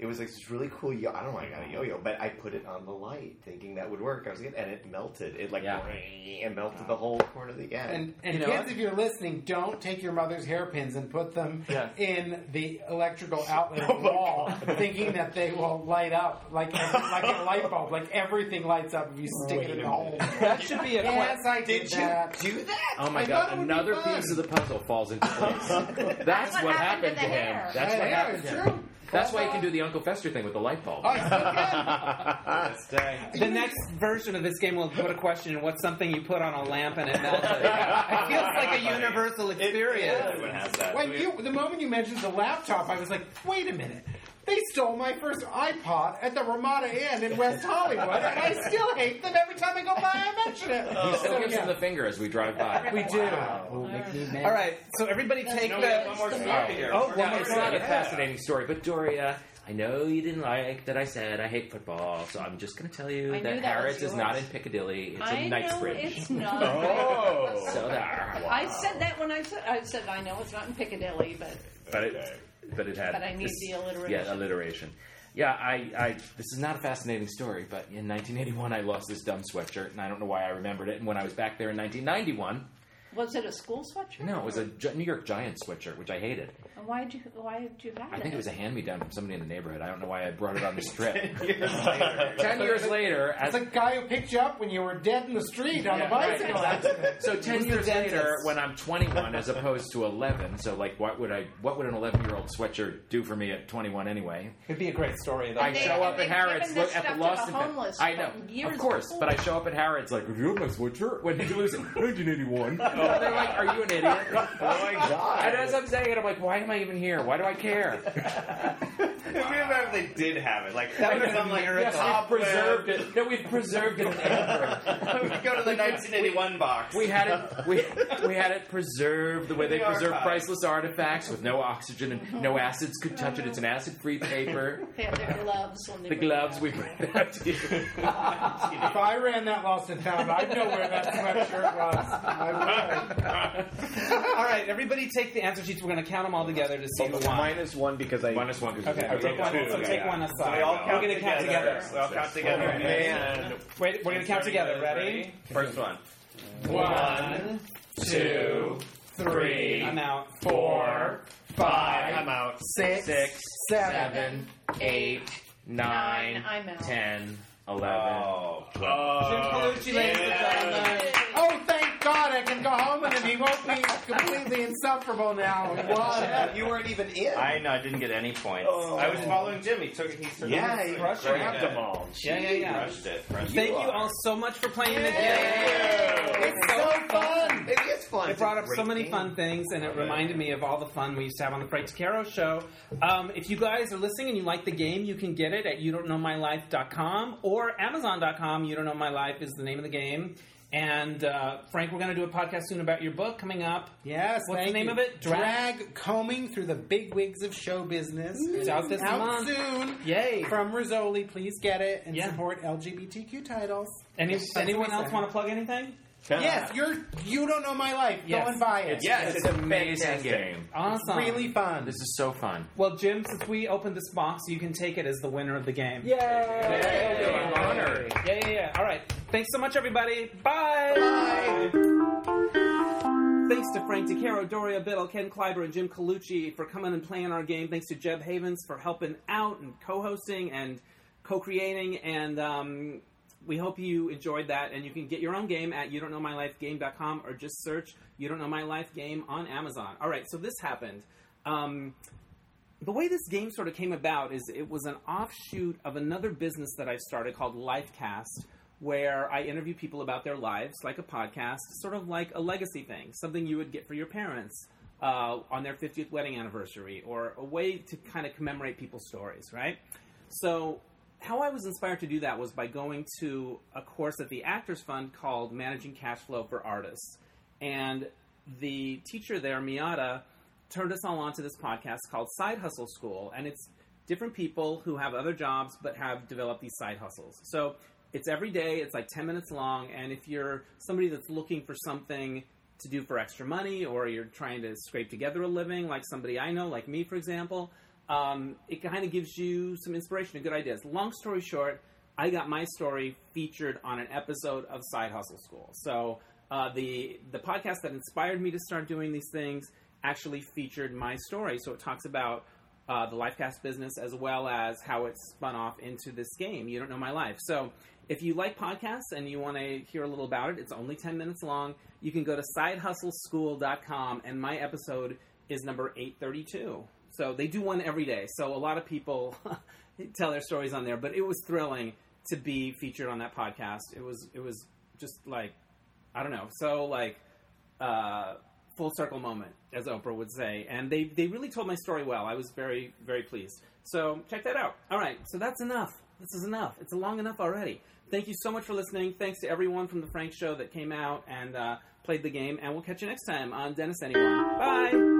S5: It was like this really cool yo. I don't know why I got a yo yo, but I put it on the light thinking that would work. I was like, and it melted. It like
S2: Yeah.
S5: and melted the whole corner of the end.
S3: And, and
S1: You know
S3: kids,
S1: what?
S3: if you're listening, don't take your mother's hairpins and put them
S1: Yes.
S3: in the electrical oh outlet of the wall, thinking that they will light up like like a light bulb. Like everything lights up if you stick it in the hole.
S1: that should be a
S3: Yes, I did,
S5: Did you
S3: that.
S5: do that?
S2: Oh my
S3: I
S2: god!
S3: it would be
S2: Another
S3: fun.
S2: piece of the puzzle falls into place. That's
S4: what
S2: what
S4: happened
S2: happened
S4: to
S2: to
S4: the
S2: him.
S4: hair.
S2: That's what happened
S3: it's
S2: to
S3: true.
S2: Him. That's why you can do the Uncle Fester thing with the light bulb.
S3: Oh, you still can.
S1: The next version of this game will put a question in what's something you put on a lamp and it melted. it feels like a universal experience.
S6: Everyone has that.
S3: When you, the moment you mentioned the laptop, I was like, wait a minute. They stole my first iPod at the Ramada Inn in West Hollywood, and I still hate them every time I go by. I mention it.
S2: He still
S3: So,
S2: gives
S3: yeah,
S2: him the finger as we drive by.
S3: we do. Make me mad.
S1: All right, so everybody take
S6: No, we
S1: the.
S6: one more story
S4: best.
S6: here.
S1: Oh,
S6: We're
S1: one
S2: Now,
S1: more
S6: gonna-
S2: it's not a
S1: Yeah.
S2: fascinating story, but Doria, I know you didn't like that I said I hate football, so I'm just going to tell you
S4: I knew
S2: that
S4: that
S2: Harrods
S4: was
S2: is not in Piccadilly; it's
S4: I
S2: in
S4: know
S2: Knightsbridge.
S4: it's not.
S5: Oh,
S2: So there.
S4: I said that when I said I said I know it's not in Piccadilly, but
S2: but it, but it had.
S4: But I need
S2: this-
S4: the alliteration.
S2: Yeah, alliteration. Yeah, I, I. This is not a fascinating story, but in 1981 I lost this dumb sweatshirt, and I don't know why I remembered it. And when I was back there in 1991,
S4: Was it a school sweatshirt?
S2: No, it was a Gi- New York Giants sweatshirt, which I hated.
S4: And Why did you? Why did you have
S2: I think it was a hand me down from somebody in the neighborhood. I don't know why I brought it on this trip.
S6: Years later.
S2: Ten years later, as
S3: It's the guy who picked you up when you were dead in the street on
S2: Yeah,
S3: a bicycle
S2: right.
S3: accident.
S2: So ten years later, when I'm 21 as opposed to 11, so like, what would I? What would an 11 year old sweatshirt do for me at 21 anyway?
S1: It'd be a great story, though.
S2: I
S4: they-
S2: show up
S4: they've
S2: at Harrods,
S4: given
S2: look
S4: this
S2: at the
S4: to
S2: Lost
S4: the
S2: and
S4: homeless
S2: I know,
S4: from years
S2: of course,
S4: before.
S2: but I show up at Harrods like, "Do you have my sweatshirt? When did you lose it? 1981." And they're like, "Are you an idiot?"
S5: Oh my god.
S2: And as I'm saying it, I'm like, "Why am I even here? Why do I care?"
S6: If they did have it, like
S1: That would've
S6: some
S1: been
S6: like
S1: a miracle.
S2: We've preserved it. No, we've preserved it in Amber.
S6: we go to the 1981 box.
S2: We had it. We, we had it preserved the way they
S6: The
S2: preserve
S6: archive.
S2: priceless artifacts with no oxygen and no acids could touch it. It's an acid-free paper.
S4: They had their gloves when they
S2: The gloves we bring it out to you.
S3: If I ran that lost and found, I'd know where that sweatshirt was. I would.
S1: all right, everybody take the answer sheets. We're going to count them all together to see oh, who won.
S5: Minus one because I.
S2: Minus one because
S1: Okay,
S6: I
S1: take one,
S6: two,
S1: so take
S6: yeah.
S1: one
S6: So
S1: aside.
S6: we all
S1: We're
S6: count
S1: going to count together.
S6: We all count together.
S5: Oh, man.
S1: Wait, we're going to count together. Ready?
S6: First one.
S1: One, two, three. I'm out. Four, five.
S5: I'm out.
S3: Six,
S2: six,
S3: seven,
S2: seven, eight, nine,
S4: Nine, I'm out.
S2: ten, eleven.
S6: Oh.
S1: Jim Colucci, ladies and gentlemen.
S3: Oh, thank God I can go home and he won't be completely insufferable now. Wow.
S5: You weren't even in.
S6: I know. I didn't get any points.
S5: Oh.
S6: I was following Jimmy. He took. He took
S5: yeah, he
S6: crushed
S5: grabbed
S6: it.
S5: them all.
S1: Yeah, yeah, yeah.
S6: Crushed it. Crushed
S1: Thank
S6: it.
S1: you all so much for playing the game.
S5: It's so fun. It is fun.
S1: It brought up so many
S5: game.
S1: fun things, and it reminded me of all the fun we used to have on the Frank DeCaro show. Um, if you guys are listening and you like the game, you can get it at you don't know my life.com or amazon.com. You don't know my life is the name of the game. And uh, Frank, we're going to do a podcast soon about your book coming up.
S3: Yes,
S1: What's the name
S3: you.
S1: of it? Drag-
S3: Drag combing through the big wigs of show business.
S1: It's out this
S3: out
S1: month.
S3: soon.
S1: Yay!
S3: From Rizzoli, please get it and
S1: Yeah.
S3: support LGBTQ titles.
S1: Any, anyone else want to plug anything?
S3: Yes, you're. You don't know my life.
S1: Yes.
S3: Go and buy it.
S2: Yes, it's an amazing
S5: fantastic.
S2: game.
S1: Awesome.
S3: really fun.
S2: This is so fun.
S1: Well, Jim, since we opened this box, you can take it as the winner of the game.
S2: Yay! I'm honored.
S1: Yeah, yeah, yeah. All right. Thanks so much, everybody. Bye. Thanks to Frank DeCaro, Doria Biddle, Ken Kleiber, and Jim Colucci for coming and playing our game. Thanks to Jeb Havens for helping out and co-hosting and co-creating. And um, we hope you enjoyed that. And you can get your own game at you don't know my life game.com or just search you don't know my life game on Amazon. All right. So this happened. Um, the way this game sort of came about is it was an offshoot of another business that I started called Lifecast, where I interview people about their lives, like a podcast, sort of like a legacy thing, something you would get for your parents uh, on their 50th wedding anniversary, or a way to kind of commemorate people's stories, right? So, how I was inspired to do that was by going to a course at the Actors Fund called Managing Cash Flow for Artists. And the teacher there, Miata, turned us all onto this podcast called Side Hustle School, and it's different people who have other jobs but have developed these side hustles. So it's every day, it's like 10 minutes long, and if you're somebody that's looking for something to do for extra money or you're trying to scrape together a living, like somebody I know, like me, for example, um, it kind of gives you some inspiration and good ideas. Long story short, I got my story featured on an episode of Side Hustle School. So uh, the the podcast that inspired me to start doing these things actually featured my story. So it talks about uh, the Lifecast business as well as how it spun off into this game. You don't know my life. So if you like podcasts and you want to hear a little about it, it's only 10 minutes long. You can go to sidehustleschool.com, and my episode is number 832. So they do one every day. So a lot of people tell their stories on there, but it was thrilling to be featured on that podcast. It was it was just like I don't know, so like uh, full circle moment, as Oprah would say. And they they really told my story well. I was very very pleased. So check that out. All right, so that's enough. This is enough. It's long enough already. Thank you so much for listening. Thanks to everyone from the Frank Show that came out and uh, played the game. And we'll catch you next time on Dennis Anyone. Bye.